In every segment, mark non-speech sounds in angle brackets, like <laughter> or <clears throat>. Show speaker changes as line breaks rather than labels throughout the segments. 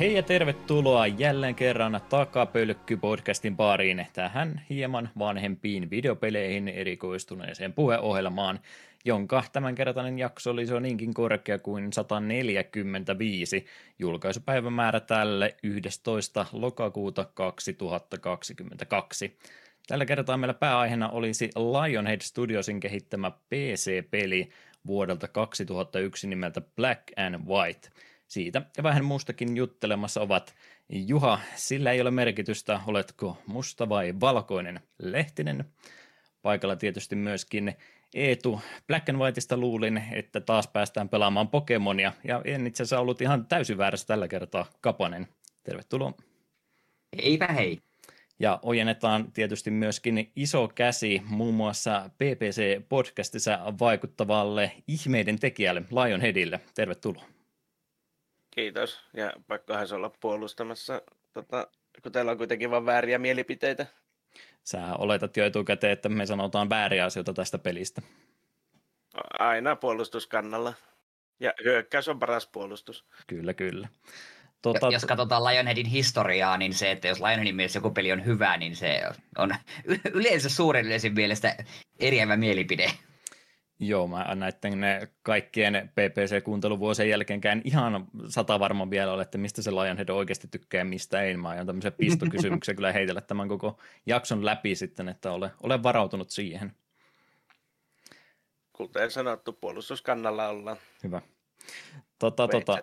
Hei ja tervetuloa jälleen kerran Takapölkky-podcastin pariin tähän hieman vanhempiin videopeleihin erikoistuneeseen puheohjelmaan, jonka tämänkertainen jakso oli jo niinkin korkea kuin 145 julkaisupäivämäärä tälle 11. lokakuuta 2022. Tällä kertaa meillä pääaiheena olisi Lionhead Studiosin kehittämä PC-peli vuodelta 2001 nimeltä Black and White – siitä ja vähän muustakin juttelemassa ovat Juha, sillä ei ole merkitystä, oletko musta vai valkoinen Lehtinen. Paikalla tietysti myöskin Eetu Black and Whiteista luulin, että taas päästään pelaamaan Pokemonia, ja en itse asiassa ollut ihan täysin väärässä tällä kertaa Kapanen. Tervetuloa.
Eipä hei.
Ja ojennetaan tietysti myöskin iso käsi muun muassa PPC-podcastissa vaikuttavalle ihmeiden tekijälle Lionheadille. Tervetuloa.
Kiitos. Ja pakkohan se olla puolustamassa, tota, kun teillä on kuitenkin vain vääriä mielipiteitä.
Sä oletat jo etukäteen, että me sanotaan vääriä asioita tästä pelistä.
Aina puolustuskannalla. Ja hyökkäys on paras puolustus.
Kyllä, kyllä.
Tota... Jos katsotaan Lionheadin historiaa, niin se, että jos Lionheadin mielestä joku peli on hyvä, niin se on yleensä suuren yleisen mielestä eriävä mielipide.
Joo, mä näiden ne kaikkien PPC-kuunteluvuosien jälkeenkään ihan sata varma vielä ole, että mistä se Lionhead oikeasti tykkää ja mistä ei. Mä aion tämmöisen pistokysymyksen kyllä heitellä tämän koko jakson läpi sitten, että ole, ole varautunut siihen.
Kuten sanottu, puolustuskannalla ollaan.
Hyvä. Tota, tota,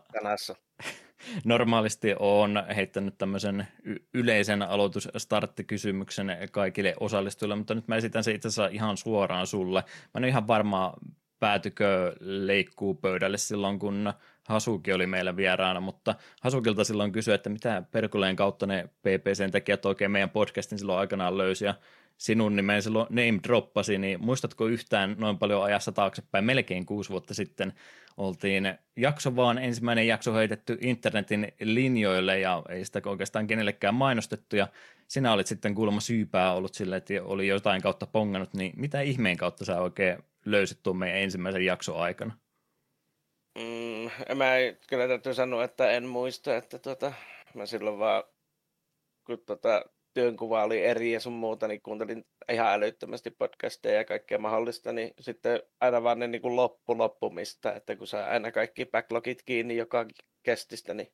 normaalisti on heittänyt tämmöisen yleisen aloitusstarttikysymyksen kaikille osallistujille, mutta nyt mä esitän se itse asiassa ihan suoraan sulle. Mä en ole ihan varma, päätykö leikkuu pöydälle silloin, kun Hasuki oli meillä vieraana, mutta Hasukilta silloin kysyi, että mitä Perkuleen kautta ne PPCn tekijät oikein meidän podcastin silloin aikanaan löysi, ja sinun nimen silloin name droppasi, niin muistatko yhtään noin paljon ajassa taaksepäin, melkein kuusi vuotta sitten oltiin jakso vaan, ensimmäinen jakso heitetty internetin linjoille ja ei sitä oikeastaan kenellekään mainostettu ja sinä olit sitten kuulemma syypää ollut sille, että oli jotain kautta pongannut, niin mitä ihmeen kautta sä oikein löysit tuon meidän ensimmäisen jakson aikana?
Mm, mä kyllä täytyy sanoa, että en muista, että tota, mä silloin vaan, kun tota, työnkuva oli eri ja sun muuta, niin kuuntelin ihan älyttömästi podcasteja ja kaikkea mahdollista, niin sitten aina vaan ne niin kuin loppu loppumista, että kun saa aina kaikki backlogit kiinni joka kestistä, niin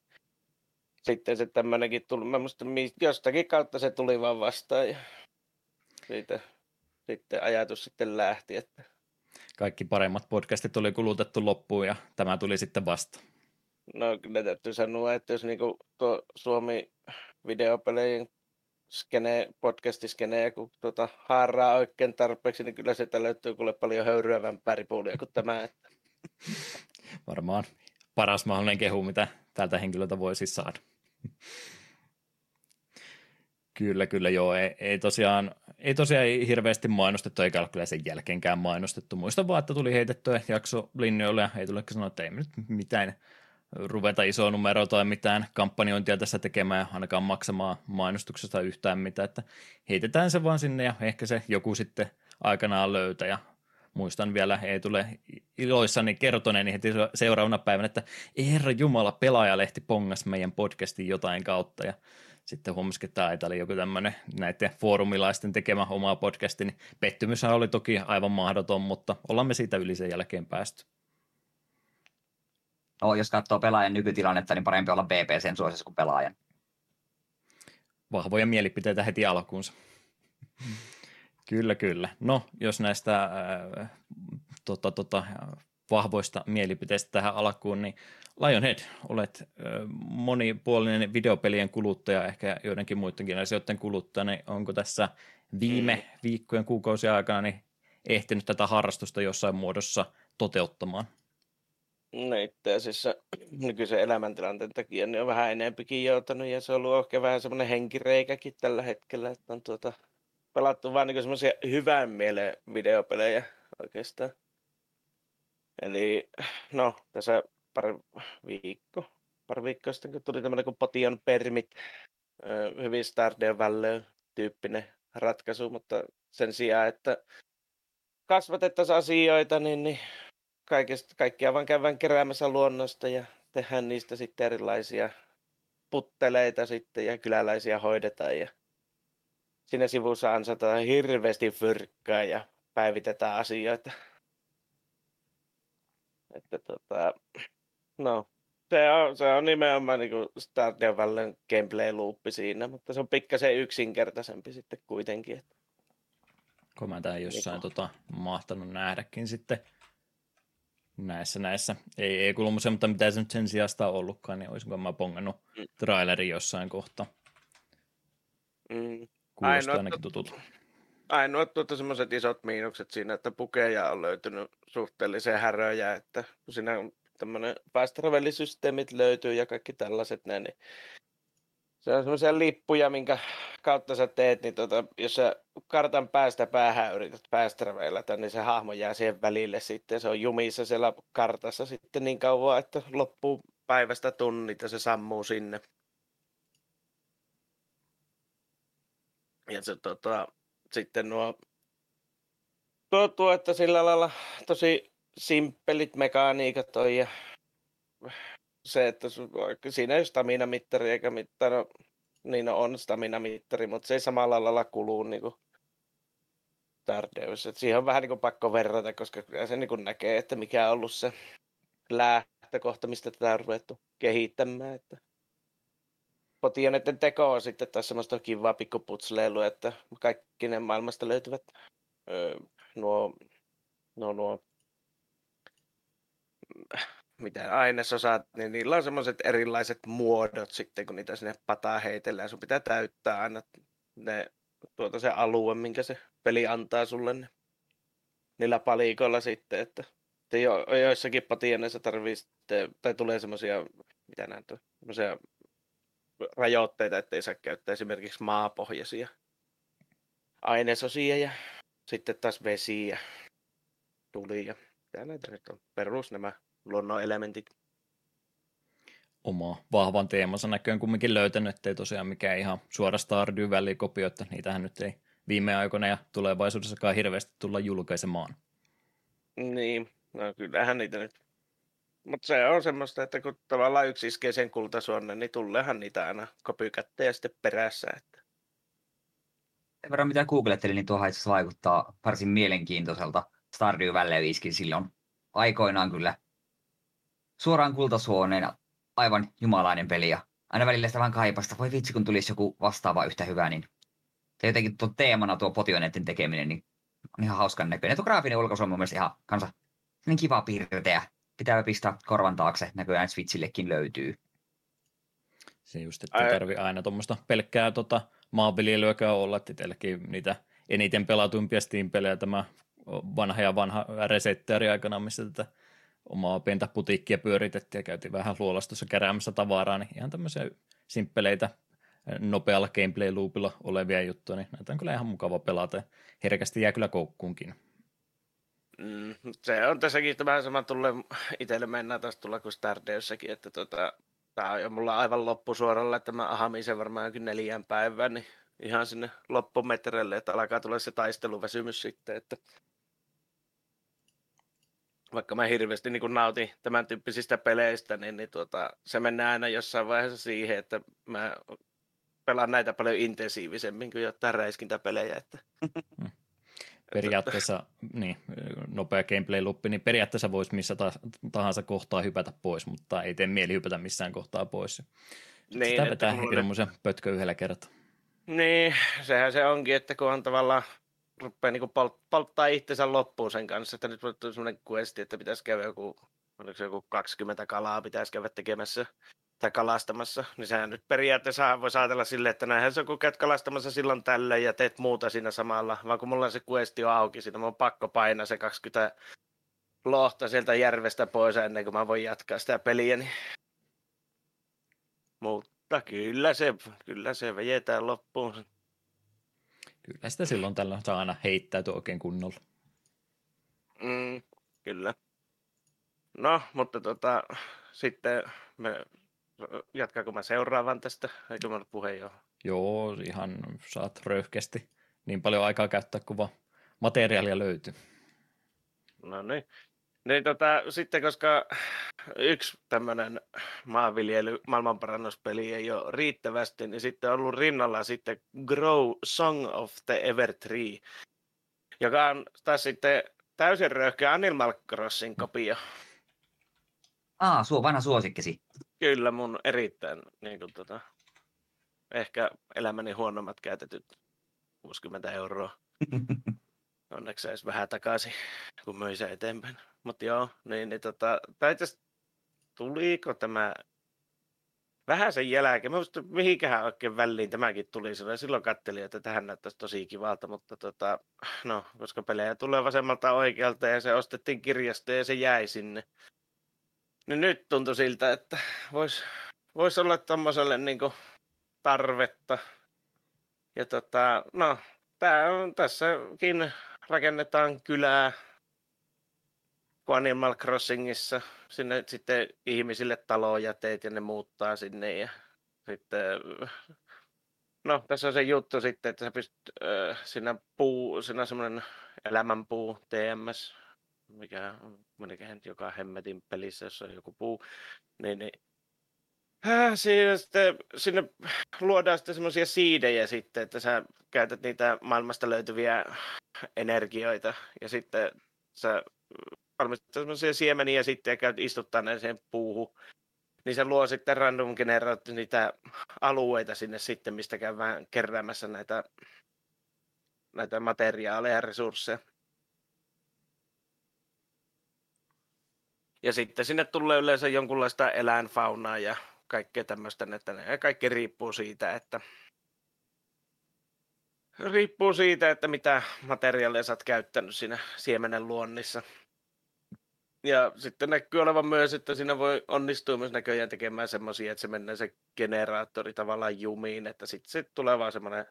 sitten se tämmöinenkin tuli, mä musta jostakin kautta se tuli vaan vastaan ja siitä sitten ajatus sitten lähti, että
kaikki paremmat podcastit oli kulutettu loppuun ja tämä tuli sitten vasta.
No kyllä täytyy sanoa, että jos niinku tuo Suomi videopelejä skene, podcastiskenejä, kun tuota, haaraa oikein tarpeeksi, niin kyllä sieltä löytyy kuule paljon höyryävämpää ripulia kuin tämä. Että.
Varmaan paras mahdollinen kehu, mitä tältä henkilöltä voi siis saada. Kyllä, kyllä joo. Ei, ei, tosiaan, ei tosiaan hirveästi mainostettu, eikä ole kyllä sen jälkeenkään mainostettu. Muistan vaan, että tuli heitettyä jakso linjoille ja ei tule sanoa, että ei nyt mitään ruveta isoa numeroa tai mitään kampanjointia tässä tekemään ainakaan maksamaan mainostuksesta yhtään mitään, että heitetään se vaan sinne ja ehkä se joku sitten aikanaan löytää ja muistan vielä, ei tule iloissani kertoneeni heti seuraavana päivänä, että herra Jumala, pelaajalehti pongas meidän podcastin jotain kautta ja sitten huomasikin, että tämä oli joku tämmöinen näiden foorumilaisten tekemä oma podcastin. Niin pettymyshän oli toki aivan mahdoton, mutta ollaan me siitä yli sen jälkeen päästy
no, jos katsoo pelaajan nykytilannetta, niin parempi olla BPCn suosissa kuin pelaajan.
Vahvoja mielipiteitä heti alkuunsa. kyllä, kyllä. No, jos näistä äh, tota, tota, vahvoista mielipiteistä tähän alkuun, niin Lionhead, olet äh, monipuolinen videopelien kuluttaja, ehkä joidenkin muidenkin asioiden kuluttaja, niin onko tässä viime viikkojen, kuukausien aikana niin ehtinyt tätä harrastusta jossain muodossa toteuttamaan?
No itse asiassa <clears throat> nykyisen elämäntilanteen takia niin on vähän enempikin joutunut ja se on ollut ehkä vähän semmoinen henkireikäkin tällä hetkellä, että on tuota, pelattu vaan niin semmoisia hyvän mieleen videopelejä oikeastaan. Eli <clears throat> no tässä pari viikko, pari viikkoa sitten, kun tuli tämmöinen kuin Potion Permit, hyvin Stardew Valley tyyppinen ratkaisu, mutta sen sijaan, että kasvatettaisiin asioita, niin, niin kaikesta, kaikkia vaan käydään keräämässä luonnosta ja tehdään niistä sitten erilaisia putteleita sitten ja kyläläisiä hoidetaan ja siinä sivussa ansataan hirveästi fyrkkaa ja päivitetään asioita. Että tota, no, se on, se on nimenomaan niin Stardew Valleyn gameplay-luuppi siinä, mutta se on pikkasen yksinkertaisempi sitten kuitenkin. Että...
Kun mä tämän jossain niin tota, mahtanut nähdäkin sitten näissä näissä. Ei, ei kulmusia, mutta mitä se nyt sen sijasta on ollutkaan, niin olisinko mä pongannut mm. trailerin jossain kohtaa.
Mm.
Kuulostaa ainakin tutulta.
Ainoa tuota semmoiset isot miinukset siinä, että pukeja on löytynyt suhteellisen häröjä, että kun siinä on tämmöinen fast systeemit löytyy ja kaikki tällaiset näin, niin se on semmoisia lippuja, minkä kautta sä teet, niin tota, jos sä kartan päästä päähän yrität päästräveilata, niin se hahmo jää siihen välille sitten. Se on jumissa siellä kartassa sitten niin kauan, että loppuu päivästä tunnit ja se sammuu sinne. Ja se tota, sitten nuo tuo, että sillä lailla tosi simppelit mekaniikat on ja se, että siinä ei ole stamina-mittari eikä mitään, no, niin no on stamina-mittari, mutta se ei samalla lailla kuluu niin kuin. Et siihen on vähän niin kuin pakko verrata, koska se niin kuin näkee, että mikä on ollut se lähtökohta, mistä tätä on ruvettu kehittämään. Että potioneiden teko on sitten taas semmoista kivaa pikkuputsleilua, että kaikki ne maailmasta löytyvät öö, nuo, nuo, nuo mitä ainesosat, niin niillä on semmoiset erilaiset muodot sitten, kun niitä sinne pataa heitellään. Sun pitää täyttää aina ne, tuota se alue, minkä se peli antaa sulle ne, niillä palikoilla sitten, että jo, joissakin patienneissa tarvii sitten, tai tulee semmoisia, mitä näitä, semmoisia rajoitteita, ettei saa käyttää esimerkiksi maapohjaisia ainesosia ja sitten taas vesi ja tuli ja mitä näitä nyt on, perus nämä luonnon elementit.
Oma vahvan teemansa näköön kumminkin löytänyt, ettei tosiaan mikään ihan suora Stardew Valley-kopio, että niitähän nyt ei viime aikoina ja tulevaisuudessakaan hirveästi tulla julkaisemaan.
Niin, no kyllähän niitä nyt. Mutta se on semmoista, että kun tavallaan yksi iskee sen kultasuonne, niin tullehan niitä aina kopykättejä sitten perässä. Että.
Sen verran mitä googlettelin, niin tuohon itse vaikuttaa varsin mielenkiintoiselta. Stardew Valley iskin silloin aikoinaan kyllä suoraan kultasuoneen aivan jumalainen peli ja aina välillä sitä vaan kaipasta. Voi vitsi, kun tulisi joku vastaava yhtä hyvä, niin se jotenkin tuo teemana tuo potioneiden tekeminen, niin on ihan hauskan näköinen. Tuo graafinen ulkoasu on mun mielestä ihan kanssa niin kiva piirteä. Pitää pistää korvan taakse, näköjään Switchillekin löytyy.
Se just, että tarvii aina tuommoista pelkkää tota, maanviljelyäkään olla, että itselläkin niitä eniten pelatuimpia Steam-pelejä tämä vanha ja vanha resetteri aikana, missä tätä omaa pientä putiikkia pyöritettiin ja käytiin vähän luolastossa keräämässä tavaraa, niin ihan tämmöisiä simppeleitä nopealla gameplay-loopilla olevia juttuja, niin näitä on kyllä ihan mukava pelata ja herkästi jää kyllä koukkuunkin.
Mm, se on tässäkin vähän sama tulle itselle mennään taas tulla kuin Stardeussakin, että tota, tämä on jo mulla aivan loppusuoralla, että mä ahamisen varmaan jokin neljän päivän, niin ihan sinne loppumetreille, että alkaa tulla se taisteluväsymys sitten, että vaikka mä hirveästi niin nautin tämän tyyppisistä peleistä, niin, niin tuota, se mennään aina jossain vaiheessa siihen, että mä pelaan näitä paljon intensiivisemmin kuin jotain räiskintäpelejä. Että.
Mm. <laughs> Periaatteessa, niin, nopea gameplay-luppi, niin periaatteessa voisi missä tahansa kohtaa hypätä pois, mutta ei tee mieli hypätä missään kohtaa pois. Niin, Sitä vetää hirmuisen pötkö yhdellä kertaa.
Niin, sehän se onkin, että kun on tavallaan rupeaa niin polt, polttaa itsensä loppuun sen kanssa, että nyt tuli sellainen questi, että pitäisi käydä joku, oliko se joku 20 kalaa pitäisi käydä tekemässä tai kalastamassa, niin sehän nyt periaatteessa voi ajatella silleen, että näinhän se on, kun käyt kalastamassa silloin tällöin ja teet muuta siinä samalla, vaan kun mulla on se questi on auki, siinä on pakko painaa se 20 lohta sieltä järvestä pois ennen kuin mä voin jatkaa sitä peliä, niin... Mutta kyllä se, kyllä se vejetään loppuun.
Kyllä sitä silloin tällä saa aina heittäytyä oikein kunnolla.
Mm, kyllä. No, mutta tota, sitten me jatkaako mä seuraavan tästä, eikö mä puheen jo?
Joo, ihan saat röyhkeästi niin paljon aikaa käyttää, kun vaan materiaalia löytyy.
No niin. Niin tota, sitten koska yksi tämmöinen maanviljely maailmanparannuspeli ei ole riittävästi, niin sitten on ollut rinnalla sitten Grow Song of the Evertree, joka on taas sitten täysin röyhkeä Animal Crossing kopio.
Aa, suo, vanha suosikkisi.
Kyllä mun erittäin niin kuin, tota, ehkä elämäni huonommat käytetyt 60 euroa. <laughs> Onneksi edes vähän takaisin, kun myin sen eteenpäin. Mutta joo, niin, niin tota, tai tuliko tämä vähän sen jälkeen, mä mihinkähän oikein väliin tämäkin tuli silloin. Silloin kattelin, että tähän näyttäisi tosi kivalta, mutta tota, no, koska pelejä tulee vasemmalta oikealta ja se ostettiin kirjasta ja se jäi sinne. Niin nyt tuntui siltä, että voisi vois olla tuommoiselle niin tarvetta. Ja tota, no, tää on, tässäkin rakennetaan kylää kuin Animal Crossingissa. Sinne sitten ihmisille taloja teet ja ne muuttaa sinne ja sitten No, tässä on se juttu sitten, että sä pystyt äh, siinä puu, siinä semmoinen elämänpuu TMS, mikä on joka hemmetin pelissä, jos on joku puu, niin, niin äh, siinä sitten, sinne luodaan sitten semmoisia siidejä sitten, että sä käytät niitä maailmasta löytyviä energioita ja sitten sä valmistat semmoisia siemeniä sitten ja käyt istuttaa ne sen puuhun. Niin se luo sitten random generaat niitä alueita sinne sitten, mistä käydään keräämässä näitä, näitä materiaaleja ja resursseja. Ja sitten sinne tulee yleensä jonkunlaista eläinfaunaa ja kaikkea tämmöistä, että ne kaikki riippuu siitä, että riippuu siitä, että mitä materiaalia sä oot käyttänyt siinä siemenen luonnissa. Ja sitten näkyy olevan myös, että siinä voi onnistua myös näköjään tekemään semmoisia, että se menee se generaattori tavallaan jumiin, että sitten sit tulee vaan semmoinen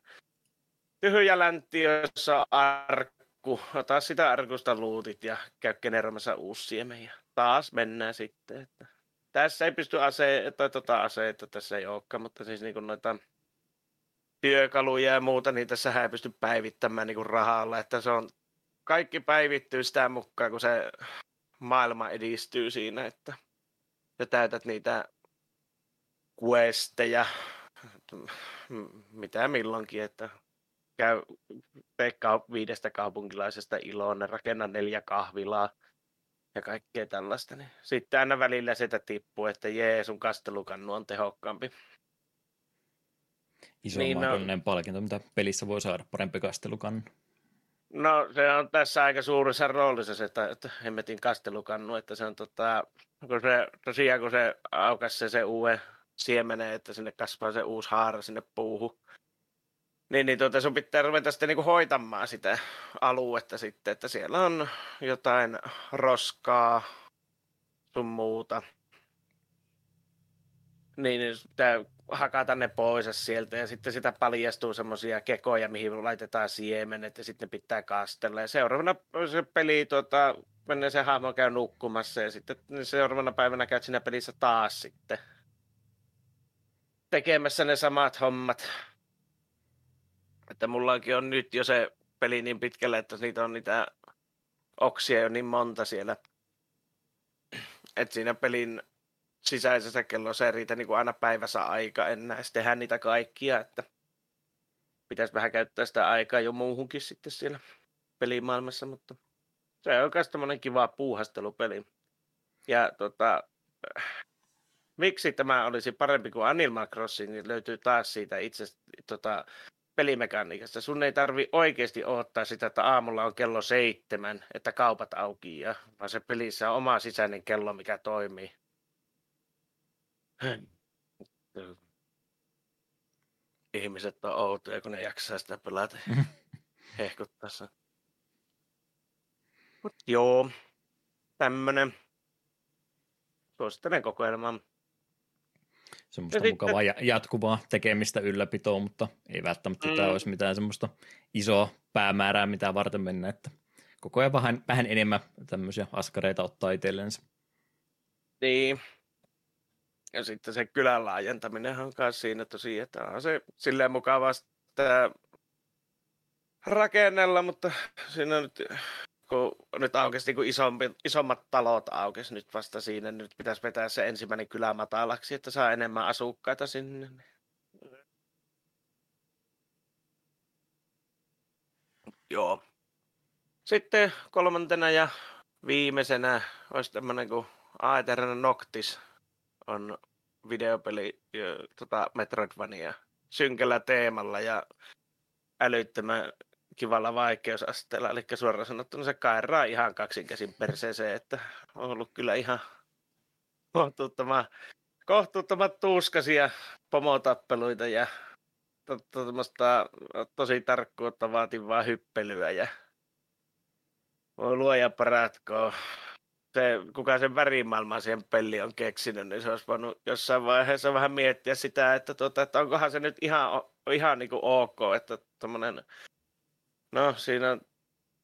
tyhjä läntti, jossa arkku. Ota sitä arkusta luutit ja käy generoimassa uusi siemen ja taas mennään sitten. Että tässä ei pysty ase- tai tota aseita, tässä ei olekaan, mutta siis niin noita työkaluja ja muuta, niin tässä ei pysty päivittämään niin rahalla, että se on kaikki päivittyy sitä mukaan, kun se maailma edistyy siinä, että sä täytät niitä questeja, mitä milloinkin, että käy Pekka viidestä kaupunkilaisesta iloon, ne rakenna neljä kahvilaa ja kaikkea tällaista. Niin sitten aina välillä sitä tippuu, että jee, sun kastelukannu on tehokkaampi.
Iso niin, mahdollinen no, palkinto, mitä pelissä voi saada, parempi kastelukannu.
No se on tässä aika suuressa roolissa se, että, että hemmetin kastelukannu, että se on tota, kun se, tosiaan kun se aukas se, se uuden siemenen, että sinne kasvaa se uusi haara sinne puuhun, niin, niin tuota, sun pitää ruveta sitten niinku hoitamaan sitä aluetta sitten, että siellä on jotain roskaa sun muuta. Niin, niin pitää hakata ne pois sieltä ja sitten sitä paljastuu semmoisia kekoja, mihin laitetaan siemenet ja sitten pitää kastella. Ja seuraavana se peli, tuota, menee se hahmo käy nukkumassa ja sitten seuraavana päivänä käyt siinä pelissä taas sitten tekemässä ne samat hommat. Että mullakin on nyt jo se peli niin pitkälle, että niitä on niitä oksia jo niin monta siellä. Että siinä pelin sisäisessä kellossa ei riitä niin kuin aina päivässä aika enää tehdä niitä kaikkia, että pitäisi vähän käyttää sitä aikaa jo muuhunkin sitten siellä pelimaailmassa, mutta se on myös tämmöinen kiva puuhastelupeli. Ja tota, miksi tämä olisi parempi kuin Animal Crossing, niin löytyy taas siitä itse tota, pelimekaniikasta. Sun ei tarvi oikeasti odottaa sitä, että aamulla on kello seitsemän, että kaupat auki, ja, vaan se pelissä on oma sisäinen kello, mikä toimii. Ihmiset on outoja, kun ne jaksaa sitä pelata <laughs> hehkuttaa sen. Mut joo, tämmönen. Suosittelen kokoelmaa.
Semmoista ja mukavaa sitten... jatkuvaa tekemistä ylläpitoa, mutta ei välttämättä mm. tämä olisi mitään semmoista isoa päämäärää, mitä varten mennä, että koko ajan vähän, vähän enemmän tämmöisiä askareita ottaa itsellensä.
Niin, ja sitten se kylän laajentaminen on myös siinä tosiaan, että on se silleen mukavaa rakennella, mutta siinä nyt kun nyt aukesi niin kuin isompi, isommat talot aukesi nyt vasta siinä, nyt pitäisi vetää se ensimmäinen kylä matalaksi, että saa enemmän asukkaita sinne. Joo. Sitten kolmantena ja viimeisenä olisi tämmöinen kuin Aeterna Noctis on videopeli tota Metroidvania synkällä teemalla ja älyttömän kivalla vaikeusasteella, eli suoraan sanottuna se kaeraa ihan kaksinkäsin perseeseen, että on ollut kyllä ihan kohtuuttoman, kohtuuttoman tuuskasia pomotappeluita ja to, to, tosi tarkkuutta vaativaa hyppelyä ja voi luoja paratkoon. Se, kuka sen värimaailman siihen peli on keksinyt, niin se olisi voinut jossain vaiheessa vähän miettiä sitä, että, tuota, että onkohan se nyt ihan, ihan niin kuin ok, että tuommoinen No siinä on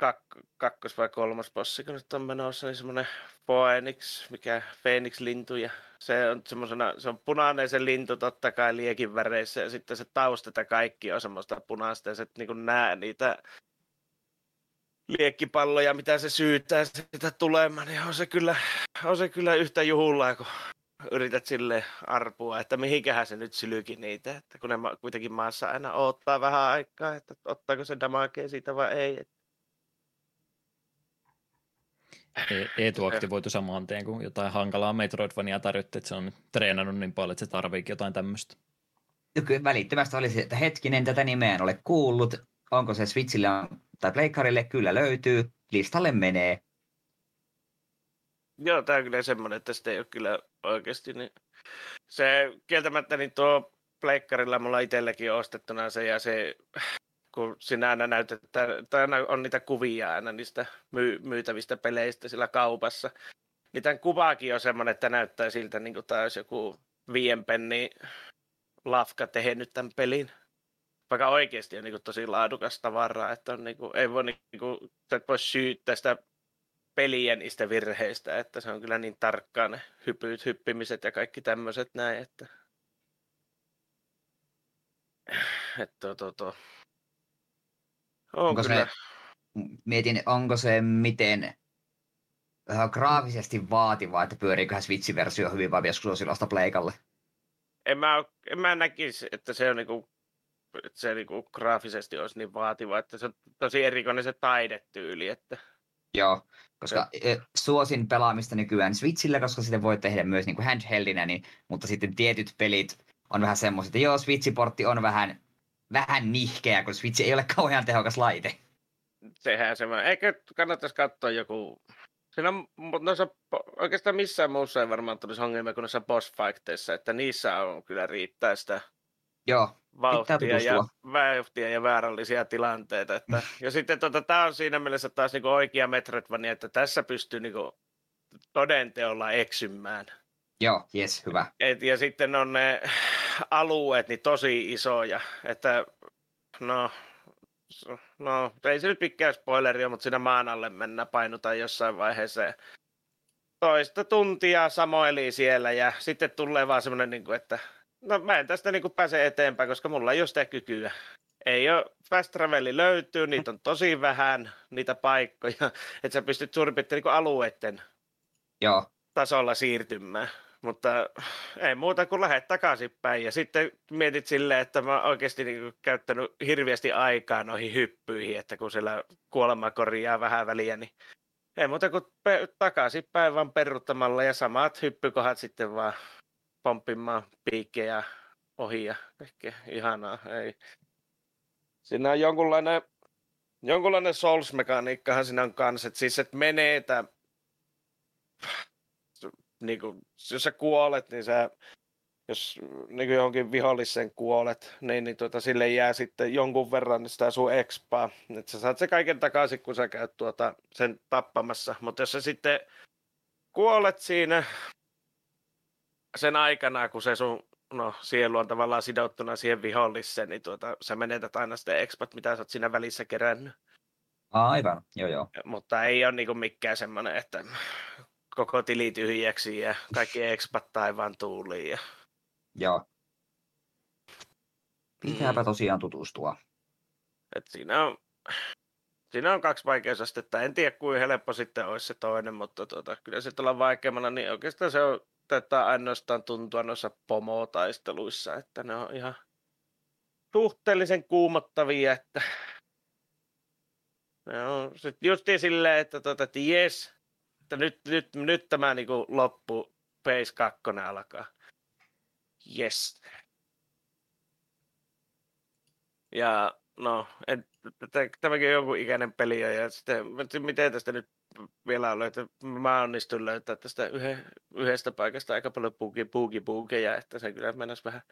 kak- kakkos- vai kolmas bossi, kun nyt on menossa, niin semmoinen Phoenix, mikä Phoenix-lintu, ja se on semmoisena, se on punainen se lintu totta kai liekin väreissä, ja sitten se taustata kaikki on semmoista punaista, ja se niin näe niitä liekkipalloja, mitä se syyttää sitä tulemaan, niin on se kyllä, on se kyllä yhtä juhullaa, kun yrität sille arpua, että mihinkähän se nyt sylyki niitä, että kun ne kuitenkin maassa aina odottaa vähän aikaa, että ottaako se damakea siitä vai ei.
Eetu aktivoitu samaan tien, kun jotain hankalaa Metroidvania tarjotti, että se on treenannut niin paljon, että se tarviikin jotain tämmöistä.
Kyllä välittömästi oli se, että hetkinen, tätä nimeä en ole kuullut. Onko se Switchille tai Pleikkarille? Kyllä löytyy. Listalle menee.
Joo, tämä on kyllä semmoinen, että sitä ei ole kyllä oikeasti. Niin... Se kieltämättä niin tuo pleikkarilla mulla itselläkin ostettuna se ja se, kun sinä aina näytetään, tai aina on niitä kuvia aina niistä myy- myytävistä peleistä sillä kaupassa. Niin tämän kuvaakin on semmoinen, että näyttää siltä, niin kuin tämä olisi joku viien penni lafka tehnyt tämän pelin. Vaikka oikeasti on niin kuin tosi laadukas tavaraa, että on niin kuin, ei voi, niin kuin, et voi syyttää sitä pelien niistä virheistä, että se on kyllä niin tarkkaan ne hypyt, hyppimiset ja kaikki tämmöiset näin, että että to, to.
On onko kyllä. Se, mietin, onko se miten uh, graafisesti vaativaa, että pyöriiköhän Switch-versio hyvin vai suosilasta pleikalle?
En mä, en mä näkisi, että se on niinku, että se niinku graafisesti olisi niin vaativa, että se on tosi erikoinen se taidetyyli, että
Joo, koska ja. E, suosin pelaamista nykyään Switchillä, koska sitä voi tehdä myös niin kuin handheldinä, niin, mutta sitten tietyt pelit on vähän semmoiset, että joo, Switch-portti on vähän, vähän nihkeä, kun Switch ei ole kauhean tehokas laite.
Sehän semmoinen. Eikö kannattaisi katsoa joku... Siinä on, noissa, oikeastaan missään muussa ei varmaan tulisi ongelmia kuin noissa boss fighteissa, että niissä on kyllä riittää sitä
Joo,
vauhtia ja, vauhtia ja väärällisiä tilanteita. Että, <laughs> ja sitten tota, tämä on siinä mielessä taas niinku oikea Metroidvania, että tässä pystyy niinku todenteolla eksymään.
Joo, yes, hyvä.
Et, ja sitten on ne alueet niin tosi isoja, että no, no ei se nyt pitkään spoileria, mutta siinä maan alle mennä painutaan jossain vaiheessa. Toista tuntia samoili siellä ja sitten tulee vaan semmoinen, niin kuin, että No mä en tästä niin pääse eteenpäin, koska mulla ei ole sitä kykyä. Ei ole, fast traveli löytyy, niitä on tosi vähän, niitä paikkoja, <laughs> että sä pystyt suurin piirtein niin alueiden
Joo.
tasolla siirtymään. Mutta ei muuta kuin lähdet takaisinpäin ja sitten mietit silleen, että mä oon oikeasti niin käyttänyt hirveästi aikaa noihin hyppyihin, että kun siellä kuolema korjaa vähän väliä, niin ei muuta kuin pe- takaisinpäin vaan peruttamalla ja samat hyppykohat sitten vaan pomppimaan piikkejä ohi ja kaikkea ihanaa. Ei. Siinä on jonkunlainen, jonkunlainen Souls-mekaniikkahan siinä on kanssa, että siis et menee, että niin kuin, jos sä kuolet, niin sä, jos niin johonkin viholliseen kuolet, niin, niin tuota, sille jää sitten jonkun verran sitä sun expaa. Että sä saat se kaiken takaisin, kun sä käyt tuota, sen tappamassa. Mutta jos sä sitten kuolet siinä, sen aikana, kun se sun no, sielu on tavallaan sidottuna siihen viholliseen, niin tuota, sä menetät aina sitten expat, mitä sä oot siinä välissä kerännyt.
Aivan, joo joo.
Mutta ei ole niinku mikään semmoinen, että koko tili tyhjäksi ja kaikki expat taivaan tuuliin. Ja...
Joo. Pitääpä mm. tosiaan tutustua.
Et siinä on siinä on kaksi vaikeusastetta. En tiedä, kuin helppo sitten olisi se toinen, mutta tuota, kyllä se tuolla vaikeammalla, niin oikeastaan se on, tätä ainoastaan tuntua noissa pomotaisteluissa, että ne on ihan suhteellisen kuumottavia, että ne on sitten justiin silleen, että, tuota, että jes, että nyt, nyt, nyt tämä niinku loppu, Phase 2 alkaa. Yes. Ja no, en, tämäkin on jonkun ikäinen peli ja sitten miten tästä nyt vielä että mä onnistun löytää tästä yhden, yhdestä paikasta aika paljon bugi, bugi, bugeja, että se kyllä mennäisi vähän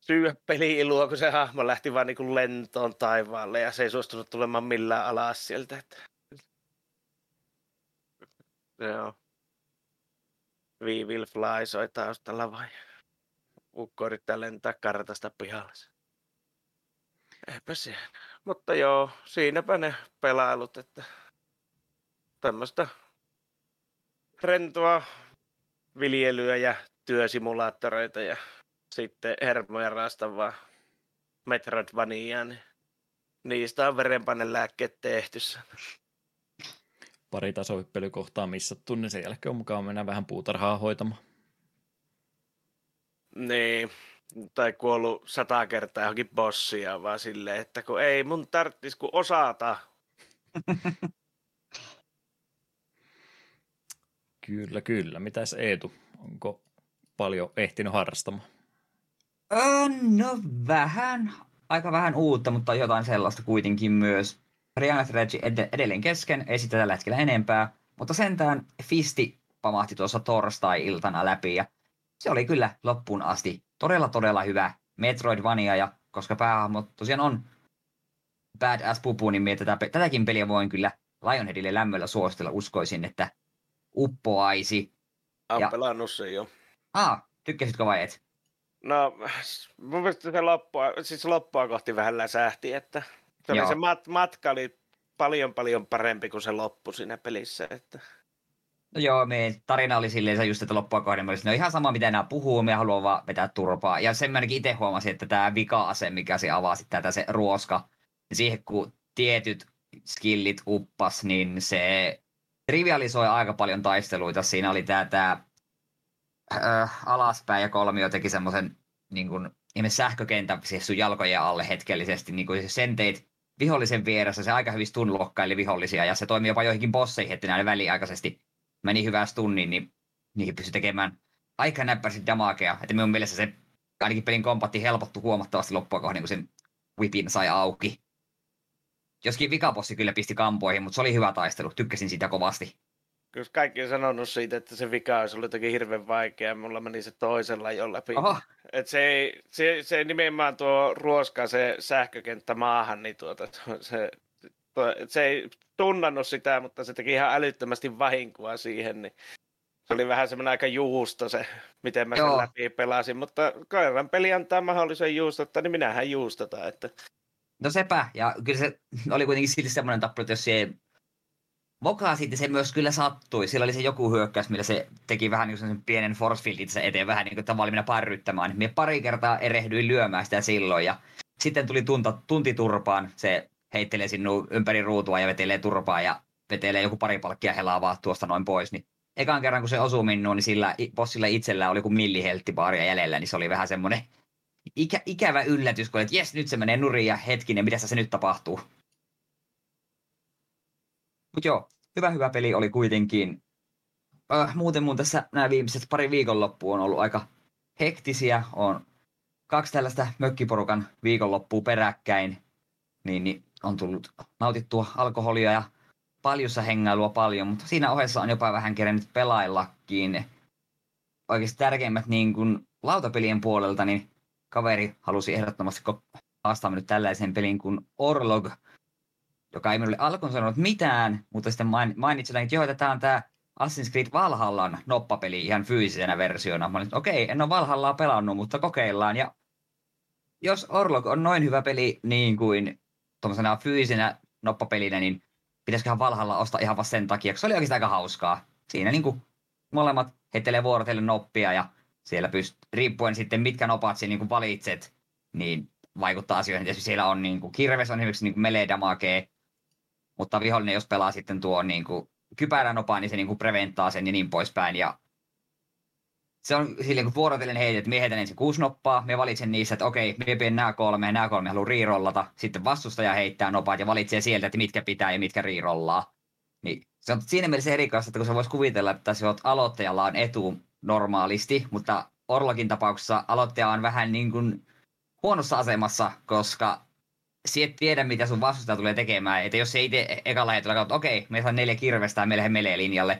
syyä peli-ilua, kun se hahmo lähti vaan niin lentoon taivaalle ja se ei suostunut tulemaan millään alas sieltä. Että... Joo. We will fly soi taustalla vai? Ukko yrittää lentää kartasta pihalle. Eipä siinä. Mutta joo, siinäpä ne pelailut, että tämmöistä rentoa viljelyä ja työsimulaattoreita ja sitten hermoja raastavaa Metroidvaniaa, niin niistä on verenpainelääkkeet tehty.
Pari tasohyppelykohtaa missattu, niin sen jälkeen on mukaan mennä vähän puutarhaa hoitamaan.
Niin, tai kuollut sata kertaa johonkin bossia, vaan silleen, että kun ei mun tarttis kun osata. <laughs>
kyllä, kyllä. Mitäs Eetu, onko paljon ehtinyt harrastamaan?
Öö, no vähän, aika vähän uutta, mutta jotain sellaista kuitenkin myös. Rihanna Thread edelleen kesken, ei sitä tällä hetkellä enempää, mutta sentään Fisti pamahti tuossa torstai-iltana läpi ja se oli kyllä loppuun asti todella todella hyvä Metroidvania ja koska päähahmo tosiaan on badass pupu, niin tätä, tätäkin peliä voin kyllä Lionheadille lämmöllä suositella, uskoisin, että uppoaisi.
Olen ja... pelannut sen jo.
Ah, tykkäsitkö vai et?
No, mun mielestä se loppua, siis loppua kohti vähän läsähti, että se, oli se mat, matka oli paljon paljon parempi kuin se loppu siinä pelissä. Että...
No joo, me tarina oli silleen se just, että loppua kohden, mä olisin, no ihan sama mitä nämä puhuu, me haluan vaan vetää turpaa. Ja sen mä itse huomasin, että tämä vika-ase, mikä se avasi, tätä se ruoska, niin siihen kun tietyt skillit uppas, niin se trivialisoi aika paljon taisteluita. Siinä oli tämä, tämä äh, alaspäin ja kolmio teki semmoisen niin kuin, sähkökentän siis sun jalkojen alle hetkellisesti, niin kuin sen teit vihollisen vieressä, se aika hyvin stunlokkaili vihollisia, ja se toimii jopa joihinkin bosseihin, että näin väliaikaisesti meni hyvää stunnin, niin niihin pystyi tekemään aika näppäisesti damakea. Että minun mielestä se ainakin pelin kompatti helpottu huomattavasti loppua kohden, kun sen whipin sai auki. Joskin vikapossi kyllä pisti kampoihin, mutta se oli hyvä taistelu. Tykkäsin siitä kovasti.
Kyllä kaikki on sanonut siitä, että se vika olisi ollut jotenkin hirveän vaikea. Mulla meni se toisella jo läpi.
Oho.
Et se, ei, se, se nimenomaan tuo ruoska, se sähkökenttä maahan, niin tuota, se, se ei tunnannut sitä, mutta se teki ihan älyttömästi vahinkoa siihen, niin se oli vähän semmoinen aika juusto se, miten mä Joo. sen läpi pelasin, mutta koiran peli antaa mahdollisen juustottaa, niin minähän juustota, että
No sepä, ja kyllä se <laughs> oli kuitenkin silti semmoinen tappelu, että jos se Mokaa siitä se myös kyllä sattui. Sillä oli se joku hyökkäys, millä se teki vähän niin sen pienen force fieldin se eteen vähän niin kuin tavallaan mennä parryttämään. Minä pari kertaa erehdyin lyömään sitä silloin ja sitten tuli tunta, tunti turpaan. Se heittelee sinun ympäri ruutua ja vetelee turpaa ja vetelee joku pari palkkia helaavaa tuosta noin pois. Niin ekan kerran kun se osui minuun, niin sillä bossilla itsellä oli joku millihelttibaaria jäljellä, niin se oli vähän semmoinen ikä, ikävä yllätys, kun että jes, nyt se menee nurin ja hetkinen, mitä se nyt tapahtuu. Mutta joo, hyvä hyvä peli oli kuitenkin. Äh, muuten mun tässä nämä viimeiset pari viikonloppua on ollut aika hektisiä. On kaksi tällaista mökkiporukan viikonloppua peräkkäin. Niin, niin on tullut nautittua alkoholia ja paljussa hengailua paljon, mutta siinä ohessa on jopa vähän kerennyt pelaillakin. Oikeasti tärkeimmät niin kuin lautapelien puolelta, niin kaveri halusi ehdottomasti haastaa nyt tällaisen pelin kuin Orlog, joka ei minulle alkuun sanonut mitään, mutta sitten mainitsi, että joo, tämä on tämä Assassin's Creed Valhallan noppapeli ihan fyysisenä versiona. Mä olin, okei, en ole Valhallaa pelannut, mutta kokeillaan. Ja jos Orlog on noin hyvä peli niin kuin tuommoisena fyysisenä noppapelinä, niin pitäisiköhän Valhalla ostaa ihan vasta sen takia, koska se oli oikeastaan aika hauskaa. Siinä niin kuin molemmat heittelee vuorotellen noppia ja siellä pyst- riippuen sitten mitkä nopat siinä niin valitset, niin vaikuttaa asioihin. Tietysti siellä on niin kuin, kirves on esimerkiksi niin melee damagea, mutta vihollinen jos pelaa sitten tuo niin kuin, kypärän opaa, niin se niin kuin preventtaa sen ja niin poispäin. Ja se on silleen, kun vuorotellen heitet, että miehetän ensin kuusi noppaa, me valitsen niissä, että okei, me pidän nämä kolme, ja nämä kolme haluaa riirollata, sitten vastustaja heittää nopat ja valitsee sieltä, että mitkä pitää ja mitkä riirollaa. Niin se on siinä mielessä erikoista, että kun sä vois kuvitella, että se aloittajalla on etu normaalisti, mutta Orlogin tapauksessa aloittaja on vähän niin kuin huonossa asemassa, koska sä et tiedä, mitä sun vastustaja tulee tekemään. Että jos se itse ekalla hetkellä että okei, me saa neljä kirvestä ja me lähden melee linjalle,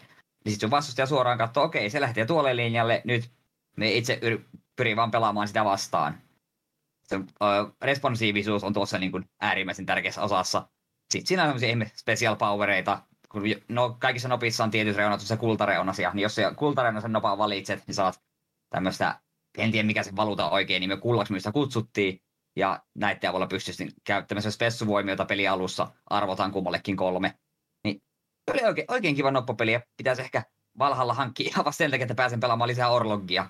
niin sitten sun vastustaja suoraan katsoo, okei, se lähtee tuolle linjalle, nyt me itse pyrin vaan pelaamaan sitä vastaan. Se responsiivisuus on tuossa niin kuin äärimmäisen tärkeässä osassa. Sitten siinä on sellaisia special powereita, kun no, kaikissa nopissa on tietyt reunat, se kultareunasia, niin jos se kultareunasen nopaa valitset, niin saat tämmöistä, en tiedä mikä se valuta oikein, niin me kullaksi mistä kutsuttiin, ja näiden avulla pystyisi käyttämään spessuvoimia, jota peli alussa arvotaan kummallekin kolme. Niin oli oikein, oikein kiva noppapeli, ja pitäisi ehkä Valhalla hankkia ihan vasta sen takia, että pääsen pelaamaan lisää Orlogia.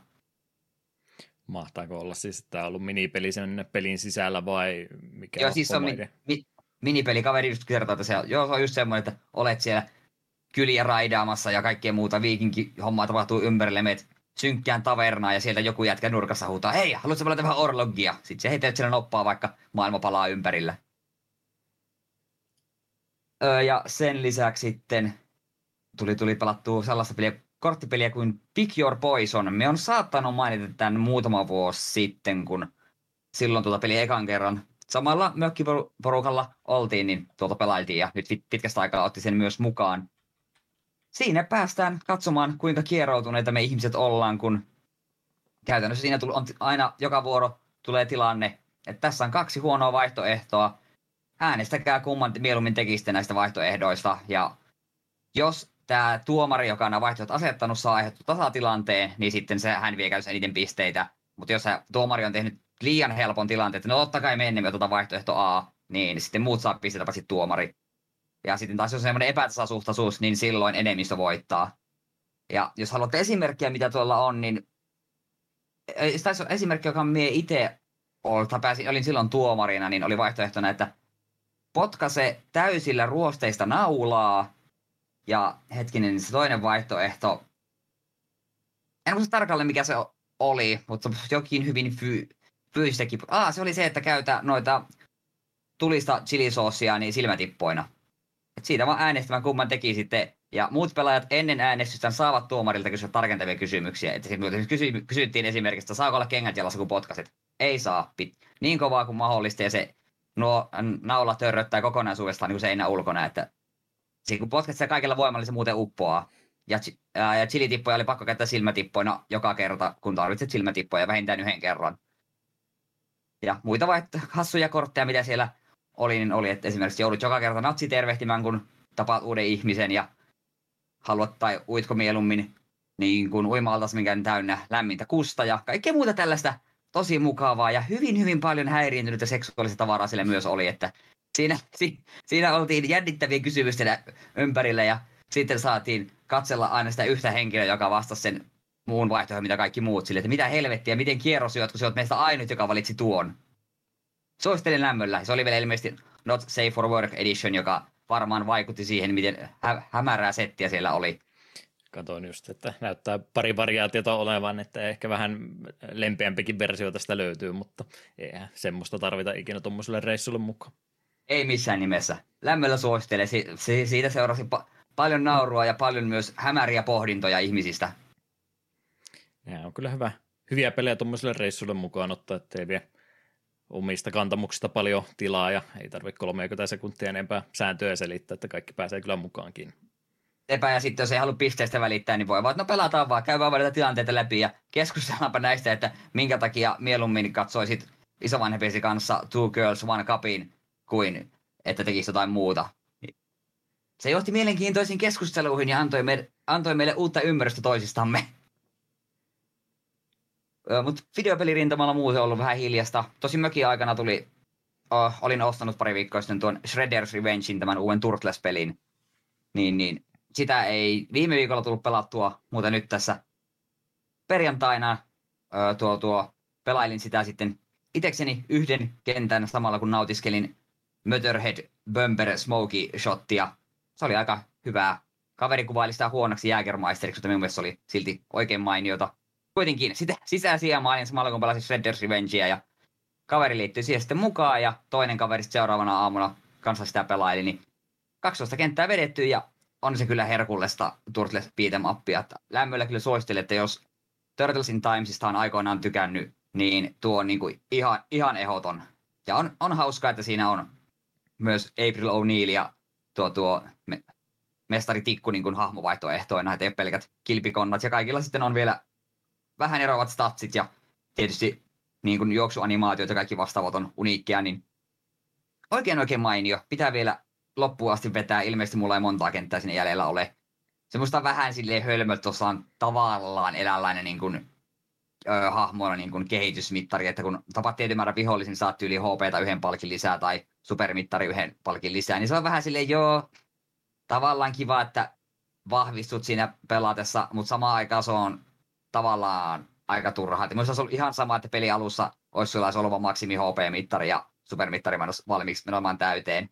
Mahtaako olla siis, että tämä on ollut minipeli sen pelin sisällä vai mikä
Joo, siis on mi- mi- minipeli. Kaveri just kertoo, että se, joo, se on just semmoinen, että olet siellä kyliä raidaamassa ja kaikkea muuta viikinkin hommaa tapahtuu ympärille, meet synkkään tavernaan ja sieltä joku jätkä nurkassa huutaa, hei, haluatko pelata vähän orlogia? Sitten se siellä noppaa, vaikka maailma palaa ympärillä. Öö, ja sen lisäksi sitten tuli, tuli pelattua sellaista peliä, korttipeliä kuin Pick Your Poison. Me on saattanut mainita tämän muutama vuosi sitten, kun silloin tuota peli ekan kerran samalla mökkiporukalla oltiin, niin tuolta pelailtiin ja nyt pitkästä aikaa otti sen myös mukaan siinä päästään katsomaan, kuinka kieroutuneita me ihmiset ollaan, kun käytännössä siinä on aina joka vuoro tulee tilanne, että tässä on kaksi huonoa vaihtoehtoa. Äänestäkää kumman mieluummin tekisitte näistä vaihtoehdoista. Ja jos tämä tuomari, joka on vaihtoehdot asettanut, saa aiheuttu tasatilanteen, niin sitten se, hän vie käytössä eniten pisteitä. Mutta jos tuomari on tehnyt liian helpon tilanteen, että no totta kai me ennen otetaan vaihtoehto A, niin sitten muut saa pisteitä paitsi tuomari. Ja sitten taas jos on semmoinen epätasasuhtaisuus, niin silloin enemmistö voittaa. Ja jos haluatte esimerkkiä, mitä tuolla on, niin tässä on esimerkki, joka mie itse pääsin, olin silloin tuomarina, niin oli vaihtoehtona, että potkase täysillä ruosteista naulaa. Ja hetkinen, se toinen vaihtoehto, en muista tarkalleen mikä se oli, mutta jokin hyvin fy, fyysistäkin. Ah, se oli se, että käytä noita tulista chilisoosia niin silmätippoina. Et siitä vaan äänestämään, kumman teki sitten. Ja muut pelaajat ennen äänestystä saavat tuomarilta kysyä tarkentavia kysymyksiä. Että kysy, kysyttiin esimerkiksi, että saako olla kengät jalassa, kun potkaset. Ei saa. Niin kovaa kuin mahdollista ja se nuo naula törröttää kokonaisuudestaan niin seinä ulkona. Että siinä kun potkat se kaikilla voimalla, se muuten uppoaa. Ja, ja chilitippoja oli pakko käyttää silmätippoina joka kerta, kun tarvitset silmätippoja vähintään yhden kerran. Ja muita vaihto- hassuja kortteja, mitä siellä oli, niin oli, että esimerkiksi joudut joka kerta natsi tervehtimään, kun tapaat uuden ihmisen ja haluat tai uitko mieluummin niin kuin uima-altas, minkä on täynnä lämmintä kusta ja kaikkea muuta tällaista tosi mukavaa ja hyvin, hyvin paljon häiriintynyttä seksuaalista tavaraa sille myös oli, että siinä, si, siinä oltiin jännittäviä kysymysten ympärillä ja sitten saatiin katsella aina sitä yhtä henkilöä, joka vastasi sen muun vaihtoehdon, mitä kaikki muut sille, että mitä helvettiä, miten kierrosyöt, kun sä oot meistä ainut, joka valitsi tuon. Suosittelen lämmöllä. Se oli vielä ilmeisesti Not Safe for Work Edition, joka varmaan vaikutti siihen, miten hä- hämärää settiä siellä oli.
Katoin just, että näyttää pari variaatiota olevan, että ehkä vähän lempeämpikin versio tästä löytyy, mutta eihän semmoista tarvita ikinä tuommoiselle reissulle mukaan.
Ei missään nimessä. Lämmöllä suosittelen. Si- si- siitä seurasi pa- paljon naurua ja paljon myös hämäriä pohdintoja ihmisistä.
Ja on kyllä hyvä. Hyviä pelejä tuommoiselle reissulle mukaan ottaa, ettei vie omista kantamuksista paljon tilaa ja ei tarvitse 30 sekuntia enempää sääntöjä selittää, että kaikki pääsee kyllä mukaankin.
Epä ja sitten jos ei halua pisteistä välittää, niin voi vaan, no pelataan vaan, käy vaan tilanteita läpi ja keskustellaanpa näistä, että minkä takia mieluummin katsoisit isovanhempiesi kanssa Two Girls One Cupin kuin että tekisi jotain muuta. Se johti mielenkiintoisiin keskusteluihin ja antoi, me, antoi meille uutta ymmärrystä toisistamme. Mutta videopelirintamalla muuten on ollut vähän hiljasta. Tosi mökin aikana tuli, uh, olin ostanut pari viikkoa sitten tuon Shredder's Revengein, tämän uuden Turtles-pelin. Niin, niin sitä ei viime viikolla tullut pelattua, mutta nyt tässä perjantaina uh, tuo, tuo, pelailin sitä sitten itekseni yhden kentän samalla kun nautiskelin Motorhead Bumper Smoky shottia. Se oli aika hyvää. Kaveri kuvaili sitä huonoksi Jägermeisteriksi, mutta minun mielestä se oli silti oikein mainiota. Kuitenkin sitä sisäisiä maalin samalla kun pelasi Shredder's Revengea ja kaveri liittyi siihen sitten mukaan ja toinen kaveri seuraavana aamuna kanssa sitä pelaili, niin 12 kenttää vedetty ja on se kyllä herkullista Turtles beat'em. Että lämmöllä kyllä suosittelen, että jos Turtles in Timesista on aikoinaan tykännyt, niin tuo on niin kuin ihan, ihan ehoton. Ja on, on hauskaa, että siinä on myös April O'Neil ja tuo, tuo me, mestari Tikku niin kuin hahmovaihtoehtoina, että ei pelkät kilpikonnat. Ja kaikilla sitten on vielä vähän eroavat statsit ja tietysti niin kuin juoksuanimaatiot ja kaikki vastaavat on uniikkia, niin oikein oikein mainio. Pitää vielä loppuun asti vetää. Ilmeisesti mulla ei montaa kenttää sinne jäljellä ole. Semmoista vähän silleen hölmö, tuossa on tavallaan eläinlainen niin kuin, ö, hahmona niin kuin kehitysmittari, että kun tapat tietyn määrän vihollisen, niin saat yli HP yhden palkin lisää tai supermittari yhden palkin lisää, niin se on vähän silleen, joo, tavallaan kiva, että vahvistut siinä pelatessa, mutta samaan aikaan se on tavallaan aika turhaa. Minusta olisi ollut ihan sama, että peli alussa olisi sulla oleva maksimi HP-mittari ja supermittari valmiiksi menomaan täyteen.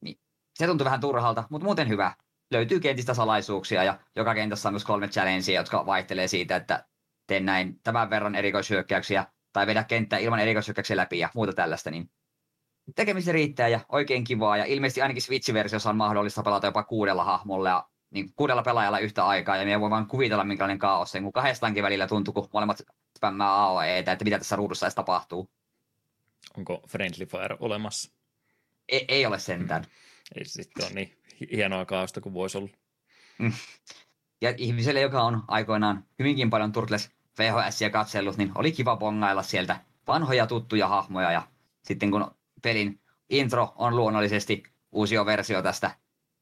Niin se tuntuu vähän turhalta, mutta muuten hyvä. Löytyy kentistä salaisuuksia ja joka kentässä on myös kolme challengea, jotka vaihtelee siitä, että teen näin tämän verran erikoishyökkäyksiä tai vedä kenttää ilman erikoishyökkäyksiä läpi ja muuta tällaista, niin tekemistä riittää ja oikein kivaa. Ja ilmeisesti ainakin Switch-versiossa on mahdollista pelata jopa kuudella hahmolla ja niin kuudella pelaajalla yhtä aikaa. Ja me voi vaan kuvitella, minkälainen kaos sen, kun kahdestaankin välillä tuntuu, kun molemmat spämmää AOEtä, että mitä tässä ruudussa edes tapahtuu.
Onko Friendly Fire olemassa?
Ei, ei ole sentään.
Ei sitten ole niin hienoa kaosta kuin voisi olla.
Mm. Ja ihmiselle, joka on aikoinaan hyvinkin paljon Turtles VHS katsellut, niin oli kiva bongailla sieltä vanhoja tuttuja hahmoja. Ja sitten kun pelin intro on luonnollisesti uusi versio tästä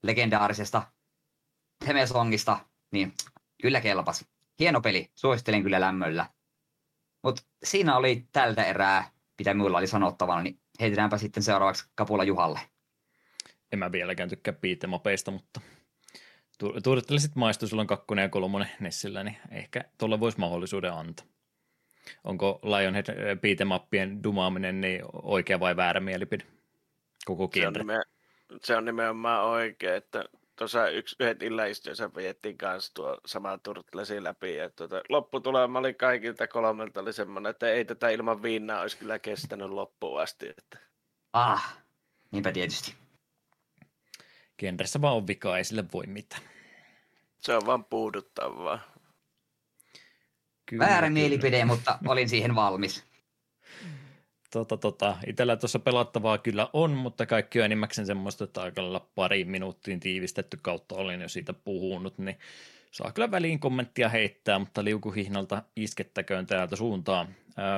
legendaarisesta Theme-songista, niin kyllä kelpas. Hieno peli, suosittelen kyllä lämmöllä. Mutta siinä oli tältä erää, mitä minulla oli sanottavana, niin heitetäänpä sitten seuraavaksi Kapula Juhalle.
En mä vieläkään tykkää piitemapeista, mutta Tuudettele sitten maistuu silloin kakkonen ja kolmonen Nessillä, niin ehkä tuolle voisi mahdollisuuden antaa. Onko Lionhead piitemappien dumaaminen niin oikea vai väärä mielipide? Koko
se on, nime, se on nimenomaan oikea, että tuossa yksi, yhden illan viettiin kanssa tuo sama Turtlesi läpi. Ja tuota, lopputulema oli kaikilta kolmelta oli semmoinen, että ei tätä ilman viinaa olisi kyllä kestänyt loppuun asti. Että.
Ah, niinpä tietysti.
Genressä vaan on vika, ei sille voi mitään.
Se on vaan puuduttavaa.
Kyllä, Väärä kyllä. mielipide, mutta olin siihen valmis.
Tota, tota, itellä tuossa pelattavaa kyllä on, mutta kaikki on enimmäkseen semmoista, että aika lailla pari minuuttiin tiivistetty kautta olin jo siitä puhunut, niin saa kyllä väliin kommenttia heittää, mutta liukuhihnalta iskettäköön täältä suuntaan.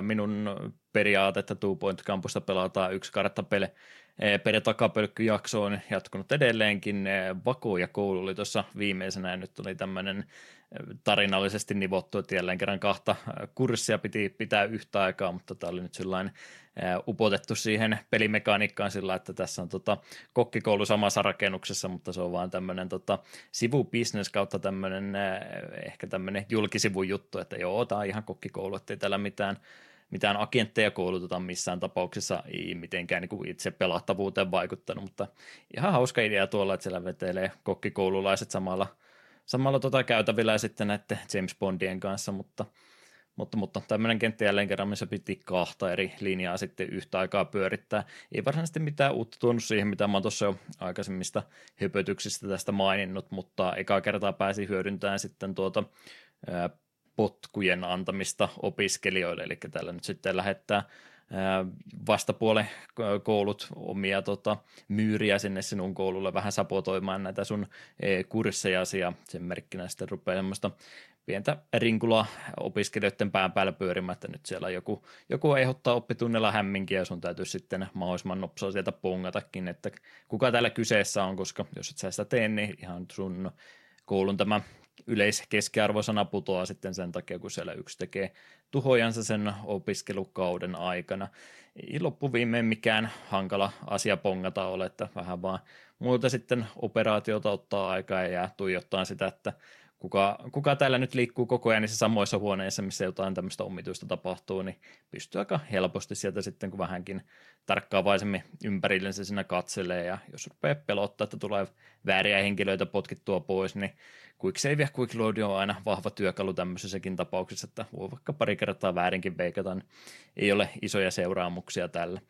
Minun periaate, että Two Point Campusta pelataan yksi karttapeli per takapölkkyjakso on jatkunut edelleenkin. Vaku ja koulu oli tuossa viimeisenä ja nyt oli tämmöinen tarinallisesti nivottu, että jälleen kerran kahta kurssia piti pitää yhtä aikaa, mutta tämä oli nyt sellainen upotettu siihen pelimekaniikkaan sillä, että tässä on tota, kokkikoulu samassa rakennuksessa, mutta se on vaan tämmöinen tota, sivubisnes kautta tämmöinen ehkä tämmöinen julkisivujuttu, että joo, tämä on ihan kokkikoulu, ettei täällä mitään mitään agentteja kouluteta missään tapauksessa, ei mitenkään niin itse pelattavuuteen vaikuttanut, mutta ihan hauska idea tuolla, että siellä vetelee kokkikoululaiset samalla, samalla tota käytävillä ja sitten näiden James Bondien kanssa, mutta, mutta, mutta tämmöinen kenttä jälleen kerran, missä piti kahta eri linjaa sitten yhtä aikaa pyörittää. Ei varsinaisesti mitään uutta tuonut siihen, mitä mä tuossa jo aikaisemmista höpötyksistä tästä maininnut, mutta eka kertaa pääsi hyödyntämään sitten tuota potkujen antamista opiskelijoille, eli tällä nyt sitten lähettää vastapuolen koulut omia tota, myyriä sinne sinun koululle vähän sapotoimaan näitä sun kursseja ja sen merkkinä sitten rupeaa semmoista pientä rinkula opiskelijoiden pään päällä pyörimään, että nyt siellä joku, joku ehdottaa oppitunnilla hämminkin ja sun täytyy sitten mahdollisimman nopsaa sieltä pongatakin, että kuka täällä kyseessä on, koska jos et sä sitä tee, niin ihan sun koulun tämä yleiskeskiarvosana putoaa sitten sen takia, kun siellä yksi tekee tuhojansa sen opiskelukauden aikana. Ei loppuviimeen mikään hankala asia pongata ole, että vähän vaan muuta sitten operaatiota ottaa aikaa ja jää tuijottaa sitä, että kuka, kuka täällä nyt liikkuu koko ajan niissä samoissa huoneissa, missä jotain tämmöistä omituista tapahtuu, niin pystyy aika helposti sieltä sitten, kun vähänkin tarkkaavaisemmin ympärillensä siinä katselee, ja jos rupeaa pelottaa, että tulee vääriä henkilöitä potkittua pois, niin Quick Save ja Quick Load on aina vahva työkalu tämmöisessäkin tapauksessa, että voi vaikka pari kertaa väärinkin veikata, niin ei ole isoja seuraamuksia tällä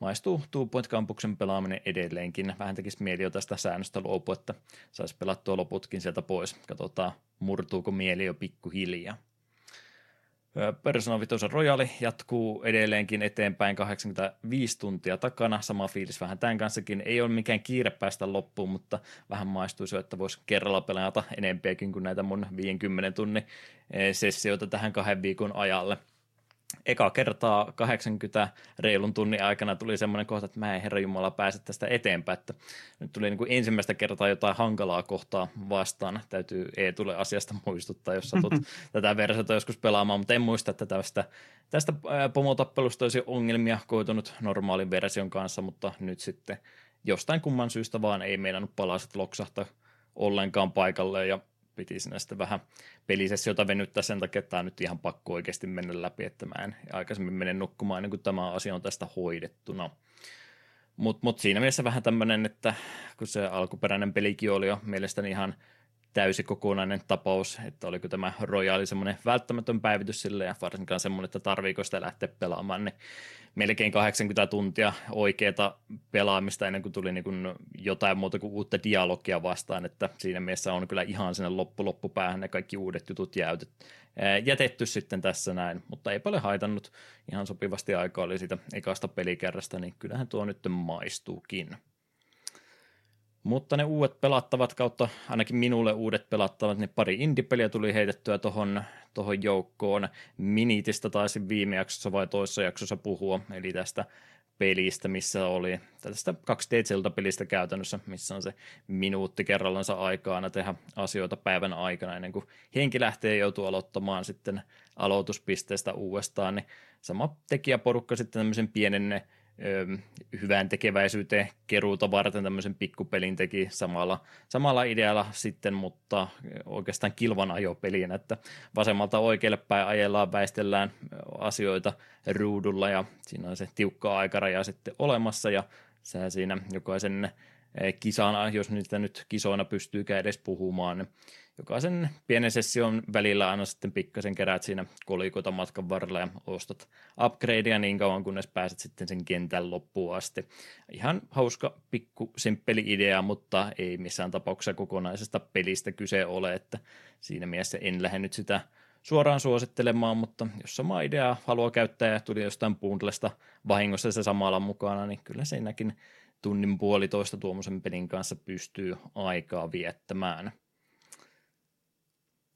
maistuu Two Point Campuksen pelaaminen edelleenkin. Vähän tekisi mieli jo tästä säännöstä luopua, että saisi pelattua loputkin sieltä pois. Katsotaan, murtuuko mieli jo pikkuhiljaa. Persona 5 Royali jatkuu edelleenkin eteenpäin 85 tuntia takana. Sama fiilis vähän tämän kanssakin. Ei ole mikään kiire päästä loppuun, mutta vähän maistuisi, että voisi kerralla pelata enempiäkin kuin näitä mun 50 tunnin sessioita tähän kahden viikon ajalle – eka kertaa 80 reilun tunnin aikana tuli semmoinen kohta, että mä en herra Jumala pääse tästä eteenpäin, että nyt tuli niin kuin ensimmäistä kertaa jotain hankalaa kohtaa vastaan. Täytyy ei tule asiasta muistuttaa, jos satut <laughs> tätä versiota joskus pelaamaan, mutta en muista, että tästä, tästä pomotappelusta olisi ongelmia koitunut normaalin version kanssa, mutta nyt sitten jostain kumman syystä vaan ei meinannut palaset loksahtaa ollenkaan paikalle. Ja piti sinne sitten vähän pelisessiota venyttää sen takia, että tämä on nyt ihan pakko oikeasti mennä läpi, että mä en aikaisemmin mene nukkumaan ennen kuin tämä asia on tästä hoidettuna. Mutta mut siinä mielessä vähän tämmöinen, että kun se alkuperäinen pelikin oli jo mielestäni ihan täysi kokonainen tapaus, että oliko tämä Royali semmoinen välttämätön päivitys sille ja varsinkaan semmoinen, että tarviiko sitä lähteä pelaamaan, niin melkein 80 tuntia oikeaa pelaamista ennen kuin tuli niin kuin jotain muuta kuin uutta dialogia vastaan, että siinä mielessä on kyllä ihan sinne loppu loppupäähän ne kaikki uudet jutut jäytet, jätetty sitten tässä näin, mutta ei paljon haitannut, ihan sopivasti aikaa oli siitä ekasta pelikerrasta, niin kyllähän tuo nyt maistuukin. Mutta ne uudet pelattavat kautta, ainakin minulle uudet pelattavat, niin pari indie-peliä tuli heitettyä tuohon tohon joukkoon. Minitistä taisin viime jaksossa vai toisessa jaksossa puhua, eli tästä pelistä, missä oli tästä 2D-pelistä käytännössä, missä on se minuutti kerrallansa aikaa tehdä asioita päivän aikana ennen kuin henki lähtee joutuu aloittamaan sitten aloituspisteestä uudestaan, niin sama tekijäporukka sitten tämmöisen pienen hyvään tekeväisyyteen keruuta varten tämmöisen pikkupelin teki samalla, samalla idealla sitten, mutta oikeastaan kilvan ajopeliin, että vasemmalta oikealle päin ajellaan, väistellään asioita ruudulla ja siinä on se tiukka aikaraja sitten olemassa ja sehän siinä jokaisen kisana, jos niitä nyt kisoina pystyykään edes puhumaan, niin jokaisen pienen session välillä aina sitten pikkasen keräät siinä kolikoita matkan varrella ja ostat upgradea niin kauan, kunnes pääset sitten sen kentän loppuun asti. Ihan hauska pikku idea, mutta ei missään tapauksessa kokonaisesta pelistä kyse ole, että siinä mielessä en lähde nyt sitä suoraan suosittelemaan, mutta jos sama idea haluaa käyttää ja tuli jostain bundlesta vahingossa se samalla mukana, niin kyllä siinäkin tunnin puolitoista tuommoisen pelin kanssa pystyy aikaa viettämään.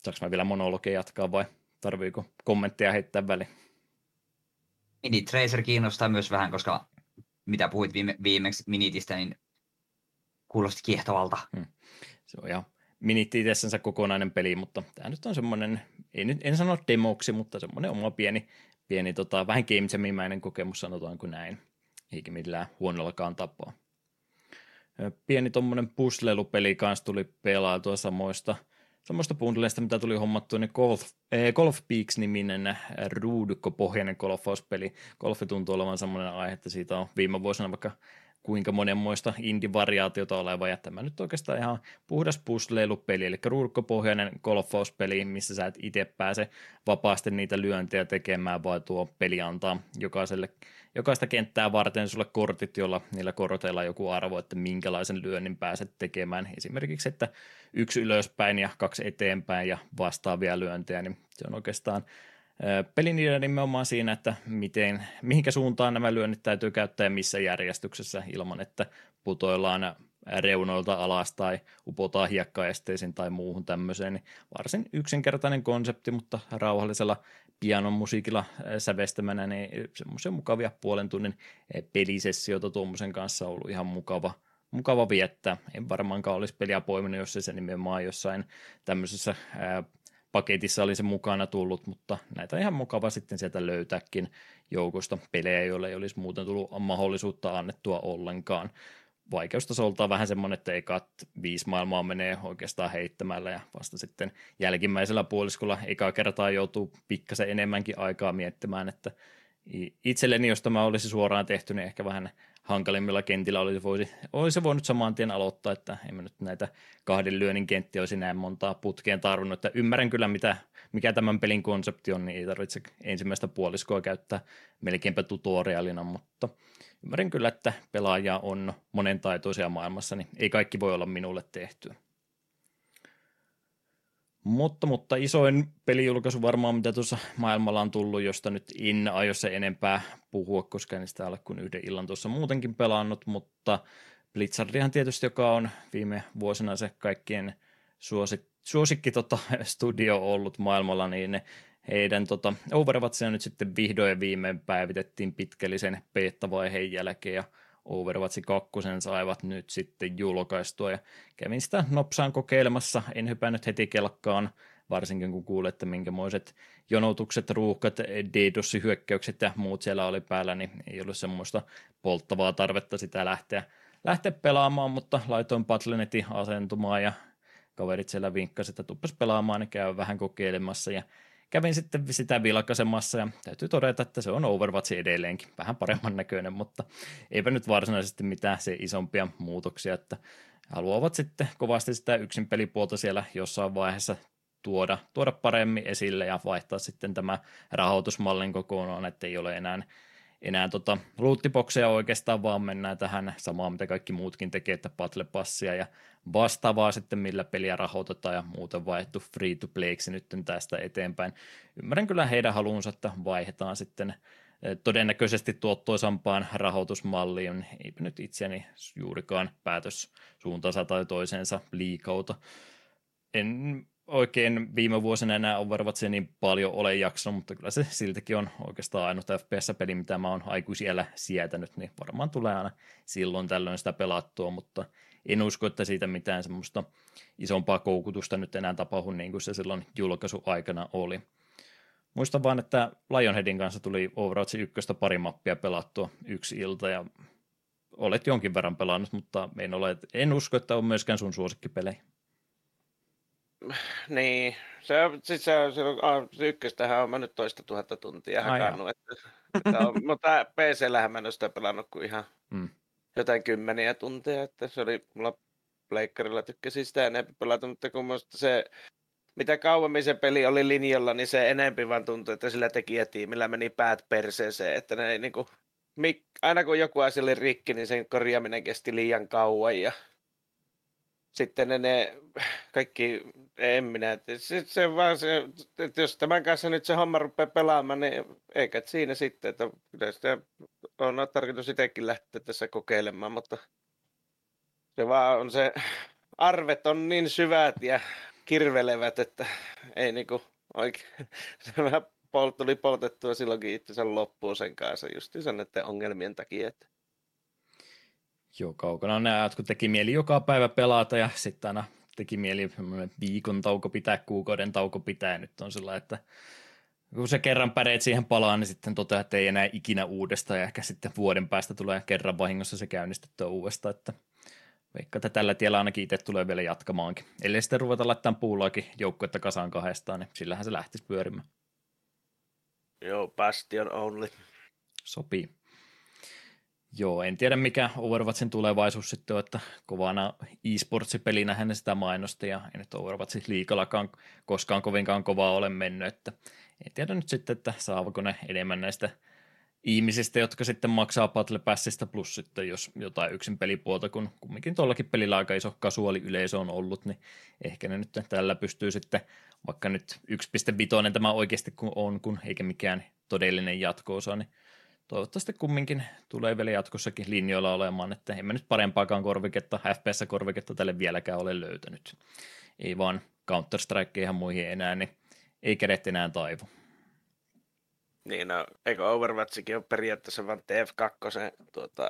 Saanko mä vielä monologia jatkaa vai tarviiko kommentteja heittää väliin?
Mini Tracer kiinnostaa myös vähän, koska mitä puhuit viime, viimeksi Minitistä, niin kuulosti kiehtovalta. Hmm.
Se on ihan Minitti itsensä kokonainen peli, mutta tämä nyt on semmoinen, ei nyt, en sano demoksi, mutta semmoinen oma pieni, pieni tota, vähän game kokemus sanotaanko näin, eikä millään huonollakaan tapaa. Pieni tuommoinen puslelupeli kanssa tuli pelaatua samoista – semmoista bundleista, mitä tuli hommattua, niin Golf, eh, Golf Peaks-niminen ruudukkopohjainen golfauspeli. Golfi tuntuu olevan semmoinen aihe, että siitä on viime vuosina vaikka kuinka monenmoista indie-variaatiota oleva, ja tämä nyt oikeastaan ihan puhdas puzzleilupeli, eli ruudukkopohjainen golfauspeli, missä sä et itse pääse vapaasti niitä lyöntejä tekemään, vaan tuo peli antaa jokaiselle jokaista kenttää varten sulle kortit, joilla niillä korteilla joku arvo, että minkälaisen lyönnin pääset tekemään. Esimerkiksi, että yksi ylöspäin ja kaksi eteenpäin ja vastaavia lyöntejä, niin se on oikeastaan pelin idea nimenomaan siinä, että miten, mihinkä suuntaan nämä lyönnit täytyy käyttää ja missä järjestyksessä ilman, että putoillaan reunoilta alas tai upotaan hiekkaesteisiin tai muuhun tämmöiseen. Niin varsin yksinkertainen konsepti, mutta rauhallisella pianon musiikilla sävestämänä, niin semmoisia mukavia puolen tunnin pelisessioita tuommoisen kanssa on ollut ihan mukava, mukava viettää. En varmaankaan olisi peliä poiminut, jos se nimenomaan jossain tämmöisessä paketissa oli se mukana tullut, mutta näitä on ihan mukava sitten sieltä löytääkin joukosta pelejä, joille ei olisi muuten tullut mahdollisuutta annettua ollenkaan. vaikeustasolta on vähän semmoinen, että ekat viisi maailmaa menee oikeastaan heittämällä ja vasta sitten jälkimmäisellä puoliskolla eka kertaa joutuu pikkasen enemmänkin aikaa miettimään, että itselleni, jos tämä olisi suoraan tehty, niin ehkä vähän hankalimmilla kentillä olisi, voisi, olisi voinut saman tien aloittaa, että emme nyt näitä kahden lyönnin kenttiä olisi näin montaa putkeen tarvinnut, että ymmärrän kyllä, mitä, mikä tämän pelin konsepti on, niin ei tarvitse ensimmäistä puoliskoa käyttää melkeinpä tutorialina, mutta ymmärrän kyllä, että pelaaja on monen taitoisia maailmassa, niin ei kaikki voi olla minulle tehtyä. Mutta, mutta isoin pelijulkaisu varmaan, mitä tuossa maailmalla on tullut, josta nyt en aio se enempää puhua, koska en sitä ole kuin yhden illan tuossa muutenkin pelannut, mutta Blizzardihan tietysti, joka on viime vuosina se kaikkien suosit, suosikki tota, <laughs> studio ollut maailmalla, niin heidän tota, Overwatchia nyt sitten vihdoin viimein päivitettiin pitkällisen beta-vaiheen jälkeen. Ja Overwatch 2 saivat nyt sitten julkaistua. Ja kävin sitä nopsaan kokeilemassa, en hypännyt heti kelkkaan, varsinkin kun kuulet, että minkämoiset jonotukset, ruuhkat, DDoS-hyökkäykset ja muut siellä oli päällä, niin ei ollut semmoista polttavaa tarvetta sitä lähteä, lähteä pelaamaan, mutta laitoin Battle.netin asentumaan ja kaverit siellä vinkkasivat, että tuppas pelaamaan ja käy vähän kokeilemassa ja kävin sitten sitä vilkaisemassa ja täytyy todeta, että se on Overwatch edelleenkin. Vähän paremman näköinen, mutta eipä nyt varsinaisesti mitään se isompia muutoksia, että haluavat sitten kovasti sitä yksin pelipuolta siellä jossain vaiheessa tuoda, tuoda paremmin esille ja vaihtaa sitten tämä rahoitusmallin kokonaan, että ei ole enää enää tota lootibokseja oikeastaan, vaan mennään tähän samaan, mitä kaikki muutkin tekee, että battle passia ja vastaavaa sitten, millä peliä rahoitetaan ja muuten vaihtu free to playksi nyt tästä eteenpäin. Ymmärrän kyllä heidän halunsa, että vaihdetaan sitten eh, todennäköisesti tuottoisampaan rahoitusmalliin. Eipä nyt itseäni juurikaan päätös suuntaansa tai toiseensa liikauta. En oikein viime vuosina enää Overwatchia niin paljon ole jaksanut, mutta kyllä se siltikin on oikeastaan ainut FPS-peli, mitä mä oon aikuisiellä sietänyt, niin varmaan tulee aina silloin tällöin sitä pelattua, mutta en usko, että siitä mitään semmoista isompaa koukutusta nyt enää tapahdu niin kuin se silloin julkaisuaikana oli. Muistan vaan, että Lionheadin kanssa tuli Overwatch 1 pari mappia pelattua yksi ilta ja olet jonkin verran pelannut, mutta en, ole, en usko, että on myöskään sun suosikkipelejä.
Niin, se, sit se, se, se ykköstähän on mennyt toista tuhatta tuntia hakannut. Että, että on, <laughs> mutta PC-lähän mä en ole sitä pelannut kuin ihan mm. jotain kymmeniä tunteja, että se oli mulla pleikkarilla tykkäsin sitä enemmän pelata, mutta kun se, mitä kauemmin se peli oli linjalla, niin se enempi vaan tuntui, että sillä tekijätiimillä meni päät perseeseen, että ne ei niinku, aina kun joku asia oli rikki, niin sen korjaaminen kesti liian kauan ja sitten ne, ne kaikki, en minä, se, se vaan se, että jos tämän kanssa nyt se homma rupeaa pelaamaan, niin eikä siinä sitten, että kyllä sitä on tarkoitus itsekin lähteä tässä kokeilemaan, mutta se vaan on se, arvet on niin syvät ja kirvelevät, että ei niinku oikein, <laughs> se vähän tuli poltettua silloinkin itsensä loppuun sen kanssa just sen ongelmien takia, että
Joo, kaukana ajat, kun teki mieli joka päivä pelata ja sitten aina teki mieli viikon tauko pitää, kuukauden tauko pitää. Ja nyt on sillä, että kun se kerran päreet siihen palaa, niin sitten toteaa, että ei enää ikinä uudestaan ja ehkä sitten vuoden päästä tulee kerran vahingossa se käynnistettyä uudestaan, että veikka, että tällä tiellä ainakin itse tulee vielä jatkamaankin. Eli sitten ruveta laittamaan puulaakin joukkuetta kasaan kahdestaan, niin sillähän se lähtisi pyörimään.
Joo, Bastion only.
Sopii. Joo, en tiedä mikä Overwatchin tulevaisuus sitten on, että kovana e-sportsipelinä hän sitä mainosti ja ei nyt Overwatchin liikallakaan koskaan kovinkaan kovaa ole mennyt, että en tiedä nyt sitten, että saavako ne enemmän näistä ihmisistä, jotka sitten maksaa Battle Passista plus sitten jos jotain yksin pelipuolta, kun kumminkin tuollakin pelillä aika iso kasuaali yleisö on ollut, niin ehkä ne nyt tällä pystyy sitten, vaikka nyt 1.5 tämä oikeasti on, kun eikä mikään todellinen jatko-osa, niin toivottavasti kumminkin tulee vielä jatkossakin linjoilla olemaan, että emme nyt parempaakaan korviketta, FPS-korviketta tälle vieläkään ole löytänyt. Ei vaan Counter-Strike ihan muihin enää, niin ei kädet enää taivu.
Niin, no, eikö Overwatchikin ole periaatteessa vain TF2 tuota,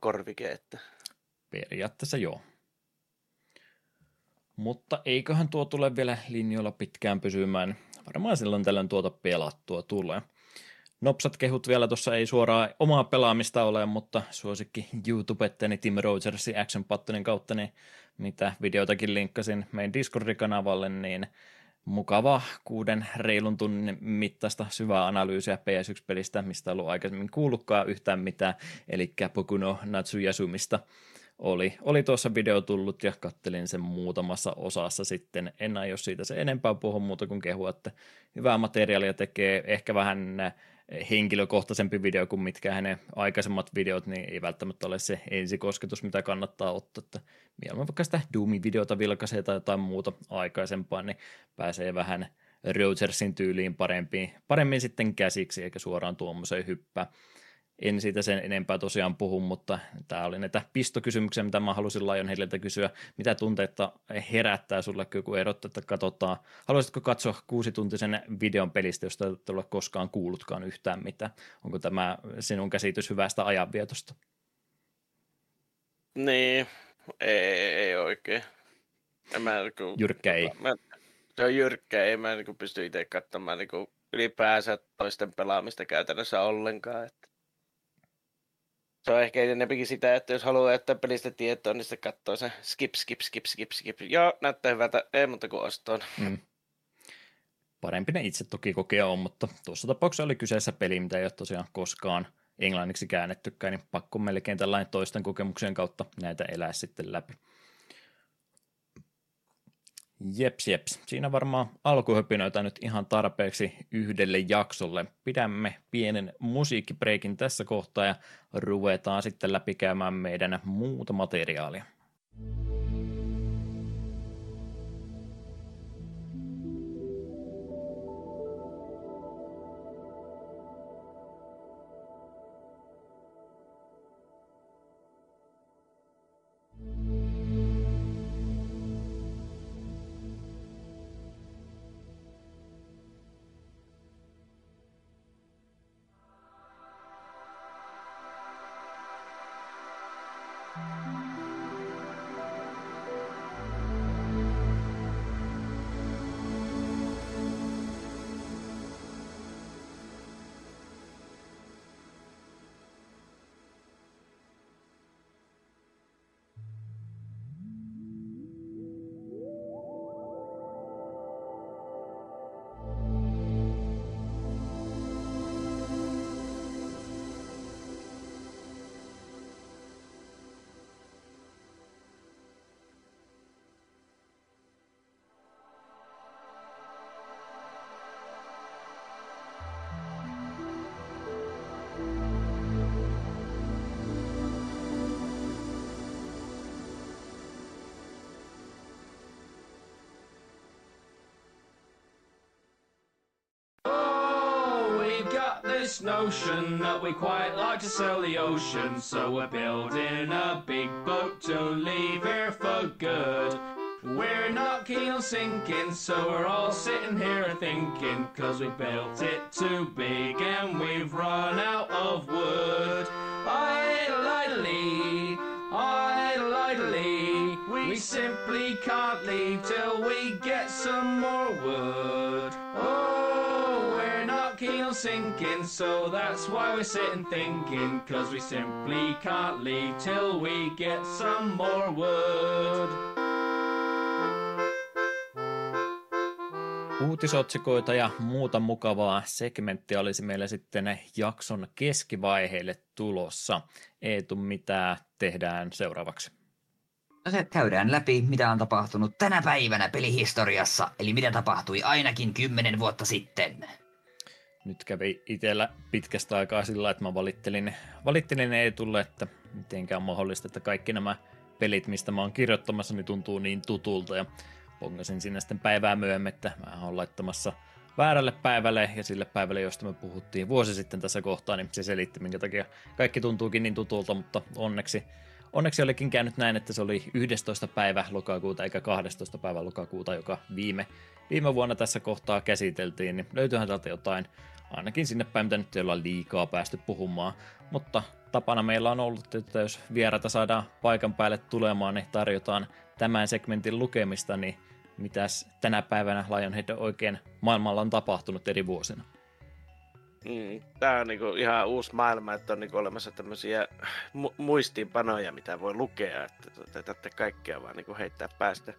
korvike, että...
Periaatteessa joo. Mutta eiköhän tuo tule vielä linjoilla pitkään pysymään. Varmaan silloin tällöin tuota pelattua tulee. Nopsat kehut vielä tuossa ei suoraan omaa pelaamista ole, mutta suosikki YouTubetteni Tim Rogersin Action Buttonin kautta, niin mitä videotakin linkkasin meidän Discord-kanavalle, niin mukava kuuden reilun tunnin mittaista syvää analyysiä PS1-pelistä, mistä ollut aikaisemmin kuullutkaan yhtään mitään, eli Pokuno Natsuyasumista oli, oli tuossa video tullut ja kattelin sen muutamassa osassa sitten. En aio siitä se enempää puhua muuta kuin kehua, että hyvää materiaalia tekee, ehkä vähän henkilökohtaisempi video kuin mitkä hänen aikaisemmat videot, niin ei välttämättä ole se ensikosketus, mitä kannattaa ottaa. Että mieluummin vaikka sitä Doom-videota vilkaisee tai jotain muuta aikaisempaa, niin pääsee vähän Rogersin tyyliin parempiin, paremmin sitten käsiksi, eikä suoraan tuommoiseen hyppää. En siitä sen enempää tosiaan puhu, mutta tämä oli näitä pistokysymyksiä, mitä mä halusin Lionheadilta kysyä. Mitä tunteita herättää sulle, kun erot, että katsotaan. Haluaisitko katsoa kuusituntisen videon pelistä, josta et ole koskaan kuullutkaan yhtään mitään? Onko tämä sinun käsitys hyvästä ajanvietosta?
Niin, ei, ei oikein. En mä,
niin jyrkkä ei.
Mä, se on jyrkkä, ei mä niin pysty itse katsomaan niin ylipäänsä toisten pelaamista käytännössä ollenkaan. Että se on ehkä enemmänkin sitä, että jos haluaa jättää pelistä tietoa, niin se katsoo se skip, skip, skip, skip, skip. Joo, näyttää hyvältä, ei muuta kuin ostoon. Mm.
Parempi ne itse toki kokea on, mutta tuossa tapauksessa oli kyseessä peli, mitä ei ole tosiaan koskaan englanniksi käännettykään, niin pakko melkein tällainen toisten kokemuksen kautta näitä elää sitten läpi. Jeps, jeps. Siinä varmaan alkuhöpinöitä nyt ihan tarpeeksi yhdelle jaksolle. Pidämme pienen musiikkibreikin tässä kohtaa ja ruvetaan sitten läpikäymään meidän muuta materiaalia.
Notion that we quite like to sail the ocean, so we're building a big boat to leave here for good. We're not keen on sinking, so we're all sitting here thinking, cause we built it too big and we've run out of wood. Idly, idly, we simply can't leave till we get some more wood. Oh, sinking, so that's why we're sitting thinking, cause we simply can't leave till we get some more wood.
Uutisotsikoita ja muuta mukavaa segmenttiä olisi meillä sitten jakson keskivaiheille tulossa. Eetu, mitä tehdään seuraavaksi?
No se käydään läpi, mitä on tapahtunut tänä päivänä pelihistoriassa, eli mitä tapahtui ainakin kymmenen vuotta sitten
nyt kävi itsellä pitkästä aikaa sillä, että mä valittelin, valittelin Eetulle, että mitenkään mahdollista, että kaikki nämä pelit, mistä mä oon kirjoittamassa, niin tuntuu niin tutulta ja pongasin sinne sitten päivää myöhemmin, että mä oon laittamassa väärälle päivälle ja sille päivälle, josta me puhuttiin vuosi sitten tässä kohtaa, niin se selitti, minkä takia kaikki tuntuukin niin tutulta, mutta onneksi Onneksi olikin käynyt näin, että se oli 11. päivä lokakuuta eikä 12. päivä lokakuuta, joka viime, viime vuonna tässä kohtaa käsiteltiin, niin löytyyhän täältä jotain ainakin sinne päin, mitä nyt ei olla liikaa päästy puhumaan. Mutta tapana meillä on ollut, että jos vierata saadaan paikan päälle tulemaan, niin tarjotaan tämän segmentin lukemista, niin mitäs tänä päivänä Lionhead oikein maailmalla on tapahtunut eri vuosina?
Mm. Tää on niinku ihan uusi maailma, että on niinku olemassa tämmöisiä mu- muistiinpanoja, mitä voi lukea, että tätä kaikkea vaan niinku heittää päästä.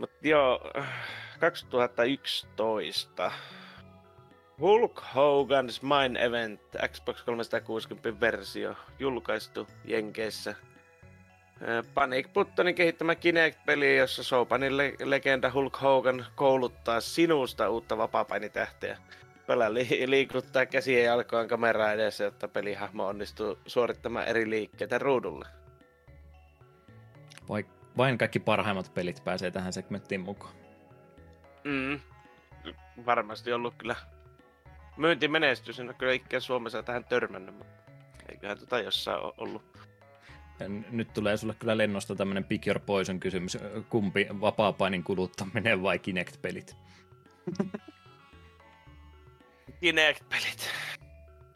Mut joo, 2011 Hulk Hogan's Main Event Xbox 360 versio julkaistu Jenkeissä. Panic Buttonin kehittämä Kinect-peli, jossa Sopanin le- legenda Hulk Hogan kouluttaa sinusta uutta vapaapainitähteä. Pelaa li- liikuttaa käsiä ja jalkojen kameraa edessä, jotta pelihahmo onnistuu suorittamaan eri liikkeitä ruudulle.
Vai, vain kaikki parhaimmat pelit pääsee tähän segmenttiin mukaan.
Mm. Varmasti ollut kyllä myyntimenestys. En ole kyllä ikään Suomessa tähän törmännyt, mutta eiköhän tota jossain ole ollut.
Ja n- Nyt tulee sulle kyllä lennosta tämmönen pick your poison kysymys. Kumpi vapaapainin kuluttaminen vai Kinect-pelit? <laughs>
Kinect-pelit.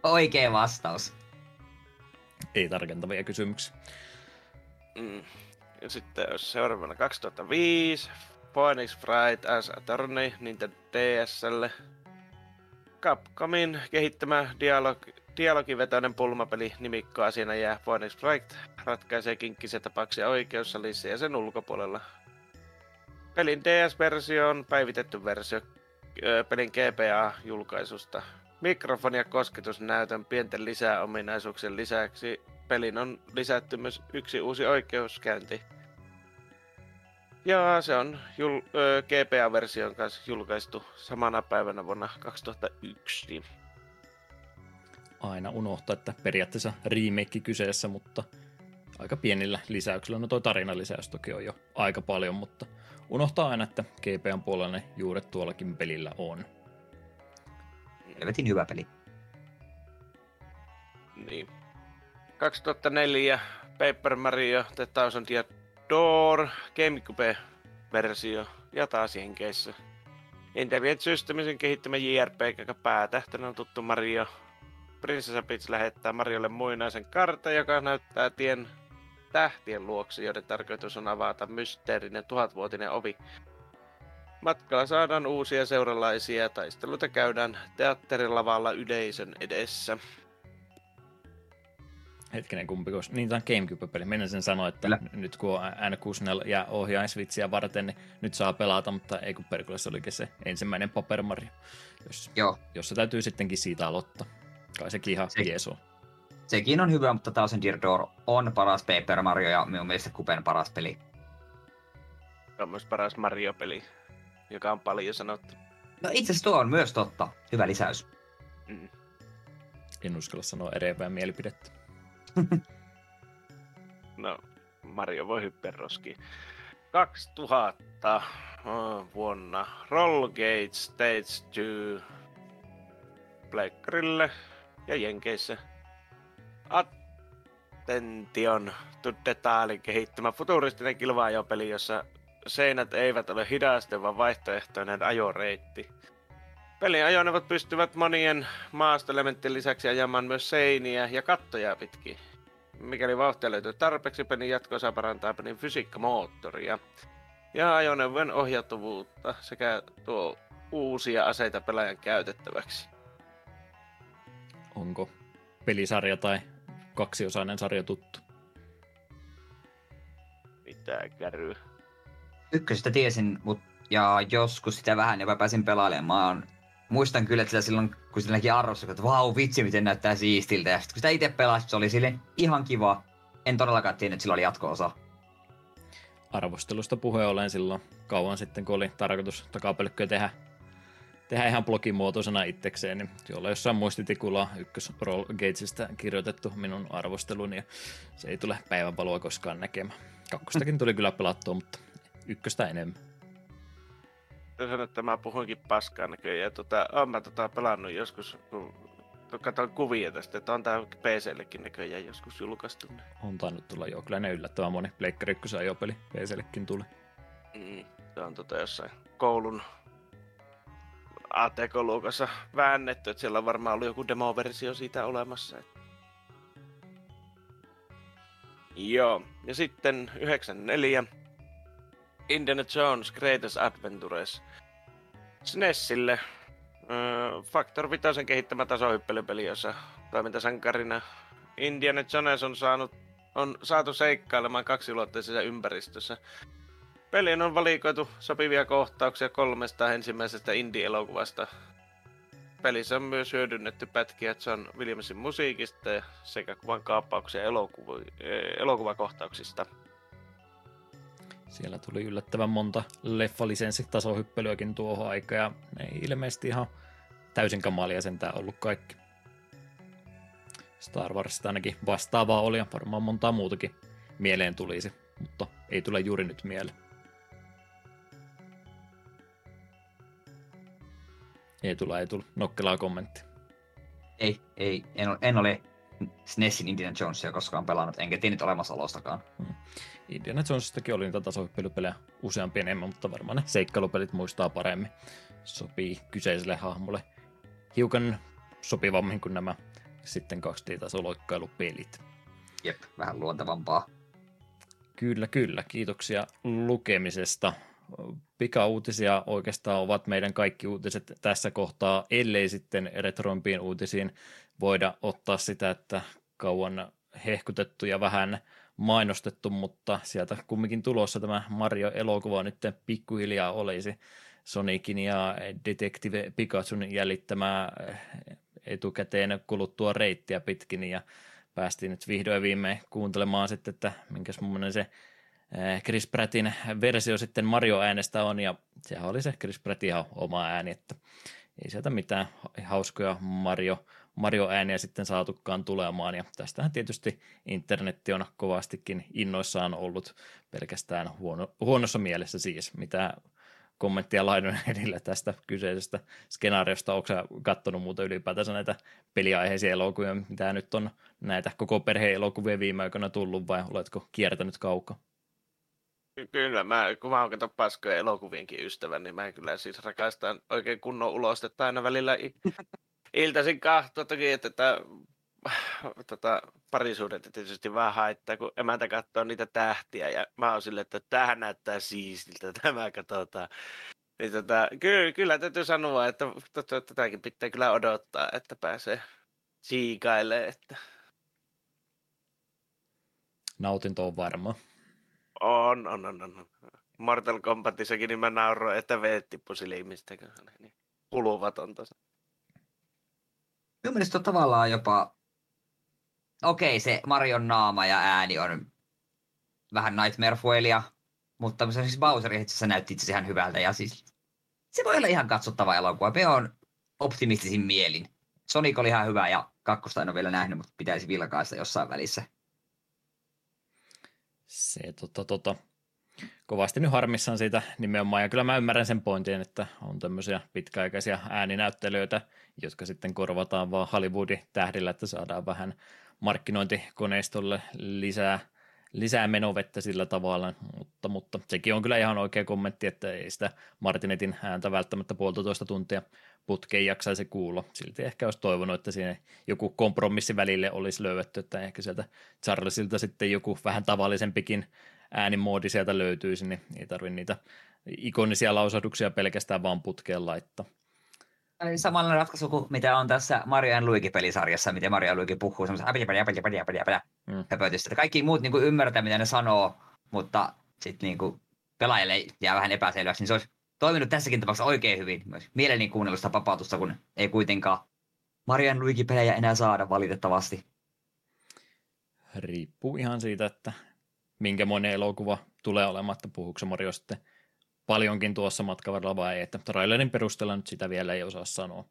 Oikea vastaus.
Ei tarkentavia kysymyksiä.
Mm. Ja sitten jos seuraavana 2005, Phoenix Fright as Attorney Nintendo DSlle. Capcomin kehittämä dialog, dialogivetoinen pulmapeli nimikkoasiana jää Phoenix Fright ratkaisee kinkkisiä tapauksia oikeussalissa ja sen ulkopuolella. Pelin DS-versio on päivitetty versio pelin GPA-julkaisusta. Mikrofoni- ja kosketusnäytön pienten lisäominaisuuksien lisäksi pelin on lisätty myös yksi uusi oikeuskäynti. Ja se on jul- ö, GPA-version kanssa julkaistu samana päivänä vuonna 2001.
Aina unohtaa, että periaatteessa remake kyseessä, mutta aika pienillä lisäyksillä. No toi tarinalisäys toki on jo aika paljon, mutta unohtaa aina, että GPAn puolella ne juuret tuollakin pelillä on.
Helvetin hyvä peli.
Niin. 2004 Paper Mario The Thousand Year Door GameCube-versio ja taas Jenkeissä. Intelligent Systemsin kehittämä JRPG, joka päätähtönä on tuttu Mario. Prinsessa Peach lähettää Mariolle muinaisen kartan, joka näyttää tien tähtien luoksi, joiden tarkoitus on avata mysteerinen tuhatvuotinen ovi. Matkalla saadaan uusia seuralaisia ja taisteluita käydään teatterilavalla yleisön edessä.
Hetkinen, kumpi koska Niin, tämä on Gamecube-peli. Menen sen sanoa, että
Kyllä.
nyt kun on N64 ja ohjaisvitsiä varten, niin nyt saa pelata, mutta ei kun perkele, se olikin se ensimmäinen Paper Mario, jos,
Joo,
jos se täytyy sittenkin siitä aloittaa. Kai sekin ihan
Se-
jees on.
sekin on hyvä, mutta Thousand Year Door on paras Paper Mario ja minun mielestä Kupen paras peli.
Se on myös paras Mario-peli, joka on paljon sanottu.
No itse asiassa tuo on myös totta. Hyvä lisäys.
Mm.
En uskalla sanoa erevää mielipidettä. <laughs>
No, Mario voi hyppää roskiin. 2000 oh, vuonna Rollgate Stage 2 Pleikkarille ja Jenkeissä. Attention to Detailin kehittämä futuristinen kilvaajopeli, jossa seinät eivät ole hidaste, vaan vaihtoehtoinen ajoreitti. Pelin ajoneuvot pystyvät monien maastoelementtien lisäksi ajamaan myös seiniä ja kattoja pitkin. Mikäli vauhtia löytyy tarpeeksi, pelin jatko saa parantaa pelin fysiikkamoottoria ja ajoneuvojen ohjautuvuutta sekä tuo uusia aseita pelaajan käytettäväksi.
Onko pelisarja tai kaksiosainen sarja tuttu?
Mitä käryy?
Ykkösestä tiesin, mut, ja joskus sitä vähän jopa pääsin pelailemaan. Muistan kyllä, että silloin, kun sitä näki arvossa, että vau, vitsi, miten näyttää siistiltä. Ja sit, kun sitä itse pelasi, se oli sille ihan kiva. En todellakaan tiennyt, että sillä oli jatko-osa.
Arvostelusta puheen ollen silloin kauan sitten, kun oli tarkoitus takapelkköä tehdä, tehdä ihan blogimuotoisena itsekseen, niin jolla jossain muistitikulla ykkös Roll Gatesista kirjoitettu minun arvosteluni, ja se ei tule päivänvaloa koskaan näkemään. Kakkostakin tuli kyllä pelattua, mutta ykköstä enemmän.
Sanon, että mä puhuinkin paskaa näköjään. Ja tota, oon mä tota pelannut joskus, kun katsoin kuvia tästä, että on tää PCllekin näköjään joskus julkaistu.
On tainnut tulla jo, kyllä ne yllättävän moni Pleikkari 1 ajopeli PCllekin tuli.
Mm, se on tota jossain koulun ATK-luokassa väännetty, että siellä on varmaan ollut joku demoversio siitä olemassa. Et. Joo, ja sitten 94 Indiana Jones Greatest Adventures SNESille Öö, Factor 5 kehittämä tasohyppelypeli, jossa toimintasankarina Indiana Jones on saanut on saatu seikkailemaan kaksiulotteisessa ympäristössä. Peliin on valikoitu sopivia kohtauksia kolmesta ensimmäisestä indie-elokuvasta. Pelissä on myös hyödynnetty pätkiä John Williamsin musiikista sekä kuvan kaappauksia elokuva- eh, elokuvakohtauksista.
Siellä tuli yllättävän monta leffalisenssitasohyppelyäkin tuohon aikaan ja ne ei ilmeisesti ihan täysin kamalia sentään ollut kaikki. Star Warsista ainakin vastaavaa oli ja varmaan montaa muutakin mieleen tulisi, mutta ei tule juuri nyt mieleen. Ei tule, ei tule. Nokkelaa kommentti.
Ei, ei, en, ole- en ole SNESin Indiana Jonesia koskaan pelannut, enkä tiennyt olemassaolostakaan.
Indiana Jonesistakin oli niitä tasohyppelypelejä useampi enemmän, mutta varmaan ne seikkailupelit muistaa paremmin. Sopii kyseiselle hahmolle hiukan sopivammin kuin nämä sitten 2D-tasoloikkailupelit.
Jep, vähän luontevampaa.
Kyllä, kyllä. Kiitoksia lukemisesta. Pikauutisia oikeastaan ovat meidän kaikki uutiset tässä kohtaa, ellei sitten retroimpiin uutisiin voida ottaa sitä, että kauan hehkutettu ja vähän mainostettu, mutta sieltä kumminkin tulossa tämä Mario-elokuva nyt pikkuhiljaa olisi Sonicin ja Detective Pikachun jäljittämää etukäteen kuluttua reittiä pitkin. Ja päästiin nyt vihdoin viimein kuuntelemaan sitten, että minkäs mummonen se eh, Chris Prattin versio sitten Mario-äänestä on, ja sehän oli se Chris Prattin ihan oma ääni, että ei sieltä mitään hauskoja Mario, Mario-ääniä sitten saatukaan tulemaan, ja tästähän tietysti internetti on kovastikin innoissaan ollut pelkästään huono, huonossa mielessä siis, mitä kommenttia Lainonen <laughs> edellä tästä kyseisestä skenaariosta. Onko sä kattonut muuta ylipäätänsä näitä peliaiheisia elokuvia, mitä nyt on näitä koko perheen elokuvia viime aikoina tullut, vai oletko kiertänyt kaukaa?
Ky- Kyllä, mä, kun mä oon paskoja elokuvienkin ystävä, niin mä kyllä siis rakastan oikein kunnon ulostetta aina välillä iltaisin kahtoa toki, että tätä, <sighs> tota, parisuudetta tietysti vähän haittaa, kun emäntä katsoo niitä tähtiä ja mä oon silleen, että tämähän näyttää siistiltä, <laughs> tämä katsotaan. Niin tota, kyllä, kyllä täytyy sanoa, että tätäkin pitää kyllä odottaa, että pääsee siikailemaan, että
Nautinto on varma.
On, on, on, on. Mortal Kombatissakin niin mä nauroin, että veet tippu silmistä, niin kuluvatonta.
Minun mielestä tavallaan jopa... Okei, se Marion naama ja ääni on vähän Nightmare Fuelia, mutta siis Bowserin itse asiassa näytti itse ihan hyvältä. Ja siis se voi olla ihan katsottava elokuva. Me on optimistisin mielin. Sonic oli ihan hyvä ja kakkosta en ole vielä nähnyt, mutta pitäisi vilkaista jossain välissä.
Se tota, tota, kovasti nyt harmissaan siitä nimenomaan, ja kyllä mä ymmärrän sen pointin, että on tämmöisiä pitkäaikaisia ääninäyttelijöitä, jotka sitten korvataan vaan Hollywoodin tähdillä, että saadaan vähän markkinointikoneistolle lisää, lisää menovettä sillä tavalla, mutta, mutta sekin on kyllä ihan oikea kommentti, että ei sitä Martinetin ääntä välttämättä puolitoista tuntia putkeen jaksaisi kuulla. Silti ehkä olisi toivonut, että siinä joku kompromissi välille olisi löydetty, että ehkä sieltä Charlesilta sitten joku vähän tavallisempikin äänimoodi sieltä löytyisi, niin ei tarvitse niitä ikonisia lausahduksia pelkästään vaan putkeen laittaa.
Samanlainen ratkaisu kuin mitä on tässä Mario Luigi-pelisarjassa, miten Mario Luigi puhuu semmoisen
Mm.
höpötystä. Kaikki muut niin kuin ymmärtää, mitä ne sanoo, mutta sitten niin kuin pelaajille jää vähän epäselväksi, niin se olisi toiminut tässäkin tapauksessa oikein hyvin. Myös mieleni kuunnellusta vapautusta, kun ei kuitenkaan Mario Luigi-pelejä enää saada valitettavasti.
Riippuu ihan siitä, että minkä monen elokuva tulee olemaan, että puhuuko Mario sitten paljonkin tuossa matkan varrella vai ei, että trailerin perusteella nyt sitä vielä ei osaa sanoa.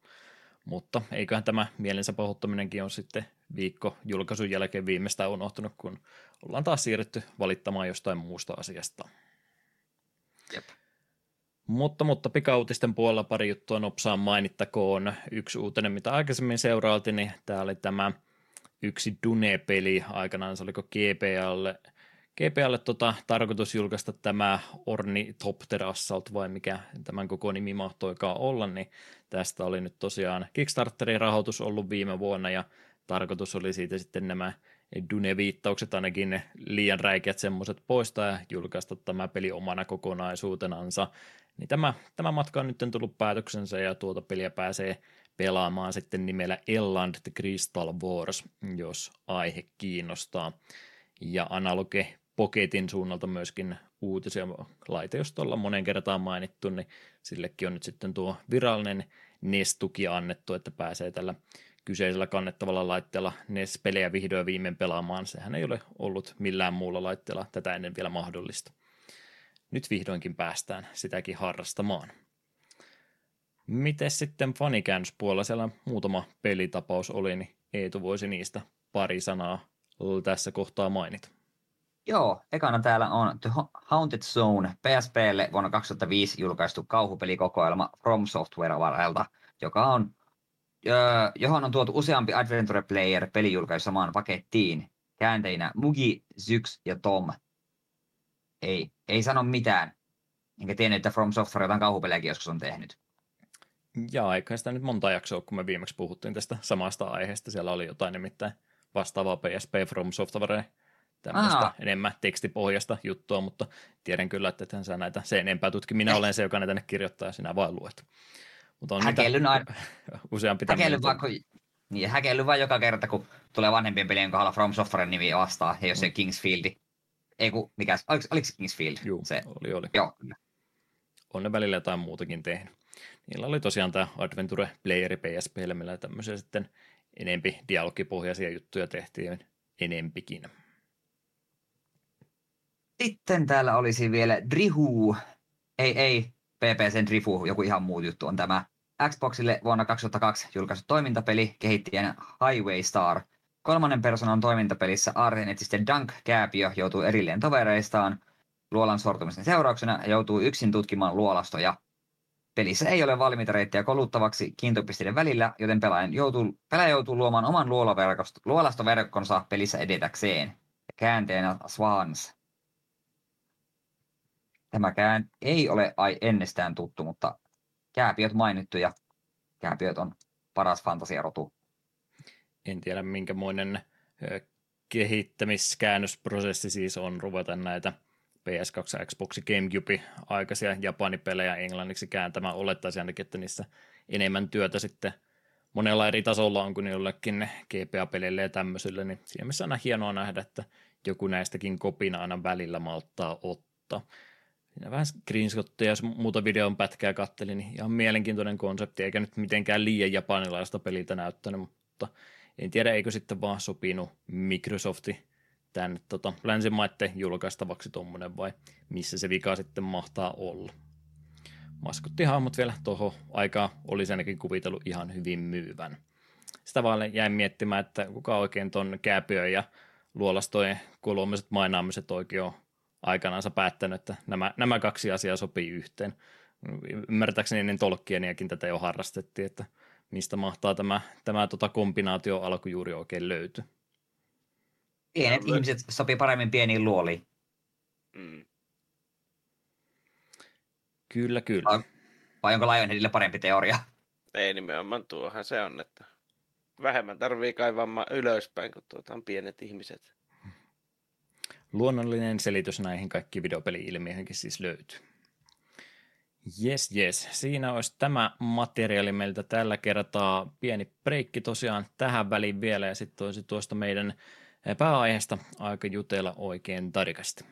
Mutta eiköhän tämä mielensä pahoittaminenkin on sitten viikko julkaisun jälkeen viimeistään unohtunut, kun ollaan taas siirrytty valittamaan jostain muusta asiasta.
Jep.
Mutta, mutta pikautisten puolella pari juttua nopsaan mainittakoon. Yksi uutinen, mitä aikaisemmin seurailtiin, niin tämä oli tämä yksi Dune-peli aikanaan, se oliko GPAlle, GPAlle tota, tarkoitus julkaista tämä Ornithopter Assault vai mikä tämän koko nimi mahtoikaan olla, niin tästä oli nyt tosiaan Kickstarterin rahoitus ollut viime vuonna ja tarkoitus oli siitä sitten nämä Dune-viittaukset ainakin ne liian räikeät semmoiset poistaa ja julkaista tämä peli omana kokonaisuutenansa. Niin tämä, tämä matka on nyt tullut päätöksensä ja tuota peliä pääsee pelaamaan sitten nimellä Elland Crystal Wars, jos aihe kiinnostaa. Ja Analoge Pocketin suunnalta myöskin uutisia. Laite, jos tuolla monen kertaan mainittu, niin sillekin on nyt sitten tuo virallinen NES-tuki annettu, että pääsee tällä kyseisellä kannettavalla laitteella NES-pelejä vihdoin viimein pelaamaan. Sehän ei ole ollut millään muulla laitteella tätä ennen vielä mahdollista. Nyt vihdoinkin päästään sitäkin harrastamaan. Miten sitten fanikäännöspuolella siellä muutama pelitapaus oli, niin Eetu voisi niistä pari sanaa tässä kohtaa mainita.
Joo, ekana täällä on The Haunted Zone PSPlle vuonna 2005 julkaistu kauhupelikokoelma From Software varrelta, joka on, johon on tuotu useampi Adventure Player pelijulkaisu samaan pakettiin. Käänteinä Mugi, Zyx ja Tom. Ei, ei sano mitään. Enkä tiennyt, että From Software jotain kauhupelejäkin joskus on tehnyt.
Ja eikä sitä nyt monta jaksoa, kun me viimeksi puhuttiin tästä samasta aiheesta. Siellä oli jotain nimittäin vastaavaa PSP From Software tämmöistä Aha. enemmän tekstipohjasta juttua, mutta tiedän kyllä, että ethän sä näitä sen enempää tutki. Minä olen se, joka näitä tänne kirjoittaa ja sinä vain luet.
Mutta on häkellyn aina. <laughs>
useampi
häkelly vaan, kun, niin, häkelly vaan joka kerta, kun tulee vanhempien pelien kohdalla From Softwaren nimi vastaan, ja jos se mm. Kingsfieldi. Ei kun, mikä, oliko, oliko se Kingsfield?
Joo, se, oli, oli.
Joo.
On ne välillä jotain muutakin tehnyt. Niillä oli tosiaan tämä Adventure Playeri PSPlle, millä tämmöisiä sitten enempi dialogipohjaisia juttuja tehtiin enempikin.
Sitten täällä olisi vielä Drihu. Ei, ei, PPCn Drifu, joku ihan muu juttu on tämä. Xboxille vuonna 2002 julkaistu toimintapeli kehittäjän Highway Star. Kolmannen persoonan toimintapelissä Ardenetisten Dunk-kääpiö joutuu erilleen tovereistaan luolan sortumisen seurauksena joutuu yksin tutkimaan luolastoja. Pelissä ei ole valmiita reittejä koluttavaksi kiintopisteiden välillä, joten pelaajan joutuu, pelaaja joutuu luomaan oman luolastoverkkonsa pelissä edetäkseen. Käänteenä Swans. Tämäkään ei ole ai ennestään tuttu, mutta kääpiöt mainittu ja kääpiöt on paras fantasiarotu.
En tiedä minkämoinen kehittämiskäännösprosessi siis on ruveta näitä PS2, Xbox, Gamecube aikaisia Japanipelejä englanniksi kääntämään. Olettaisin ainakin, että niissä enemmän työtä sitten monella eri tasolla on kuin jollekin GPA-peleille ja tämmöisille, niin siinä missä aina hienoa nähdä, että joku näistäkin kopina aina välillä malttaa ottaa. Siinä vähän screenshotteja ja muuta videon pätkää kattelin, niin ihan mielenkiintoinen konsepti, eikä nyt mitenkään liian japanilaista peliltä näyttänyt, mutta en tiedä, eikö sitten vaan sopinut Microsofti tämän tota, länsimaiden julkaistavaksi tuommoinen vai missä se vika sitten mahtaa olla. Maskottihahmot vielä tuohon aikaan olisi ainakin kuvitellut ihan hyvin myyvän. Sitä vaan jäin miettimään, että kuka oikein ton kääpiö ja luolastojen kolmiset mainaamiset oikein on aikanaansa päättänyt, että nämä, nämä kaksi asiaa sopii yhteen. Ymmärtääkseni ennen Tolkieniakin tätä jo harrastettiin, että mistä mahtaa tämä, tämä tota kombinaatio alku juuri oikein löytyy.
Pienet ihmiset sopii paremmin pieniin luoliin. Mm.
Kyllä, kyllä. Vai,
vai onko Lionheadille parempi teoria?
Ei nimenomaan tuohan se on, että vähemmän tarvii kaivaa ylöspäin, kun tuota on pienet ihmiset.
Luonnollinen selitys näihin kaikki videopeli-ilmiöihinkin siis löytyy. Yes, yes. Siinä olisi tämä materiaali meiltä tällä kertaa. Pieni breikki tosiaan tähän väliin vielä ja sitten olisi tuosta meidän pääaiheesta aika jutella oikein tarkasti.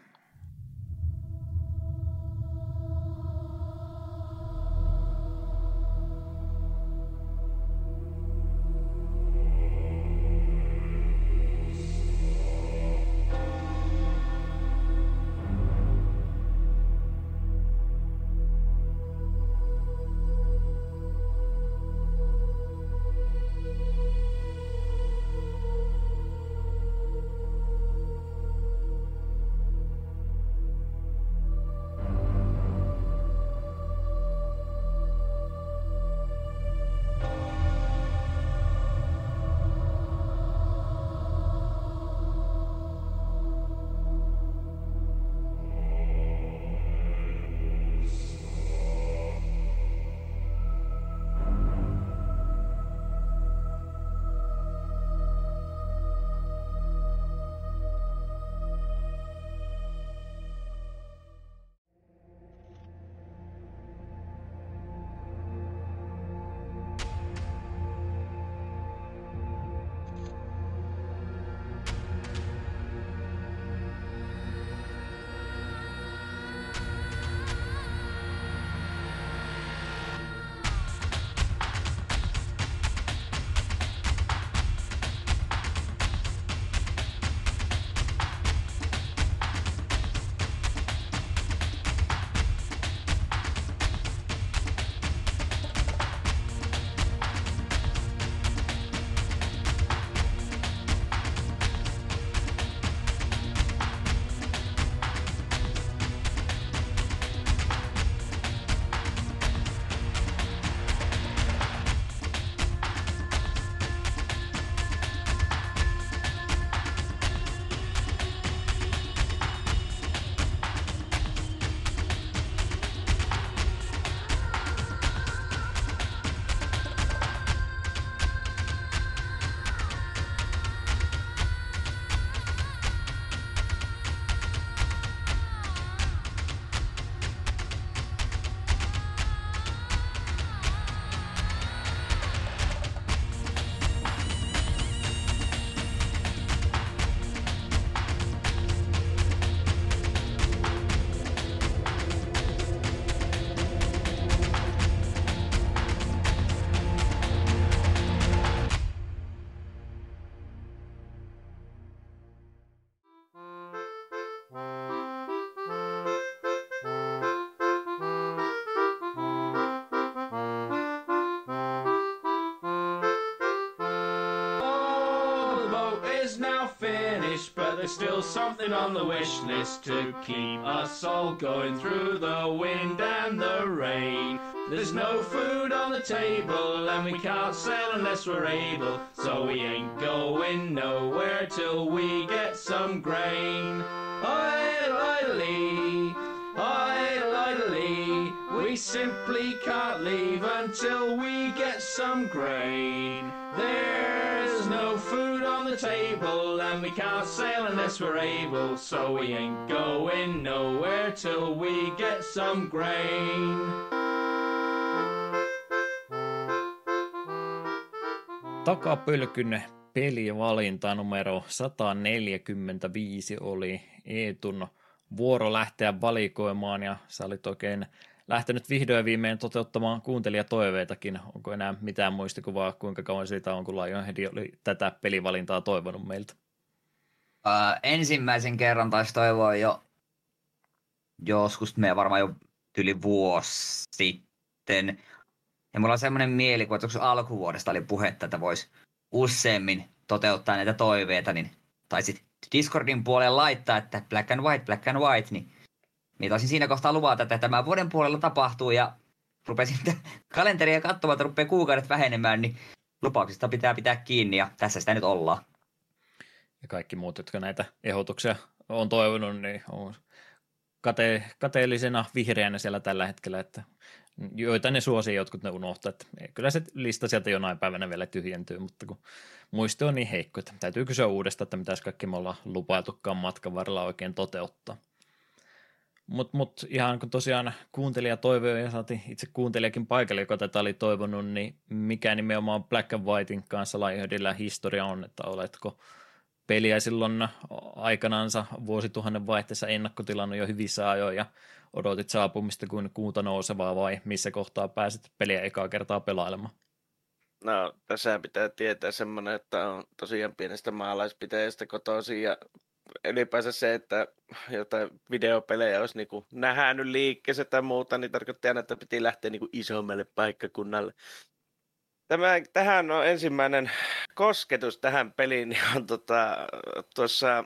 There's still something on the wish list to keep us all going through the wind and the rain. There's no food on the table, and we can't sail unless we're able, so we ain't going nowhere till we get some grain. Idle, Idly, idly, we simply can't leave until we get some grain. There's table, and we can't sail unless we're able, so we ain't going nowhere till we get some grain.
Takapölkyn pelivalinta numero 145 oli Eetun vuoro lähteä valikoimaan ja sä olit oikein lähtenyt vihdoin viimein toteuttamaan kuuntelijatoiveitakin. Onko enää mitään muistikuvaa, kuinka kauan siitä on, kun Lionhead oli tätä pelivalintaa toivonut meiltä?
Ää, ensimmäisen kerran taisi toivoa jo joskus, me varmaan jo yli vuosi sitten. Ja mulla on semmoinen mielikuva, että alkuvuodesta oli puhetta, että voisi useammin toteuttaa näitä toiveita, niin taisit Discordin puolelle laittaa, että black and white, black and white, niin minä taisin siinä kohtaa luvata, että tämä vuoden puolella tapahtuu ja rupesin <laughs> kalenteria katsomaan, että rupeaa kuukaudet vähenemään, niin lupauksista pitää pitää kiinni ja tässä sitä nyt ollaan.
Ja kaikki muut, jotka näitä ehdotuksia on toivonut, niin on kate, kateellisena vihreänä siellä tällä hetkellä, että joita ne suosii, jotkut ne unohtaa. Että kyllä se lista sieltä jonain päivänä vielä tyhjentyy, mutta kun muisti on niin heikko, että täytyy kysyä uudestaan, että mitäs kaikki me ollaan lupailtukaan matkan varrella oikein toteuttaa. Mutta mut ihan kun tosiaan kuuntelija toivoi ja saatiin itse kuuntelijakin paikalle, joka tätä oli toivonut, niin mikä nimenomaan Black and Whitein kanssa Lionheadillä historia on, että oletko peliä silloin aikanaansa vuosituhannen vaihteessa ennakkotilannut jo hyvissä ajoin ja odotit saapumista kuin kuuta nousevaa vai missä kohtaa pääsit peliä ekaa kertaa pelailemaan?
No, tässä pitää tietää semmoinen, että on tosiaan pienestä maalaispitäjästä kotoisin ja ylipäänsä se, että jotain videopelejä olisi niin nähnyt liikkeessä tai muuta, niin tarkoitti aina, että piti lähteä niin isommalle paikkakunnalle. Tämä, tähän on ensimmäinen kosketus tähän peliin, niin on tota, tuossa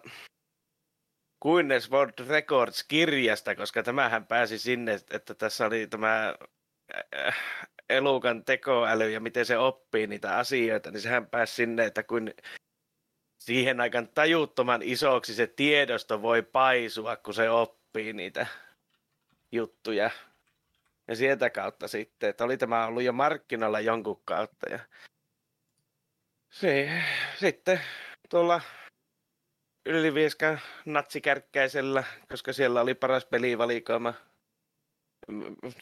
Guinness World Records-kirjasta, koska tämähän pääsi sinne, että tässä oli tämä äh, elukan tekoäly ja miten se oppii niitä asioita, niin sehän pääsi sinne, että kun siihen aikaan tajuttoman isoksi se tiedosto voi paisua, kun se oppii niitä juttuja. Ja sieltä kautta sitten, että oli tämä ollut jo markkinoilla jonkun kautta. Ja se, sitten tuolla Ylivieskan natsikärkkäisellä, koska siellä oli paras pelivalikoima.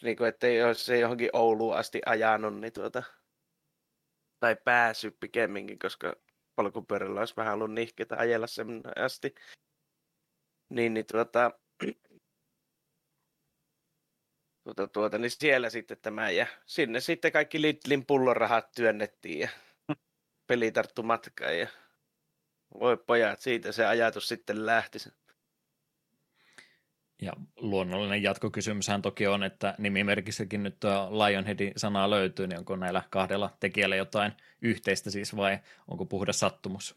Niin kuin, ettei se johonkin Ouluun asti ajanut, niin tuota, tai päässyt pikemminkin, koska polkupyörällä olisi vähän ollut nihketä ajella sen asti. Niin, niin tuota, <clears throat> tuota, tuota, niin siellä sitten tämä ja sinne sitten kaikki Lidlin pullorahat työnnettiin ja <laughs> peli tarttu matkaan ja voi pojat, siitä se ajatus sitten lähti.
Ja luonnollinen jatkokysymyshän toki on, että nimimerkissäkin nyt tuo Lionheadin sanaa löytyy, niin onko näillä kahdella tekijällä jotain yhteistä siis vai onko puhdas sattumus?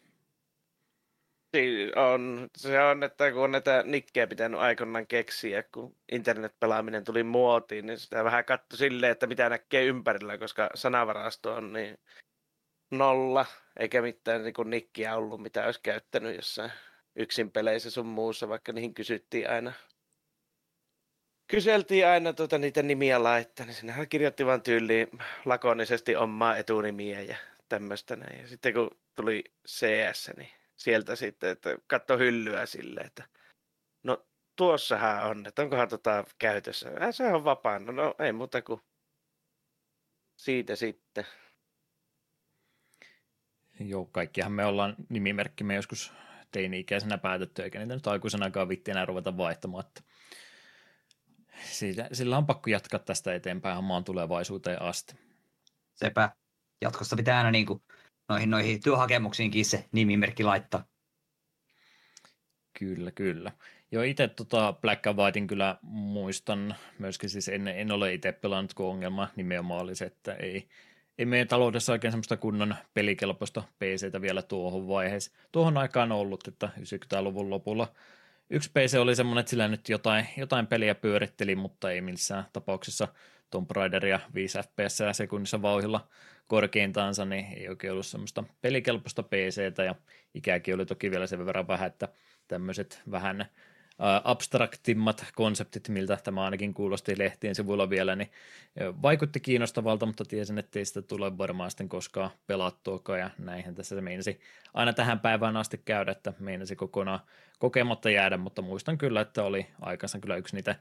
On, se on, että kun on näitä nikkejä pitänyt aikoinaan keksiä, kun internetpelaaminen tuli muotiin, niin sitä vähän katso silleen, että mitä näkee ympärillä, koska sanavarasto on niin nolla, eikä mitään niin kuin nikkiä ollut, mitä olisi käyttänyt jossain yksin peleissä sun muussa, vaikka niihin kysyttiin aina kyseltiin aina tuota niitä nimiä laittaa, niin sinnehän kirjoitti vaan tyyliin lakonisesti omaa etunimiä ja tämmöistä näin. Ja sitten kun tuli CS, niin sieltä sitten, että katso hyllyä sille, että no tuossahan on, että onkohan tota käytössä. Äh, se on vapaana, no ei muuta kuin siitä sitten.
Joo, kaikkihan me ollaan nimimerkkimme joskus teini-ikäisenä päätetty, eikä niitä nyt aikuisenakaan vitti enää ruveta vaihtamaan. Että siitä, sillä on pakko jatkaa tästä eteenpäin maan tulevaisuuteen asti.
Sepä. Jatkossa pitää aina niin kuin noihin, noihin työhakemuksiinkin se nimimerkki laittaa.
Kyllä, kyllä. Joo, itse tota Black and Whitein kyllä muistan myöskin, siis en, en ole itse pelannut, kun ongelma nimenomaan oli se, että ei, ei meidän taloudessa oikein semmoista kunnon pelikelpoista PCtä vielä tuohon vaiheessa. Tuohon aikaan ollut, että 90-luvun lopulla yksi PC oli semmoinen, että sillä nyt jotain, jotain peliä pyöritteli, mutta ei missään tapauksessa Tomb Raideria 5 FPS sekunnissa vauhilla korkeintaansa, niin ei oikein ollut semmoista pelikelpoista PCtä ja ikäkin oli toki vielä sen verran vähän, että tämmöiset vähän abstraktimmat konseptit, miltä tämä ainakin kuulosti lehtien sivuilla vielä, niin vaikutti kiinnostavalta, mutta tiesin, että ei sitä tule varmaan sitten koskaan pelattuakaan, ja näinhän tässä se meinasi aina tähän päivään asti käydä, että meinasi kokonaan kokematta jäädä, mutta muistan kyllä, että oli aikansa kyllä yksi niitä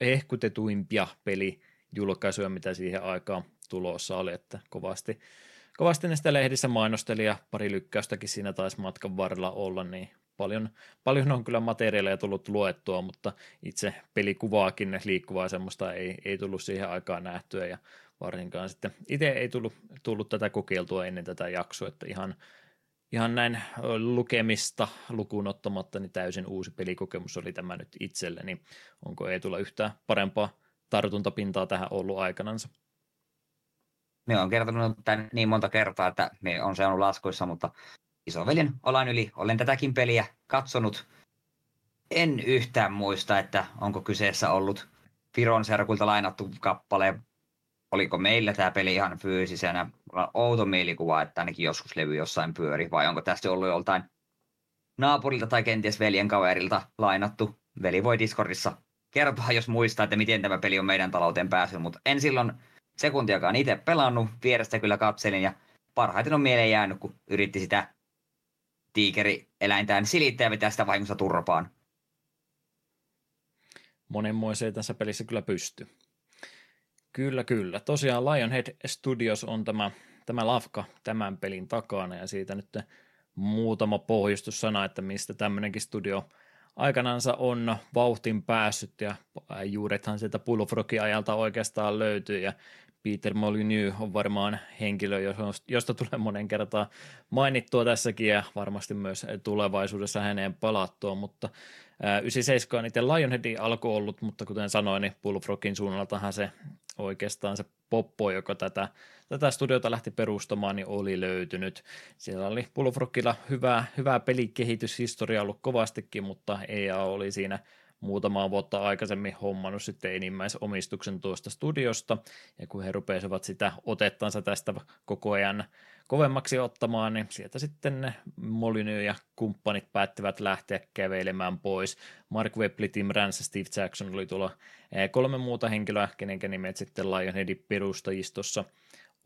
hehkutetuimpia pelijulkaisuja, mitä siihen aikaan tulossa oli, että kovasti, kovasti ne sitä lehdissä mainosteli ja pari lykkäystäkin siinä taisi matkan varrella olla, niin paljon, paljon on kyllä materiaalia tullut luettua, mutta itse pelikuvaakin liikkuvaa semmoista ei, ei tullut siihen aikaan nähtyä ja varsinkaan sitten itse ei tullut, tullut tätä kokeiltua ennen tätä jaksoa, että ihan, ihan näin lukemista lukuun ottamatta niin täysin uusi pelikokemus oli tämä nyt itselleni. Onko ei tulla yhtään parempaa tartuntapintaa tähän ollut aikanansa?
Me on kertonut tämän niin monta kertaa, että me on saanut laskuissa, mutta isoveljen olan yli olen tätäkin peliä katsonut. En yhtään muista, että onko kyseessä ollut Firon serkulta lainattu kappale. Oliko meillä tämä peli ihan fyysisenä? Outo mielikuva, että ainakin joskus levy jossain pyöri, vai onko tästä ollut joltain naapurilta tai kenties veljen kaverilta lainattu. Veli voi Discordissa kertoa, jos muistaa, että miten tämä peli on meidän talouteen päässyt, mutta en silloin sekuntiakaan itse pelannut, vierestä kyllä katselin ja parhaiten on mieleen jäänyt, kun yritti sitä tiikeri-eläintään silittää ja vetää sitä vahingossa turpaan.
Monenmoiseen tässä pelissä kyllä pystyy. Kyllä, kyllä. Tosiaan Lionhead Studios on tämä, tämä lafka tämän pelin takana ja siitä nyt muutama pohjustussana, että mistä tämmöinenkin studio aikanansa on vauhtin päässyt ja juurethan sieltä Bullfrogin ajalta oikeastaan löytyy ja Peter Molyneux on varmaan henkilö, josta tulee monen kertaan mainittua tässäkin ja varmasti myös tulevaisuudessa häneen palattua, mutta 97 on itse Lionheadin alku ollut, mutta kuten sanoin, niin Bullfrogin suunnaltahan se oikeastaan se poppo, joka tätä, tätä studiota lähti perustamaan, niin oli löytynyt. Siellä oli Bullfrogilla hyvää, hyvää pelikehityshistoria ollut kovastikin, mutta EA oli siinä – muutamaa vuotta aikaisemmin hommannut sitten enimmäisomistuksen tuosta studiosta, ja kun he rupesivat sitä otettansa tästä koko ajan kovemmaksi ottamaan, niin sieltä sitten Molyneux ja kumppanit päättivät lähteä kävelemään pois. Mark Webley, Tim Rance Steve Jackson oli tuolla eh, kolme muuta henkilöä, kenenkä nimet sitten Lionheadin perustajistossa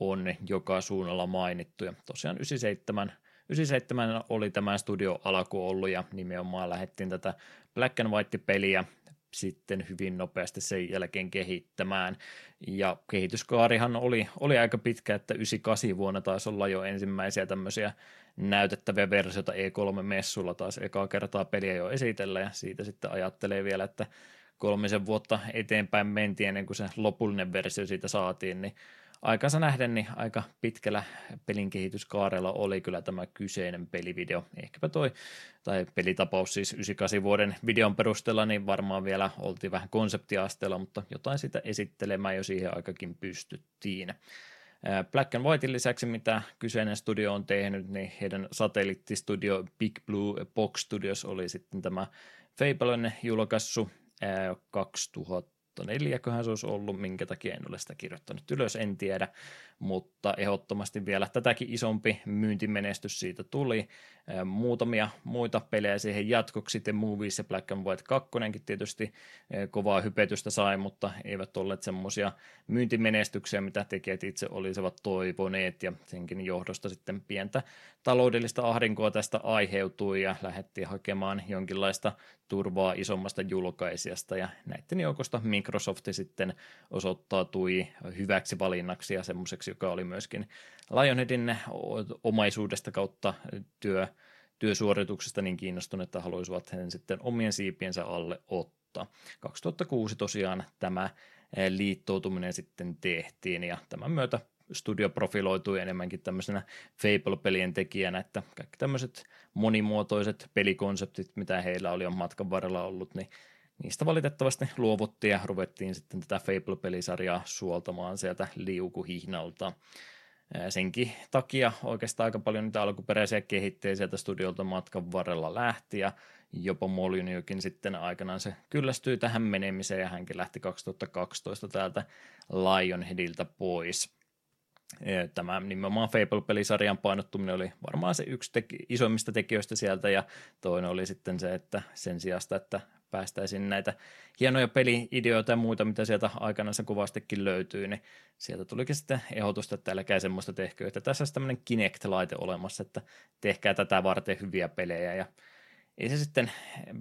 on joka suunnalla mainittu. Ja tosiaan 97 97 oli tämä studio alku ollut ja nimenomaan lähdettiin tätä Black and White-peliä sitten hyvin nopeasti sen jälkeen kehittämään. Ja kehityskaarihan oli, oli aika pitkä, että 98 vuonna taisi olla jo ensimmäisiä tämmöisiä näytettäviä versioita E3-messulla taas ekaa kertaa peliä jo esitellä ja siitä sitten ajattelee vielä, että kolmisen vuotta eteenpäin mentiin ennen kuin se lopullinen versio siitä saatiin, niin aikansa nähden niin aika pitkällä pelin kehityskaarella oli kyllä tämä kyseinen pelivideo. Ehkäpä toi, tai pelitapaus siis 98 vuoden videon perusteella, niin varmaan vielä oltiin vähän konseptiasteella, mutta jotain sitä esittelemään jo siihen aikakin pystyttiin. Black and Whitein lisäksi, mitä kyseinen studio on tehnyt, niin heidän satelliittistudio Big Blue Box Studios oli sitten tämä Fablen julkaissu 2000 neljäköhän se olisi ollut, minkä takia en ole sitä kirjoittanut ylös, en tiedä, mutta ehdottomasti vielä tätäkin isompi myyntimenestys siitä tuli. Muutamia muita pelejä siihen jatkoksi, The Movies ja Black and White 2 tietysti kovaa hypetystä sai, mutta eivät olleet semmoisia myyntimenestyksiä, mitä tekijät itse olisivat toivoneet, ja senkin johdosta sitten pientä taloudellista ahdinkoa tästä aiheutui, ja lähdettiin hakemaan jonkinlaista turvaa isommasta julkaisijasta, ja näiden joukosta Microsoft sitten osoittautui hyväksi valinnaksi ja semmoiseksi, joka oli myöskin Lionheadin omaisuudesta kautta työ, työsuorituksesta niin kiinnostunut, että haluaisivat sen sitten omien siipiensä alle ottaa. 2006 tosiaan tämä liittoutuminen sitten tehtiin ja tämän myötä studio profiloitui enemmänkin tämmöisenä Fable-pelien tekijänä, että kaikki tämmöiset monimuotoiset pelikonseptit, mitä heillä oli on matkan varrella ollut, niin niistä valitettavasti luovuttiin ja ruvettiin sitten tätä Fable-pelisarjaa suoltamaan sieltä liukuhihnalta. Senkin takia oikeastaan aika paljon niitä alkuperäisiä kehittejä sieltä studiolta matkan varrella lähti ja jopa Molyneuxkin sitten aikanaan se kyllästyi tähän menemiseen ja hänkin lähti 2012 täältä Lionheadilta pois. Tämä nimenomaan Fable-pelisarjan painottuminen oli varmaan se yksi teki, isoimmista tekijöistä sieltä ja toinen oli sitten se, että sen sijasta, että päästäisiin näitä hienoja peli-ideoita ja muita, mitä sieltä aikanaan kovastikin löytyy, niin sieltä tulikin sitten ehdotusta, että älkää semmoista tehkö, että tässä olisi tämmöinen Kinect-laite olemassa, että tehkää tätä varten hyviä pelejä ja ei se sitten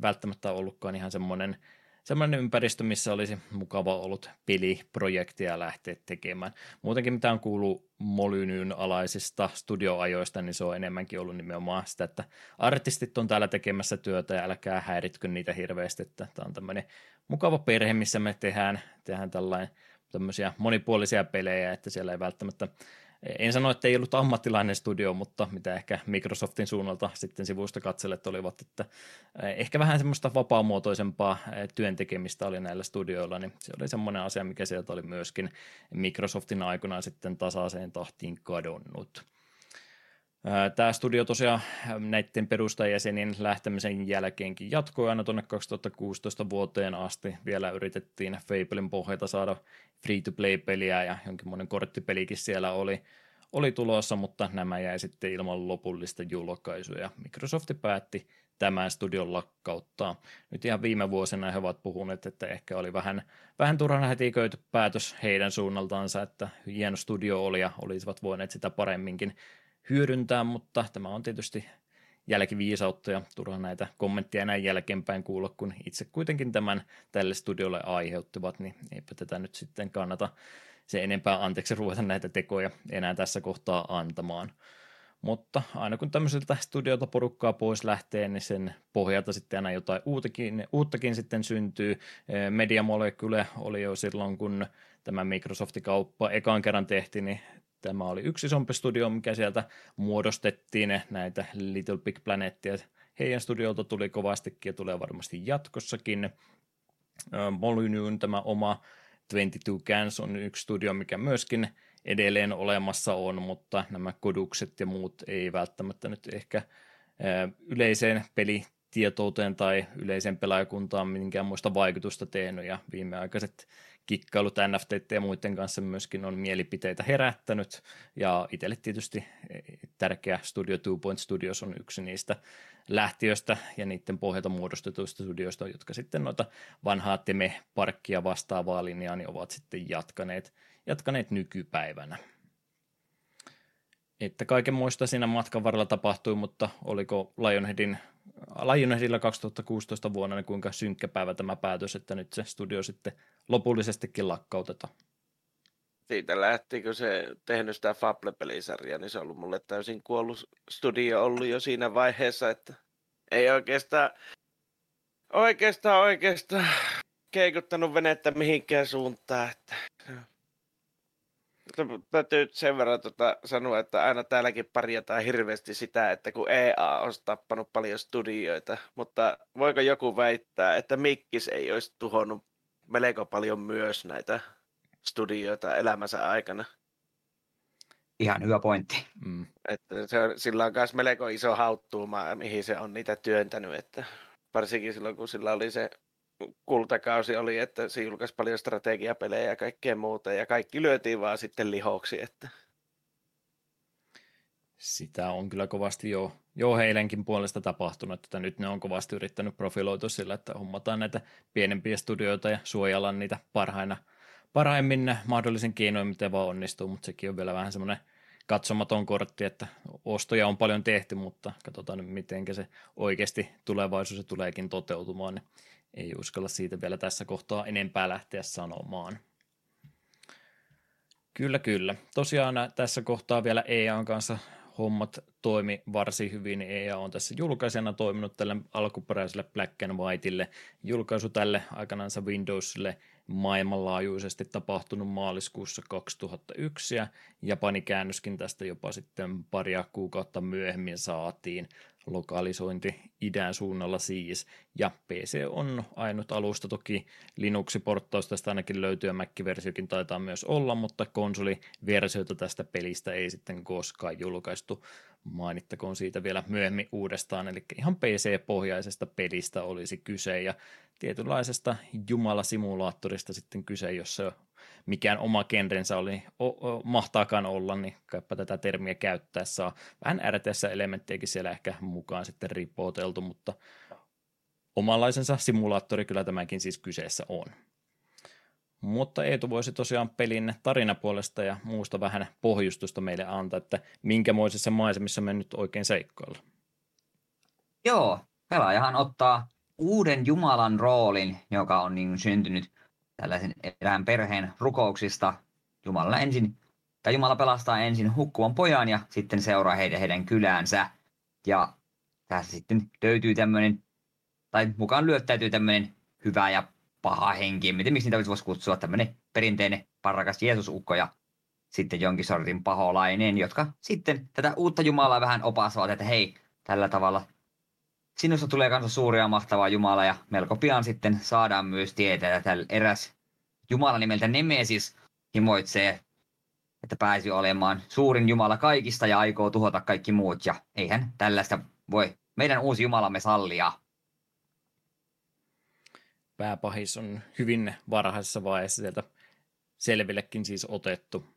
välttämättä ollutkaan ihan semmoinen semmoinen ympäristö, missä olisi mukava ollut peliprojektia lähteä tekemään. Muutenkin mitä on kuullut Molynyn alaisista studioajoista, niin se on enemmänkin ollut nimenomaan sitä, että artistit on täällä tekemässä työtä ja älkää häiritkö niitä hirveästi, että tämä on tämmöinen mukava perhe, missä me tehdään, tehdään tällainen tämmöisiä monipuolisia pelejä, että siellä ei välttämättä en sano, että ei ollut ammattilainen studio, mutta mitä ehkä Microsoftin suunnalta sitten sivuista katselet olivat, että eh, ehkä vähän semmoista vapaamuotoisempaa eh, työntekemistä oli näillä studioilla, niin se oli semmoinen asia, mikä sieltä oli myöskin Microsoftin aikana sitten tasaiseen tahtiin kadonnut. Tämä studio tosiaan näiden perustajajäsenien lähtemisen jälkeenkin jatkoi aina tuonne 2016 vuoteen asti. Vielä yritettiin Fablein pohjalta saada free-to-play-peliä ja jonkinmoinen korttipelikin siellä oli, oli tulossa, mutta nämä jäi sitten ilman lopullista julkaisuja. Ja Microsoft päätti tämän studion lakkauttaa. Nyt ihan viime vuosina he ovat puhuneet, että ehkä oli vähän, vähän turhan hätiköity päätös heidän suunnaltaansa, että hieno studio oli ja olisivat voineet sitä paremminkin hyödyntää, mutta tämä on tietysti jälkiviisautta ja turha näitä kommentteja näin jälkeenpäin kuulla, kun itse kuitenkin tämän tälle studiolle aiheuttivat, niin eipä tätä nyt sitten kannata se enempää anteeksi ruveta näitä tekoja enää tässä kohtaa antamaan. Mutta aina kun tämmöiseltä studiolta porukkaa pois lähtee, niin sen pohjalta sitten aina jotain uuttakin, uuttakin sitten syntyy. Media Molecule oli jo silloin, kun tämä Microsoftin kauppa ekaan kerran tehtiin, niin Tämä oli yksi isompi studio, mikä sieltä muodostettiin näitä Little Big Planettia. Heidän studiolta tuli kovastikin ja tulee varmasti jatkossakin. Molynyn tämä oma 22 Cans on yksi studio, mikä myöskin edelleen olemassa on, mutta nämä kodukset ja muut ei välttämättä nyt ehkä yleiseen pelitietouteen tai yleiseen pelaajakuntaan minkään muista vaikutusta tehnyt ja viimeaikaiset kikkailut NFT ja muiden kanssa myöskin on mielipiteitä herättänyt, ja itselle tietysti tärkeä Studio Two Point Studios on yksi niistä lähtiöistä ja niiden pohjalta muodostetuista studioista, jotka sitten noita vanhaa Teme-parkkia vastaavaa linjaa niin ovat sitten jatkaneet, jatkaneet nykypäivänä. Että kaiken muista siinä matkan varrella tapahtui, mutta oliko Lionheadin Lionheadilla 2016 vuonna, niin kuinka synkkä päivä tämä päätös, että nyt se studio sitten lopullisestikin lakkautetaan.
Siitä lähti, kun se tehnyt sitä Fable-pelisarjaa, niin se on ollut mulle täysin kuollut studio ollut jo siinä vaiheessa, että ei oikeastaan, oikeastaan, oikeastaan keikuttanut venettä mihinkään suuntaan. Että täytyy sen verran tota sanoa, että aina täälläkin parjataan hirveästi sitä, että kun EA on tappanut paljon studioita, mutta voiko joku väittää, että Mikkis ei olisi tuhonnut melko paljon myös näitä studioita elämänsä aikana?
Ihan hyvä pointti.
Mm. Että se on, sillä on myös melko iso hauttuuma, mihin se on niitä työntänyt, että varsinkin silloin kun sillä oli se kultakausi oli, että se julkaisi paljon strategiapelejä ja kaikkea muuta, ja kaikki lyötiin vaan sitten lihoksi. Että...
Sitä on kyllä kovasti jo, jo heidänkin puolesta tapahtunut, että nyt ne on kovasti yrittänyt profiloitua sillä, että hommataan näitä pienempiä studioita ja suojella niitä parhaina, parhaimmin mahdollisen keinoin, miten vaan onnistuu, mutta sekin on vielä vähän semmoinen katsomaton kortti, että ostoja on paljon tehty, mutta katsotaan nyt, miten se oikeasti tulevaisuus tuleekin toteutumaan. Niin ei uskalla siitä vielä tässä kohtaa enempää lähteä sanomaan. Kyllä, kyllä. Tosiaan tässä kohtaa vielä EAN kanssa hommat toimi varsin hyvin. EA on tässä julkaisena toiminut tälle alkuperäiselle Black and Whiteille. Julkaisu tälle aikanaansa Windowsille maailmanlaajuisesti tapahtunut maaliskuussa 2001 ja Japani käännöskin tästä jopa sitten paria kuukautta myöhemmin saatiin. Lokalisointi idän suunnalla siis. Ja PC on ainut alusta, toki Linux-porttaus tästä ainakin löytyy ja Mac-versiokin taitaa myös olla, mutta konsoliversiota tästä pelistä ei sitten koskaan julkaistu. Mainittakoon siitä vielä myöhemmin uudestaan, eli ihan PC-pohjaisesta pelistä olisi kyse ja tietynlaisesta jumalasimulaattorista sitten kyse, jossa mikään oma genrensä oli, o, o, mahtaakaan olla, niin kaipa tätä termiä käyttää saa. Vähän RTS-elementtejäkin siellä ehkä mukaan sitten ripoteltu, mutta omanlaisensa simulaattori kyllä tämäkin siis kyseessä on. Mutta Eetu voisi tosiaan pelin tarinapuolesta ja muusta vähän pohjustusta meille antaa, että minkämoisessa maisemissa me nyt oikein seikkoilla.
Joo, pelaajahan ottaa uuden Jumalan roolin, joka on niin syntynyt tällaisen erään perheen rukouksista. Jumala ensin, tai Jumala pelastaa ensin hukkuvan pojan ja sitten seuraa heidän, heidän kyläänsä. Ja tässä sitten löytyy tämmöinen, tai mukaan lyöttäytyy tämmöinen hyvä ja paha henki. Miten miksi niitä voisi kutsua tämmöinen perinteinen parrakas Jeesusukko ja sitten jonkin sortin paholainen, jotka sitten tätä uutta Jumalaa vähän opastavat, että hei, tällä tavalla sinusta tulee kanssa suuri ja mahtava Jumala ja melko pian sitten saadaan myös tietää, että eräs Jumala nimeltä Nemesis himoitsee, että pääsi olemaan suurin Jumala kaikista ja aikoo tuhota kaikki muut ja eihän tällaista voi meidän uusi Jumalamme sallia.
Pääpahis on hyvin varhaisessa vaiheessa sieltä selvillekin siis otettu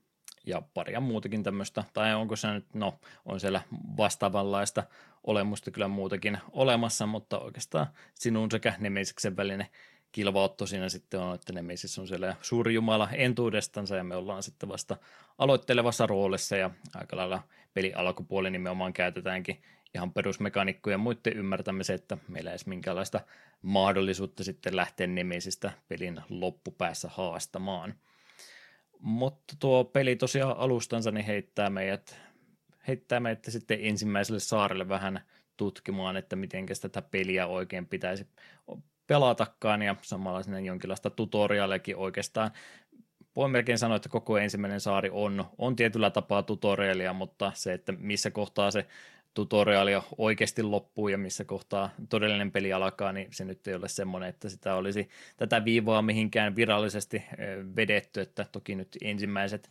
ja paria muutakin tämmöistä, tai onko se nyt, no on siellä vastaavanlaista olemusta kyllä muutakin olemassa, mutta oikeastaan sinun sekä Nemesiksen välinen kilvaotto siinä sitten on, että Nemesis on siellä suuri jumala entuudestansa ja me ollaan sitten vasta aloittelevassa roolissa ja aika lailla peli alkupuoli nimenomaan käytetäänkin ihan perusmekanikkojen muiden ymmärtämiseen, että meillä ei edes minkäänlaista mahdollisuutta sitten lähteä Nemesistä pelin loppupäässä haastamaan. Mutta tuo peli tosiaan alustansa niin heittää meidät, heittää meidät sitten ensimmäiselle saarelle vähän tutkimaan, että miten tätä peliä oikein pitäisi pelatakaan ja samalla sinne jonkinlaista tutorialekin oikeastaan. Voin melkein sanoa, että koko ensimmäinen saari on, on tietyllä tapaa tutorialia, mutta se, että missä kohtaa se tutoriaali oikeasti loppuu ja missä kohtaa todellinen peli alkaa, niin se nyt ei ole semmoinen, että sitä olisi tätä viivaa mihinkään virallisesti vedetty, että toki nyt ensimmäiset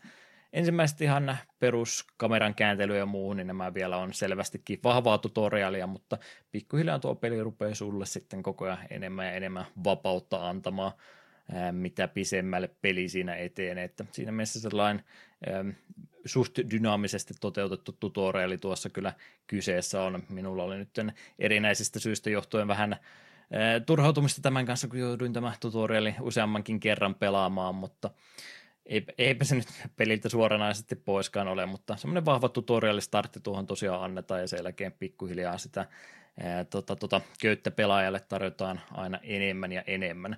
ensimmäiset ihan peruskameran kääntely ja muu, niin nämä vielä on selvästikin vahvaa tutorialia, mutta pikkuhiljaa tuo peli rupeaa sulle sitten koko ajan enemmän ja enemmän vapautta antamaan, mitä pisemmälle peli siinä eteen, että siinä mielessä sellainen suht dynaamisesti toteutettu tutoriali tuossa kyllä kyseessä on. Minulla oli nyt erinäisistä syistä johtuen vähän turhautumista tämän kanssa, kun jouduin tämä tutoriali useammankin kerran pelaamaan, mutta eipä se nyt peliltä suoranaisesti poiskaan ole, mutta semmoinen vahva tutorialistartti tuohon tosiaan annetaan ja sen jälkeen pikkuhiljaa sitä ää, tota, tota, köyttä pelaajalle tarjotaan aina enemmän ja enemmän.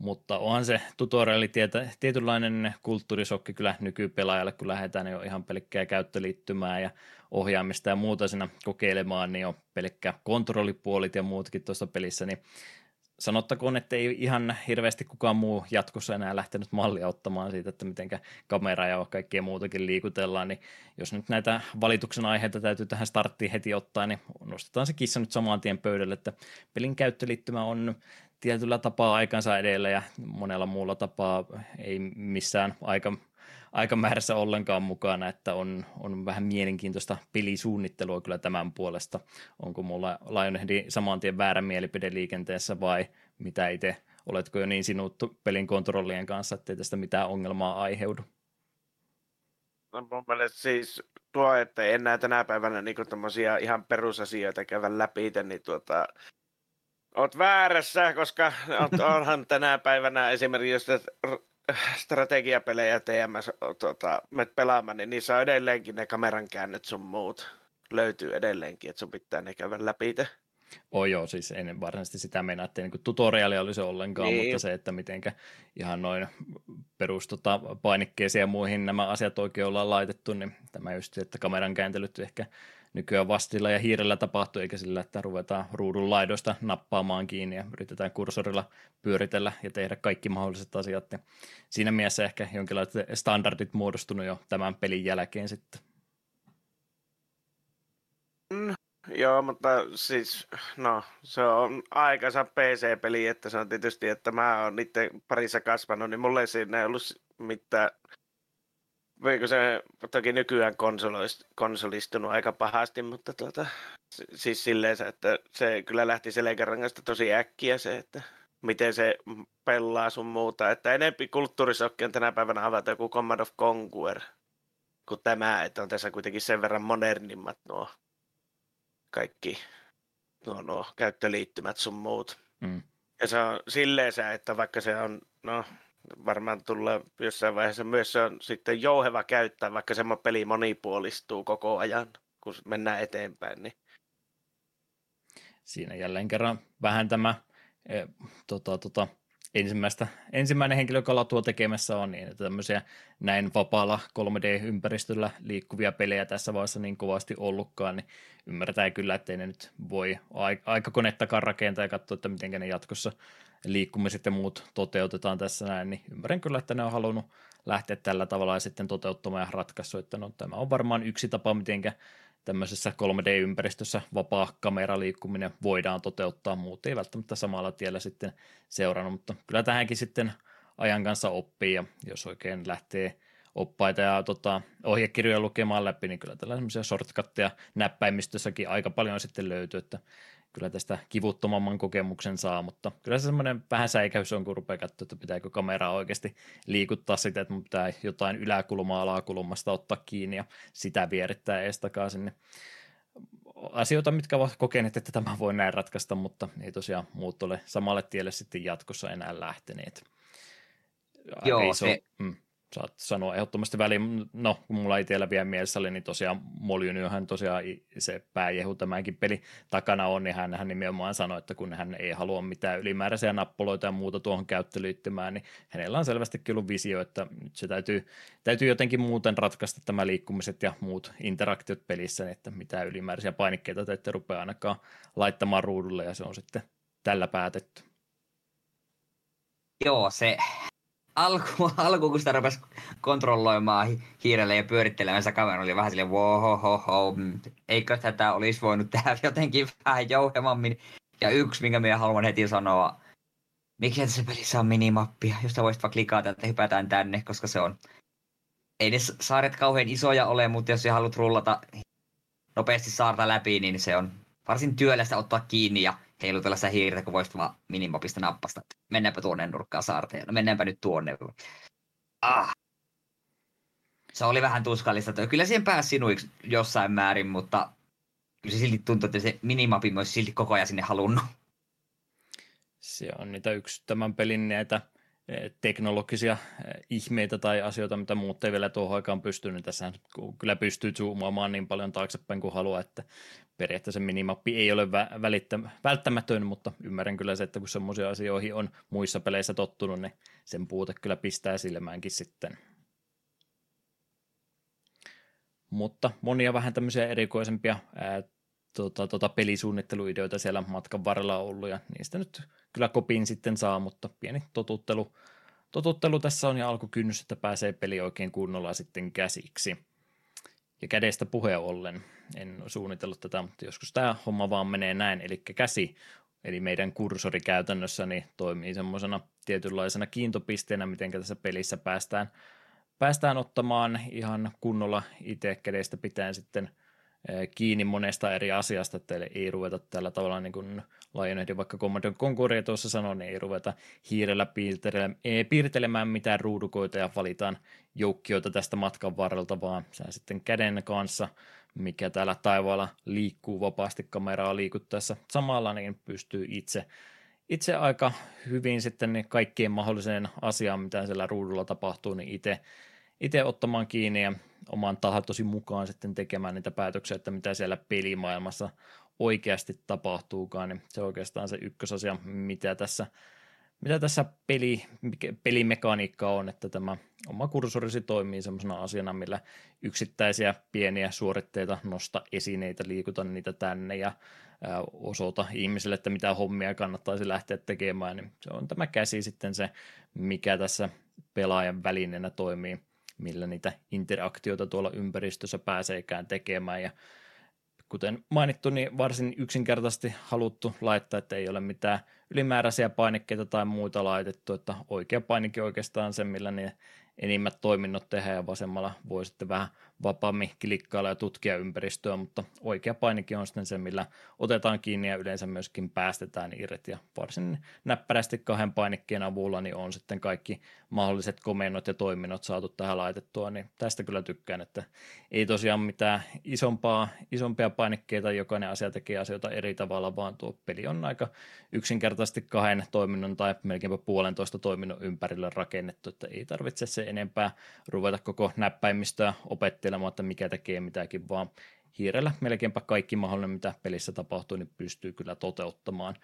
Mutta onhan se tutoriali tietä, tietynlainen kulttuurisokki kyllä nykypelaajalle, kun lähdetään jo ihan pelkkää käyttöliittymää ja ohjaamista ja muuta siinä kokeilemaan, niin on pelkkä kontrollipuolit ja muutkin tuossa pelissä, niin sanottakoon, että ei ihan hirveästi kukaan muu jatkossa enää lähtenyt mallia ottamaan siitä, että miten kamera ja kaikkea muutakin liikutellaan, niin jos nyt näitä valituksen aiheita täytyy tähän starttiin heti ottaa, niin nostetaan se kissa nyt saman tien pöydälle, että pelin käyttöliittymä on tietyllä tapaa aikansa edellä ja monella muulla tapaa ei missään aika aikamäärässä ollenkaan mukana, että on, on vähän mielenkiintoista pelisuunnittelua kyllä tämän puolesta. Onko mulla Lionheadi saman tien väärä mielipide liikenteessä vai mitä itse, oletko jo niin sinuttu pelin kontrollien kanssa, ettei tästä mitään ongelmaa aiheudu?
No mun mielestä siis tuo, että en näe tänä päivänä niin ihan perusasioita käydä läpi, niin tuota, Oot väärässä, koska onhan tänä päivänä esimerkiksi jos strategiapelejä TMS tota, met pelaamaan, niin niissä on edelleenkin ne kameran käännet sun muut. Löytyy edelleenkin, että sun pitää ne käydä läpi.
Oh joo, siis en varsinaisesti sitä mennä, että niin tutoriaali olisi ollenkaan, niin. mutta se, että mitenkä ihan noin perus tota, painikkeisiin ja muihin nämä asiat oikein ollaan laitettu, niin tämä just, että kameran kääntelyt ehkä nykyään vastilla ja hiirellä tapahtuu, eikä sillä, että ruvetaan ruudun laidoista nappaamaan kiinni ja yritetään kursorilla pyöritellä ja tehdä kaikki mahdolliset asiat. Ja siinä mielessä ehkä jonkinlaiset standardit muodostunut jo tämän pelin jälkeen sitten.
Mm, Joo, mutta siis, no, se on aikansa PC-peli, että se on tietysti, että mä oon niiden parissa kasvanut, niin mulle siinä ei ollut mitään, voiko se toki nykyään konsolistunut aika pahasti, mutta tuota, siis silleen, että se kyllä lähti selkärangasta tosi äkkiä se, että miten se pelaa sun muuta, että enempi kulttuurisokki on tänä päivänä avata joku Command of Conquer kuin tämä, että on tässä kuitenkin sen verran modernimmat nuo kaikki nuo, nuo käyttöliittymät sun muut. Mm. Ja se on silleen se, että vaikka se on, no varmaan tulee jossain vaiheessa myös se on sitten jouheva käyttää, vaikka se peli monipuolistuu koko ajan, kun mennään eteenpäin. Niin.
Siinä jälleen kerran vähän tämä e, tota, tota, ensimmäistä, ensimmäinen henkilö, joka tuo tekemässä on, niin että tämmöisiä näin vapaalla 3D-ympäristöllä liikkuvia pelejä tässä vaiheessa niin kovasti ollutkaan, niin ymmärretään kyllä, ettei ne nyt voi aikakonettakaan rakentaa ja katsoa, että miten ne jatkossa liikkumiset ja muut toteutetaan tässä näin, niin ymmärrän kyllä, että ne on halunnut lähteä tällä tavalla ja sitten toteuttamaan ja ratkaissut, että no, tämä on varmaan yksi tapa, miten tämmöisessä 3D-ympäristössä vapaa kameraliikkuminen voidaan toteuttaa, muut ei välttämättä samalla tiellä sitten seurannut, mutta kyllä tähänkin sitten ajan kanssa oppii ja jos oikein lähtee oppaita ja tota, ohjekirjoja lukemaan läpi, niin kyllä tällaisia shortcutteja näppäimistössäkin aika paljon sitten löytyy, että kyllä tästä kivuttomamman kokemuksen saa, mutta kyllä se semmoinen vähän säikäys on, kun rupeaa katsoa, että pitääkö kameraa oikeasti liikuttaa sitä, että mun pitää jotain yläkulmaa alakulmasta ottaa kiinni ja sitä vierittää ees takaisin. Niin asioita, mitkä ovat kokeneet, että tämä voi näin ratkaista, mutta ei tosiaan muut ole samalle tielle sitten jatkossa enää lähteneet.
Aika Joo, iso, se,
mm saat sanoa ehdottomasti väliin. No, kun mulla itsellä vielä mielessä oli, niin tosiaan Molynyhän tosiaan se pääjehu tämänkin peli takana on, niin hän, hän nimenomaan sanoi, että kun hän ei halua mitään ylimääräisiä nappuloita ja muuta tuohon käyttöliittymään, niin hänellä on selvästikin ollut visio, että nyt se täytyy, täytyy jotenkin muuten ratkaista tämä liikkumiset ja muut interaktiot pelissä, niin että mitään ylimääräisiä painikkeita te ette rupea ainakaan laittamaan ruudulle, ja se on sitten tällä päätetty.
Joo, se alku, <laughs> alku, kun sitä rupesi kontrolloimaan hiirelle ja pyörittelemään sitä kameraa, oli vähän silleen, wow, mm, eikö tätä olisi voinut tehdä <laughs> jotenkin vähän jouhemammin. Ja yksi, minkä minä haluan heti sanoa, miksi tässä pelissä on minimappia, josta voisit vaan klikata, että hypätään tänne, koska se on... Ei ne saaret kauhean isoja ole, mutta jos haluat rullata nopeasti saarta läpi, niin se on varsin työlästä ottaa kiinni ja heilutella sitä hiirtä, kun voisit vaan minimapista nappasta. Mennäänpä tuonne nurkkaan saarteen. No mennäänpä nyt tuonne. Ah. Se oli vähän tuskallista. Kyllä siihen pääsi sinuiksi jossain määrin, mutta kyllä se silti tuntui, että se minimappi olisi silti koko ajan sinne halunnut.
Se on niitä yksi tämän pelin näitä teknologisia ihmeitä tai asioita, mitä muut ei vielä tuohon aikaan pysty, niin tässä kyllä pystyy zoomaamaan niin paljon taaksepäin kuin haluaa, että periaatteessa minimappi ei ole vä- välittä- välttämätön, mutta ymmärrän kyllä se, että kun semmoisia asioihin on muissa peleissä tottunut, niin sen puute kyllä pistää silmäänkin sitten. Mutta monia vähän tämmöisiä erikoisempia ää, tota, tota, pelisuunnitteluideoita siellä matkan varrella on ollut, ja niistä nyt kyllä kopin sitten saa, mutta pieni totuttelu, totuttelu tässä on ja alkukynnys, että pääsee peli oikein kunnolla sitten käsiksi. Ja kädestä puheen ollen, en suunnitellut tätä, mutta joskus tämä homma vaan menee näin, eli käsi, eli meidän kursori käytännössä, niin toimii semmoisena tietynlaisena kiintopisteenä, miten tässä pelissä päästään, päästään ottamaan ihan kunnolla itse kädestä pitäen sitten kiinni monesta eri asiasta, että ei ruveta tällä tavalla niin kuin Lionheadin vaikka Command Concordia tuossa sanoi, niin ei ruveta hiirellä piirtelemään mitään ruudukoita ja valitaan joukkioita tästä matkan varrelta, vaan sä sitten käden kanssa, mikä täällä taivaalla liikkuu vapaasti kameraa liikuttaessa. Samalla, niin pystyy itse itse aika hyvin sitten niin kaikkien mahdolliseen asiaan, mitä siellä ruudulla tapahtuu, niin itse itse ottamaan kiinni ja oman tahtosi mukaan sitten tekemään niitä päätöksiä, että mitä siellä pelimaailmassa oikeasti tapahtuukaan, niin se on oikeastaan se ykkösasia, mitä tässä, mitä tässä peli, pelimekaniikka on, että tämä oma kursorisi toimii sellaisena asiana, millä yksittäisiä pieniä suoritteita, nosta esineitä, liikuta niitä tänne ja osoita ihmisille, että mitä hommia kannattaisi lähteä tekemään, niin se on tämä käsi sitten se, mikä tässä pelaajan välineenä toimii millä niitä interaktioita tuolla ympäristössä pääseekään tekemään. Ja kuten mainittu, niin varsin yksinkertaisesti haluttu laittaa, että ei ole mitään ylimääräisiä painikkeita tai muita laitettu, että oikea painike oikeastaan se, millä ne enimmät toiminnot tehdään ja vasemmalla voi sitten vähän vapaammin klikkailla ja tutkia ympäristöä, mutta oikea painikin on sitten se, millä otetaan kiinni ja yleensä myöskin päästetään irti. Ja varsin näppärästi kahden painikkeen avulla niin on sitten kaikki mahdolliset komennot ja toiminnot saatu tähän laitettua, niin tästä kyllä tykkään, että ei tosiaan mitään isompaa, isompia painikkeita, jokainen asia tekee asioita eri tavalla, vaan tuo peli on aika yksinkertaisesti kahden toiminnon tai melkeinpä puolentoista toiminnon ympärillä rakennettu, että ei tarvitse se enempää ruveta koko näppäimistöä opettelemaan, että mikä tekee mitäkin, vaan hiirellä melkeinpä kaikki mahdollinen, mitä pelissä tapahtuu, niin pystyy kyllä toteuttamaan.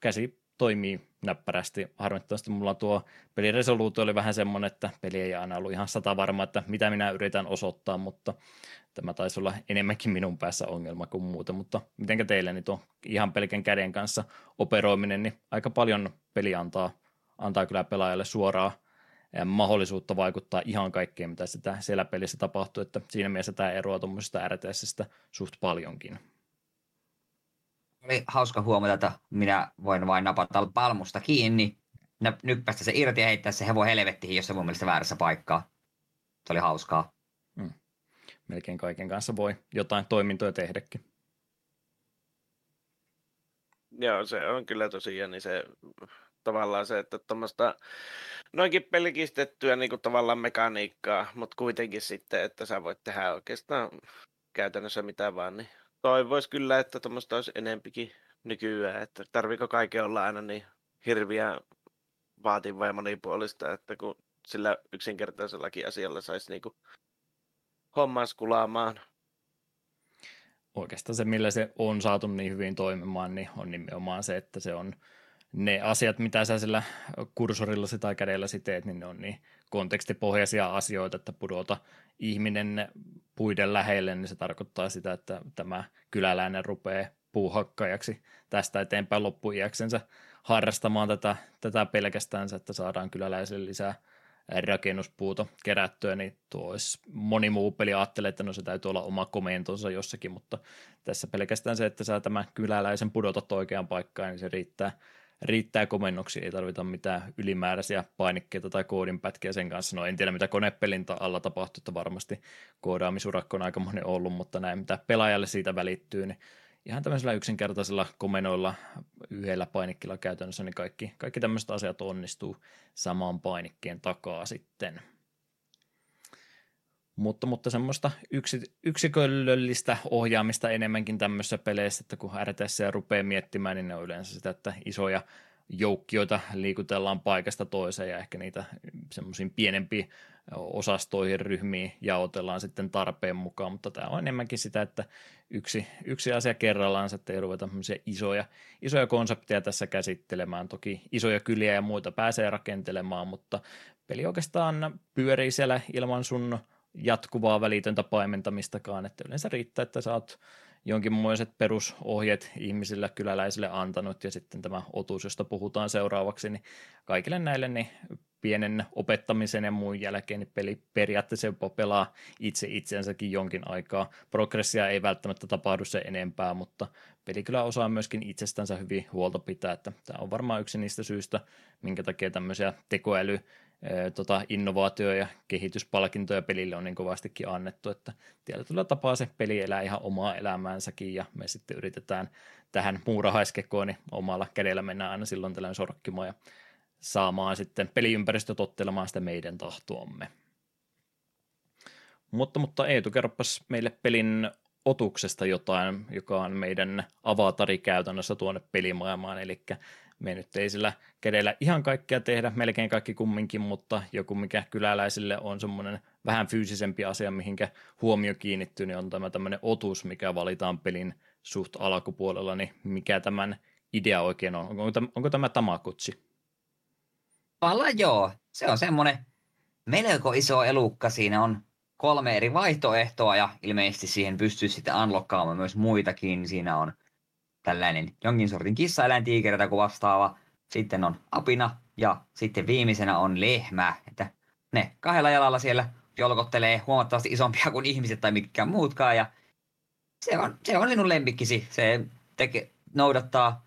Käsi toimii näppärästi. Harmittavasti mulla tuo peliresoluutio oli vähän semmoinen, että peli ei aina ollut ihan sata varma, että mitä minä yritän osoittaa, mutta tämä taisi olla enemmänkin minun päässä ongelma kuin muuta, mutta mitenkä teille niin tuo ihan pelkän käden kanssa operoiminen, niin aika paljon peli antaa, antaa kyllä pelaajalle suoraa mahdollisuutta vaikuttaa ihan kaikkeen, mitä sitä siellä pelissä tapahtuu, että siinä mielessä tämä eroaa tuommoisesta RTSstä suht paljonkin.
Oli hauska huomata, että minä voin vain napata palmusta kiinni, nyppästä se irti ja heittää se hevo helvettiin, jos se mun mielestä väärässä paikkaa. Se oli hauskaa. Hmm.
Melkein kaiken kanssa voi jotain toimintoja tehdäkin.
Joo, se on kyllä tosiaan niin se tavallaan se, että tuommoista noinkin pelkistettyä niin kuin tavallaan mekaniikkaa, mutta kuitenkin sitten, että sä voit tehdä oikeastaan käytännössä mitä vaan, niin toivoisi kyllä, että tuommoista olisi enempikin nykyään, että tarviiko kaiken olla aina niin hirviä vaativaa ja monipuolista, että kun sillä yksinkertaisellakin asialla saisi niinku hommas kulaamaan.
Oikeastaan se, millä se on saatu niin hyvin toimimaan, niin on nimenomaan se, että se on ne asiat, mitä sä sillä kursorilla tai kädellä teet, niin ne on niin kontekstipohjaisia asioita, että pudota ihminen puiden lähelle, niin se tarkoittaa sitä, että tämä kyläläinen rupeaa puuhakkajaksi tästä eteenpäin loppuiäksensä harrastamaan tätä, tätä pelkästään, että saadaan kyläläisille lisää rakennuspuuta kerättyä, niin tuo olisi moni muu peli ajattelee, että no se täytyy olla oma komentonsa jossakin, mutta tässä pelkästään se, että saa tämän kyläläisen pudotat oikeaan paikkaan, niin se riittää riittää komennuksia, ei tarvita mitään ylimääräisiä painikkeita tai koodinpätkiä sen kanssa. No en tiedä, mitä konepelin alla tapahtuu, että varmasti koodaamisurakko on aika monen ollut, mutta näin, mitä pelaajalle siitä välittyy, niin ihan tämmöisellä yksinkertaisilla komenoilla yhdellä painikkeella käytännössä, niin kaikki, kaikki tämmöiset asiat onnistuu samaan painikkeen takaa sitten. Mutta, mutta semmoista yksi, yksiköllöllistä ohjaamista enemmänkin tämmöisissä peleissä, että kun RTS rupeaa miettimään, niin ne on yleensä sitä, että isoja joukkioita liikutellaan paikasta toiseen ja ehkä niitä semmoisiin pienempiin osastoihin, ryhmiin jaotellaan sitten tarpeen mukaan, mutta tämä on enemmänkin sitä, että yksi, yksi asia kerrallaan, että ei ruveta isoja, isoja konsepteja tässä käsittelemään. Toki isoja kyliä ja muita pääsee rakentelemaan, mutta peli oikeastaan pyörii siellä ilman sun jatkuvaa välitöntä paimentamistakaan, että yleensä riittää, että sä oot jonkinmoiset perusohjeet ihmisille, kyläläisille antanut ja sitten tämä otus, josta puhutaan seuraavaksi, niin kaikille näille niin pienen opettamisen ja muun jälkeen niin peli periaatteessa jopa pelaa itse itsensäkin jonkin aikaa. Progressia ei välttämättä tapahdu se enempää, mutta peli kyllä osaa myöskin itsestänsä hyvin huolta pitää, että tämä on varmaan yksi niistä syistä, minkä takia tämmöisiä tekoäly tota, innovaatio- ja kehityspalkintoja pelille on niin kovastikin annettu, että tietyllä tapaa se peli elää ihan omaa elämäänsäkin ja me sitten yritetään tähän muurahaiskekoon niin omalla kädellä mennään aina silloin tällöin sorkkimaan ja saamaan sitten peliympäristö tottelemaan sitä meidän tahtoamme. Mutta, mutta Eetu, kerropas meille pelin otuksesta jotain, joka on meidän avatari käytännössä tuonne pelimaailmaan, eli me nyt ei sillä kädellä ihan kaikkea tehdä, melkein kaikki kumminkin, mutta joku mikä kyläläisille on semmoinen vähän fyysisempi asia, mihinkä huomio kiinnittyy, niin on tämä tämmöinen otus, mikä valitaan pelin suht alkupuolella, niin mikä tämän idea oikein on? Onko, tämä, onko tämä tamakutsi?
Valla joo, se on semmoinen melko iso elukka, siinä on kolme eri vaihtoehtoa ja ilmeisesti siihen pystyy sitten unlockkaamaan myös muitakin. Siinä on tällainen jonkin sortin kissaeläintiikeri tai vastaava. Sitten on apina ja sitten viimeisenä on lehmä. Että ne kahdella jalalla siellä jolkottelee huomattavasti isompia kuin ihmiset tai mikään muutkaan. Ja se on, se on sinun lempikkisi. Se teke, noudattaa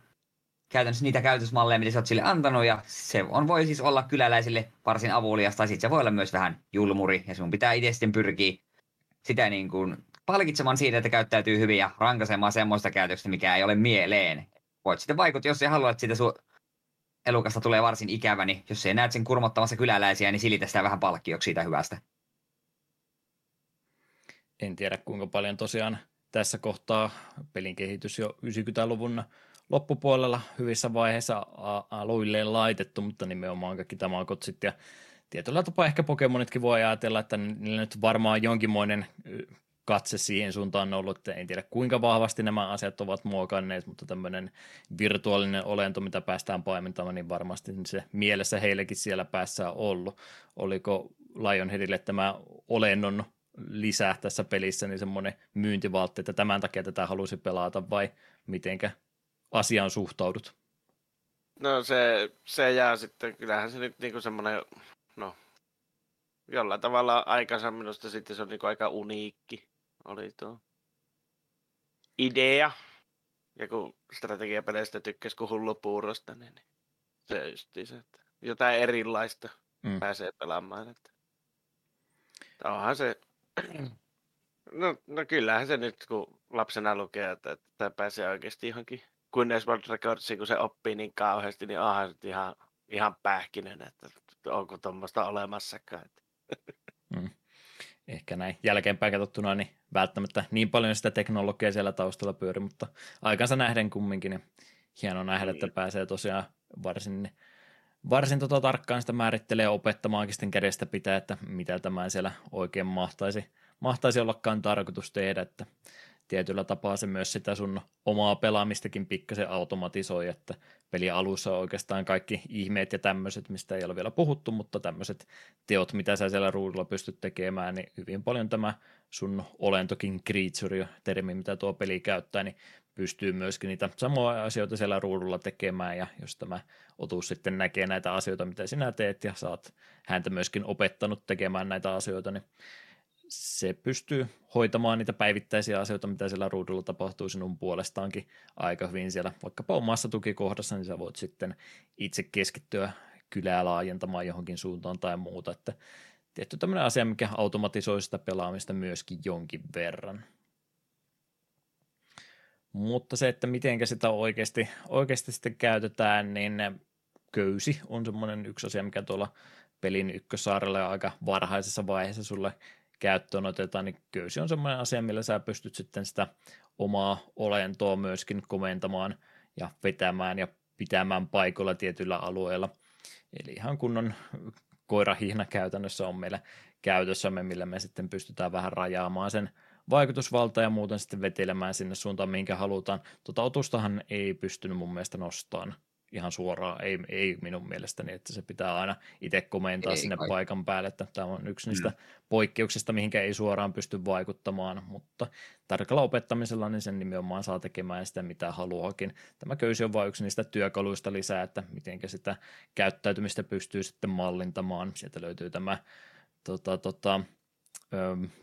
käytännössä niitä käytösmalleja, mitä sä oot sille antanut, ja se on, voi siis olla kyläläisille varsin avulias, tai sitten se voi olla myös vähän julmuri, ja sinun pitää itse sitten pyrkiä sitä niin kuin palkitsemaan siitä, että käyttäytyy hyvin ja rankaisemaan semmoista käytöstä, mikä ei ole mieleen. Voit sitten vaikuttaa, jos sä haluat, että siitä su- elukasta tulee varsin ikävä, niin jos sä näet sen kurmottamassa kyläläisiä, niin silitä sitä vähän palkkioksi siitä hyvästä.
En tiedä kuinka paljon tosiaan tässä kohtaa pelin kehitys jo 90-luvun loppupuolella hyvissä vaiheissa aluilleen laitettu, mutta nimenomaan kaikki tamakotsit ja tietyllä tapaa ehkä Pokemonitkin voi ajatella, että niillä nyt varmaan jonkinmoinen katse siihen suuntaan ollut, että en tiedä kuinka vahvasti nämä asiat ovat muokanneet, mutta tämmöinen virtuaalinen olento, mitä päästään paimentamaan, niin varmasti se mielessä heillekin siellä päässä on ollut. Oliko Lionheadille tämä olennon lisää tässä pelissä, niin semmoinen myyntivaltti, että tämän takia tätä halusi pelata vai mitenkä asiaan suhtaudut?
No se, se jää sitten, kyllähän se nyt niinku semmoinen, no jollain tavalla aikansa minusta sitten se on niinku aika uniikki oli tuo idea. Ja kun strategiapeleistä tykkäsi kuin hullu puurosta, niin, niin se se, että jotain erilaista mm. pääsee pelaamaan. Että. Onhan se, <clears throat> no, no kyllähän se nyt kun lapsena lukee, että, että pääsee oikeasti johonkin Guinness World Recordsiin, kun se oppii niin kauheasti, niin onhan se ihan, ihan pähkinen, että onko tuommoista olemassakaan.
Mm ehkä näin jälkeenpäin katsottuna, niin välttämättä niin paljon sitä teknologiaa siellä taustalla pyöri, mutta aikansa nähden kumminkin, niin hieno nähdä, että niin. pääsee tosiaan varsin, varsin tota tarkkaan sitä määrittelee opettamaankin sitten kädestä pitää, että mitä tämä siellä oikein mahtaisi, mahtaisi ollakaan tarkoitus tehdä, että tietyllä tapaa se myös sitä sun omaa pelaamistakin pikkasen automatisoi, että peli alussa on oikeastaan kaikki ihmeet ja tämmöiset, mistä ei ole vielä puhuttu, mutta tämmöiset teot, mitä sä siellä ruudulla pystyt tekemään, niin hyvin paljon tämä sun olentokin creature, termi, mitä tuo peli käyttää, niin pystyy myöskin niitä samoja asioita siellä ruudulla tekemään, ja jos tämä otus sitten näkee näitä asioita, mitä sinä teet, ja saat häntä myöskin opettanut tekemään näitä asioita, niin se pystyy hoitamaan niitä päivittäisiä asioita, mitä siellä ruudulla tapahtuu sinun puolestaankin aika hyvin siellä, vaikkapa omassa tukikohdassa, niin sä voit sitten itse keskittyä kylää laajentamaan johonkin suuntaan tai muuta, että tietty tämmöinen asia, mikä automatisoi sitä pelaamista myöskin jonkin verran. Mutta se, että miten sitä oikeasti, oikeasti sitten käytetään, niin köysi on semmoinen yksi asia, mikä tuolla pelin ykkösaarella aika varhaisessa vaiheessa sulle käyttöön otetaan, niin köysi on semmoinen asia, millä sä pystyt sitten sitä omaa olentoa myöskin komentamaan ja vetämään ja pitämään paikoilla tietyillä alueilla. Eli ihan kunnon koirahihna käytännössä on meillä käytössämme, millä me sitten pystytään vähän rajaamaan sen vaikutusvalta ja muuten sitten vetelemään sinne suuntaan, minkä halutaan. Tota otustahan ei pystynyt mun mielestä nostamaan ihan suoraan, ei, ei minun mielestäni, että se pitää aina itse komentaa ei, sinne kai. paikan päälle, että tämä on yksi niistä mm. poikkeuksista, mihinkä ei suoraan pysty vaikuttamaan, mutta tarkalla opettamisella niin sen nimenomaan saa tekemään sitä, mitä haluakin. Tämä köysi on vain yksi niistä työkaluista lisää, että miten sitä käyttäytymistä pystyy sitten mallintamaan. Sieltä löytyy tämä tota, tota,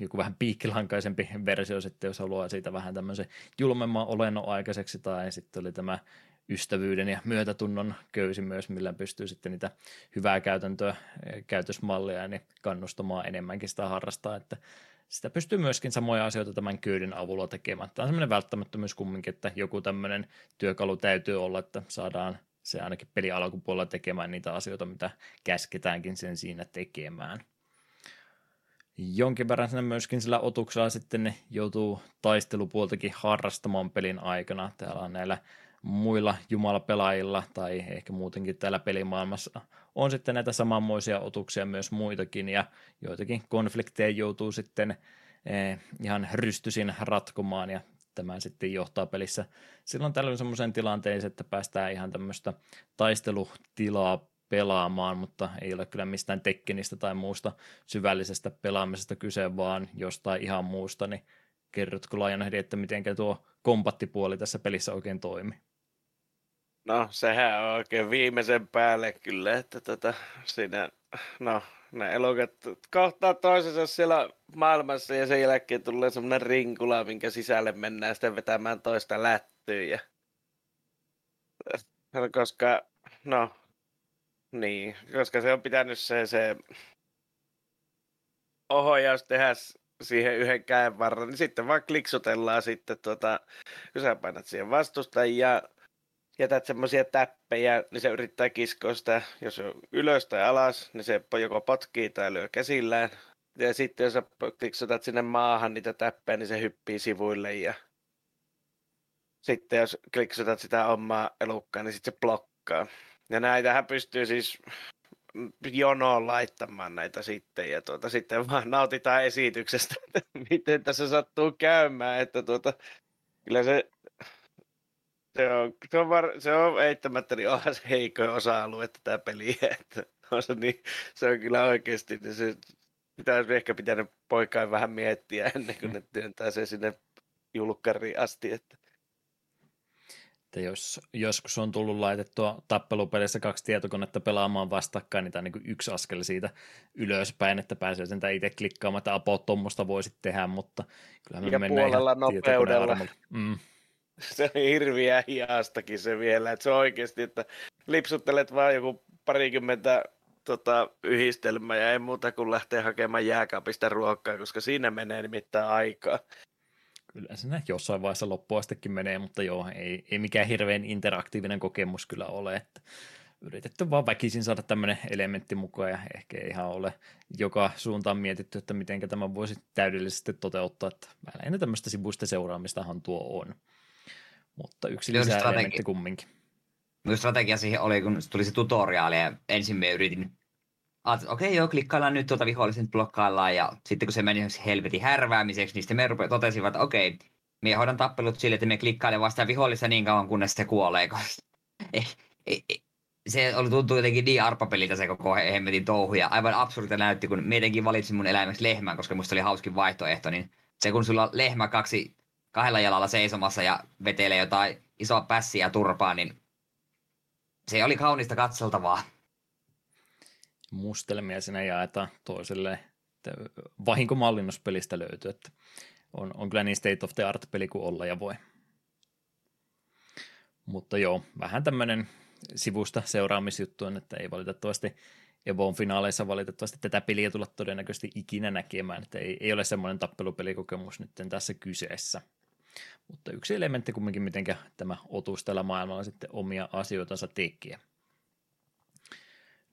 joku vähän piikkilankaisempi versio sitten, jos haluaa siitä vähän tämmöisen julmemman olennon aikaiseksi, tai sitten oli tämä ystävyyden ja myötätunnon köysi myös, millä pystyy sitten niitä hyvää käytäntöä, käytösmalleja niin kannustamaan enemmänkin sitä harrastaa, että sitä pystyy myöskin samoja asioita tämän kyyden avulla tekemään. Tämä on semmoinen välttämättömyys kumminkin, että joku tämmöinen työkalu täytyy olla, että saadaan se ainakin peli alkupuolella tekemään niitä asioita, mitä käsketäänkin sen siinä tekemään. Jonkin verran sinne myöskin sillä otuksella sitten joutuu taistelupuoltakin harrastamaan pelin aikana. Täällä on näillä muilla jumalapelaajilla tai ehkä muutenkin täällä pelimaailmassa on sitten näitä samanmoisia otuksia myös muitakin ja joitakin konflikteja joutuu sitten eh, ihan rystysin ratkomaan ja tämä sitten johtaa pelissä silloin tällöin semmoisen tilanteeseen, että päästään ihan tämmöistä taistelutilaa pelaamaan, mutta ei ole kyllä mistään tekkenistä tai muusta syvällisestä pelaamisesta kyse, vaan jostain ihan muusta, niin kerrotko Lionhead, että miten tuo kompattipuoli tässä pelissä oikein toimii?
No, sehän on oikein viimeisen päälle kyllä, että tota, siinä, no, ne elokat kohtaa toisensa siellä maailmassa ja sen jälkeen tulee semmoinen rinkula, minkä sisälle mennään sitten vetämään toista lättyä. Ja... Koska, no, niin, koska se on pitänyt se, se ohjaus tehdä siihen yhden käen varran, niin sitten vaan kliksutellaan sitten, tuota, kun sä painat siihen vastustajia, jätät semmoisia täppejä, niin se yrittää kiskoa sitä, jos on ylös tai alas, niin se joko potkii tai lyö käsillään. Ja sitten jos sä kliksutat sinne maahan niitä täppejä, niin se hyppii sivuille ja sitten jos kliksutat sitä omaa elukkaa, niin sitten se blokkaa. Ja näitähän pystyy siis jonoon laittamaan näitä sitten ja tuota, sitten vaan nautitaan esityksestä, <laughs> että miten tässä sattuu käymään, että tuota, kyllä se, se on, se on, var, se on eittämättä, niin onhan se heikoin osa-alue tätä peliä, <laughs> että on se, niin, se on kyllä oikeasti, niin se pitäisi ehkä pitänyt poikaan vähän miettiä ennen kuin ne työntää se sinne julkkariin asti, että
että jos joskus on tullut laitettua tappelupelissä kaksi tietokonetta pelaamaan vastakkain, niin tämä on niin yksi askel siitä ylöspäin, että pääsee sen itse klikkaamaan, että apoo tuommoista voisit tehdä, mutta kyllä me
ja
mennään
puolella nopeudella.
Mm.
Se on hirviä hiastakin se vielä, että se on oikeasti, että lipsuttelet vaan joku parikymmentä tota, yhdistelmää ja ei muuta kuin lähteä hakemaan jääkaapista ruokaa, koska siinä menee nimittäin aikaa
kyllä se jossain vaiheessa loppuastekin menee, mutta joo, ei, ei mikään hirveän interaktiivinen kokemus kyllä ole, että yritetty vaan väkisin saada tämmöinen elementti mukaan ja ehkä ei ihan ole joka suuntaan mietitty, että miten tämä voisi täydellisesti toteuttaa, että lähinnä tämmöistä sivuista seuraamistahan tuo on. Mutta yksi lisää elementti kumminkin.
Myös strategia siihen oli, kun tuli se tutoriaali ja ensin me yritin okei okay, joo, klikkaillaan nyt tuota vihollisen blokkaillaan ja sitten kun se meni helvetin härväämiseksi, niin sitten me rupe, totesivat, että okei, okay, me hoidan tappelut sille, että me klikkailen vasta vihollista niin kauan, kunnes se kuolee. <laughs> Eh, eh, eh, se oli, tuntuu jotenkin niin arpapeliltä se koko hemmetin touhu ja aivan absurdilta näytti, kun mietinkin valitsin mun eläimeksi lehmän, koska musta oli hauskin vaihtoehto, niin se kun sulla on lehmä kaksi kahdella jalalla seisomassa ja vetelee jotain isoa pässiä turpaa, niin se oli kaunista katseltavaa
mustelmia siinä jaetaan toiselle. Vahinkomallinnuspelistä löytyy, että on, on kyllä niin state of the art peli kuin olla ja voi. Mutta joo, vähän tämmöinen sivusta seuraamisjuttu on, että ei valitettavasti Evon finaaleissa valitettavasti tätä peliä tulla todennäköisesti ikinä näkemään, että ei, ei ole semmoinen tappelupelikokemus nyt tässä kyseessä. Mutta yksi elementti kumminkin, miten tämä otus tällä maailmalla sitten omia asioitansa tekee.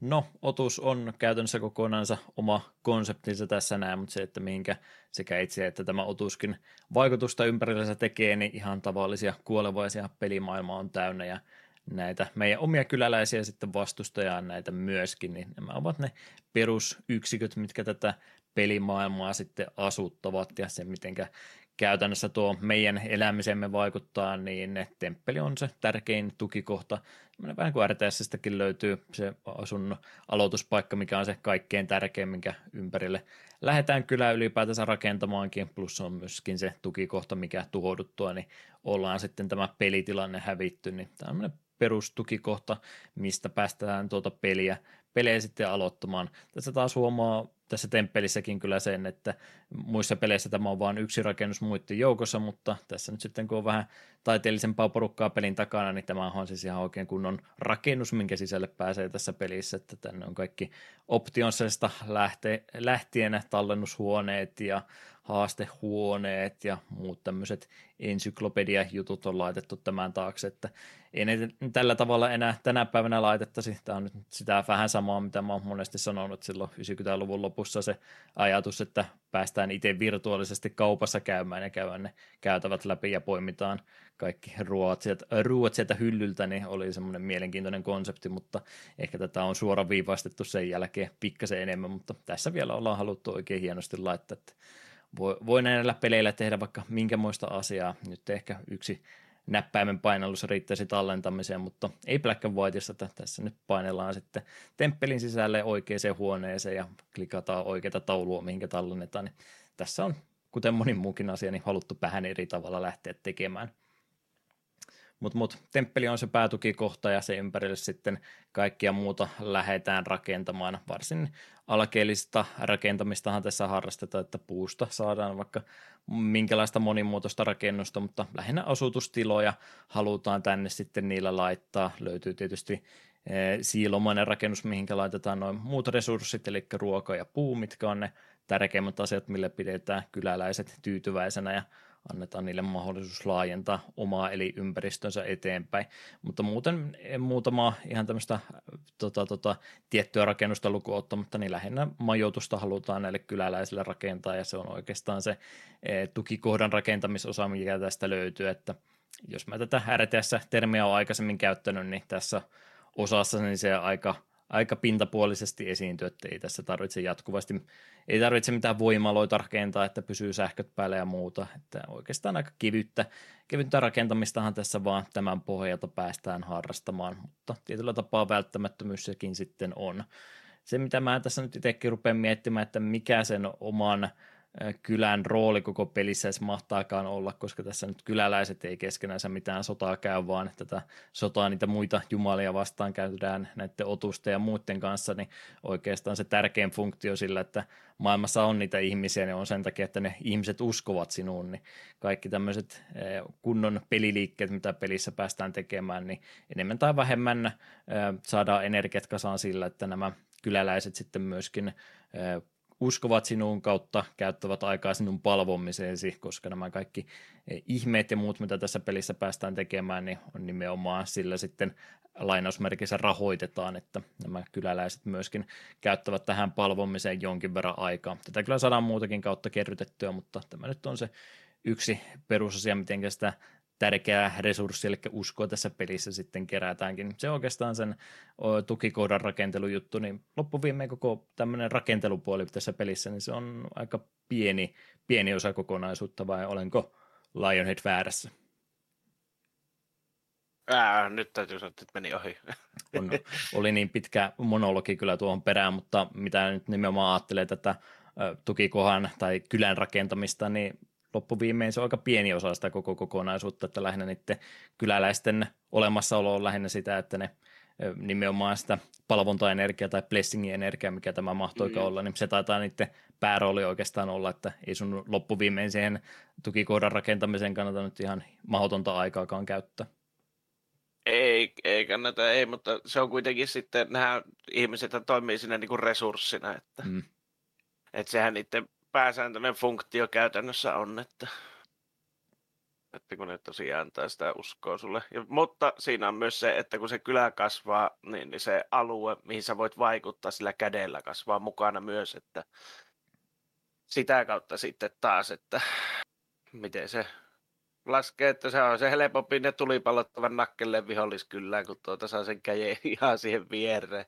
No, otus on käytännössä kokonaansa oma konseptinsa tässä näin, mutta se, että mihinkä sekä itse että tämä otuskin vaikutusta ympärillänsä tekee, niin ihan tavallisia kuolevaisia pelimaailmaa on täynnä ja näitä meidän omia kyläläisiä sitten vastustajaa näitä myöskin, niin nämä ovat ne perusyksiköt, mitkä tätä pelimaailmaa sitten asuttavat ja se, mitenkä käytännössä tuo meidän elämisemme vaikuttaa, niin temppeli on se tärkein tukikohta. Vähän kuin RTSstäkin löytyy se asunnon aloituspaikka, mikä on se kaikkein tärkein, minkä ympärille lähdetään kyllä ylipäätänsä rakentamaankin, plus on myöskin se tukikohta, mikä tuhouduttua, niin ollaan sitten tämä pelitilanne hävitty, niin on perustukikohta, mistä päästään tuota peliä, pelejä sitten aloittamaan. Tässä taas huomaa tässä temppelissäkin kyllä sen, että muissa peleissä tämä on vain yksi rakennus muiden joukossa, mutta tässä nyt sitten kun on vähän taiteellisempaa porukkaa pelin takana, niin tämä on siis ihan oikein kunnon rakennus, minkä sisälle pääsee tässä pelissä, että tänne on kaikki optionsesta lähtien tallennushuoneet ja haastehuoneet ja muut tämmöiset ensyklopediajutut on laitettu tämän taakse, että ei ne tällä tavalla enää tänä päivänä laitettaisi. Tämä on nyt sitä vähän samaa, mitä mä oon monesti sanonut silloin 90-luvun lopussa se ajatus, että päästään itse virtuaalisesti kaupassa käymään ja käydään ne käytävät läpi ja poimitaan kaikki ruoat sieltä, ruoat sieltä hyllyltä, niin oli semmoinen mielenkiintoinen konsepti, mutta ehkä tätä on suoraviivaistettu sen jälkeen pikkasen enemmän, mutta tässä vielä ollaan haluttu oikein hienosti laittaa, että voi, voi näillä peleillä tehdä vaikka minkämoista asiaa. Nyt ehkä yksi näppäimen painallus riittäisi tallentamiseen, mutta ei Black and Whiteissa, että tässä nyt painellaan sitten temppelin sisälle oikeaan huoneeseen ja klikataan oikeita taulua, mihinkä tallennetaan. Niin tässä on, kuten moni muukin asia, niin haluttu vähän eri tavalla lähteä tekemään. Mutta mut, temppeli on se päätukikohta ja se ympärille sitten kaikkia muuta lähdetään rakentamaan. Varsin alkeellista rakentamistahan tässä harrastetaan, että puusta saadaan vaikka minkälaista monimuotoista rakennusta, mutta lähinnä asutustiloja halutaan tänne sitten niillä laittaa. Löytyy tietysti eh, siilomainen rakennus, mihinkä laitetaan noin muut resurssit, eli ruoka ja puu, mitkä on ne tärkeimmät asiat, millä pidetään kyläläiset tyytyväisenä ja annetaan niille mahdollisuus laajentaa omaa eli ympäristönsä eteenpäin. Mutta muuten muutama ihan tämmöistä tota, tota, tiettyä rakennusta lukuun ottamatta, niin lähinnä majoitusta halutaan näille kyläläisille rakentaa, ja se on oikeastaan se e, tukikohdan rakentamisosa, mikä tästä löytyy, että jos mä tätä RTS-termiä olen aikaisemmin käyttänyt, niin tässä osassa niin se aika – aika pintapuolisesti esiintyy, että ei tässä tarvitse jatkuvasti, ei tarvitse mitään voimaloita rakentaa, että pysyy sähköt päällä ja muuta, että oikeastaan aika kivyttä, kivyttä rakentamistahan tässä vaan tämän pohjalta päästään harrastamaan, mutta tietyllä tapaa välttämättömyys sekin sitten on. Se, mitä mä tässä nyt itsekin rupean miettimään, että mikä sen oman kylän rooli koko pelissä edes mahtaakaan olla, koska tässä nyt kyläläiset ei keskenänsä mitään sotaa käy, vaan tätä sotaa niitä muita jumalia vastaan käydään näiden otusten ja muiden kanssa, niin oikeastaan se tärkein funktio sillä, että maailmassa on niitä ihmisiä, niin on sen takia, että ne ihmiset uskovat sinuun, niin kaikki tämmöiset kunnon peliliikkeet, mitä pelissä päästään tekemään, niin enemmän tai vähemmän saadaan energiat kasaan sillä, että nämä kyläläiset sitten myöskin uskovat sinun kautta, käyttävät aikaa sinun palvomiseesi, koska nämä kaikki eh, ihmeet ja muut, mitä tässä pelissä päästään tekemään, niin on nimenomaan sillä sitten lainausmerkissä rahoitetaan, että nämä kyläläiset myöskin käyttävät tähän palvomiseen jonkin verran aikaa. Tätä kyllä saadaan muutakin kautta kerrytettyä, mutta tämä nyt on se yksi perusasia, miten sitä tärkeää resurssi, eli uskoa tässä pelissä sitten kerätäänkin. Se on oikeastaan sen tukikohdan rakentelujuttu, niin loppuviimein koko tämmöinen rakentelupuoli tässä pelissä, niin se on aika pieni, pieni osa kokonaisuutta, vai olenko Lionhead väärässä?
Ää, nyt täytyy sanoa, että meni ohi. <laughs>
On, oli niin pitkä monologi kyllä tuohon perään, mutta mitä nyt nimenomaan ajattelee tätä tukikohan tai kylän rakentamista, niin loppuviimein se on aika pieni osa sitä koko kokonaisuutta, että lähinnä niiden kyläläisten olemassaolo on lähinnä sitä, että ne nimenomaan sitä palvontaenergiaa tai blessingin energiaa, mikä tämä mahtoikaan mm. olla, niin se taitaa niiden päärooli oikeastaan olla, että ei sun loppuviimein siihen tukikohdan rakentamisen kannata nyt ihan mahdotonta aikaakaan käyttää.
Ei, ei kannata, ei, mutta se on kuitenkin sitten, nämä ihmiset toimii sinne niin kuin resurssina, että, mm. että sehän niiden pääsääntöinen funktio käytännössä on, että, että kun ne tosiaan antaa sitä uskoa sulle. Ja, mutta siinä on myös se, että kun se kylä kasvaa, niin, niin se alue, mihin sä voit vaikuttaa sillä kädellä, kasvaa mukana myös, että sitä kautta sitten taas, että miten se laskee, että se on se helpompi ne tulipallottavan nakkeleen viholliskylään, kun tuota saa sen käjeen ihan siihen viereen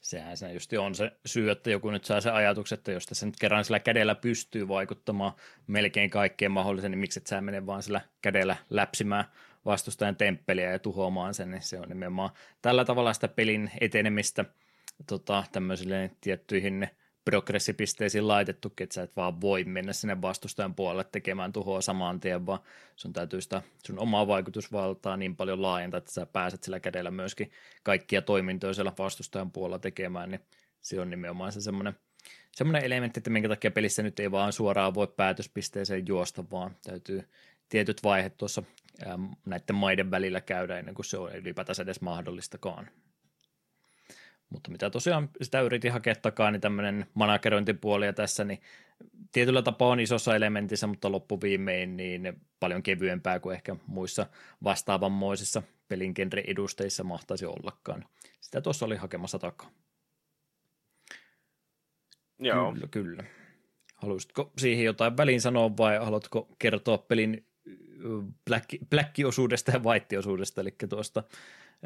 sehän se just on se syy, että joku nyt saa se ajatuksen, että jos tässä nyt kerran sillä kädellä pystyy vaikuttamaan melkein kaikkeen mahdollisen, niin miksi et sä mene vaan sillä kädellä läpsimään vastustajan temppeliä ja tuhoamaan sen, niin se on nimenomaan tällä tavalla sitä pelin etenemistä tota, tämmöisille tiettyihin progressipisteisiin laitettu, että sä et vaan voi mennä sinne vastustajan puolelle tekemään tuhoa saman tien, vaan sun täytyy sitä sun omaa vaikutusvaltaa niin paljon laajentaa, että sä pääset sillä kädellä myöskin kaikkia toimintoja siellä vastustajan puolella tekemään, niin se on nimenomaan se semmoinen, semmoinen elementti, että minkä takia pelissä nyt ei vaan suoraan voi päätöspisteeseen juosta, vaan täytyy tietyt vaiheet tuossa näiden maiden välillä käydä ennen kuin se on ylipäätänsä edes mahdollistakaan. Mutta mitä tosiaan sitä yritin hakea takaa, niin tämmöinen managerointipuoli ja tässä, niin tietyllä tapaa on isossa elementissä, mutta loppuviimein niin paljon kevyempää kuin ehkä muissa vastaavanmoisissa pelin edusteissa mahtaisi ollakaan. Sitä tuossa oli hakemassa takaa.
Joo.
Kyllä, kyllä. Haluaisitko siihen jotain väliin sanoa vai haluatko kertoa pelin black, black-osuudesta ja white-osuudesta, eli tuosta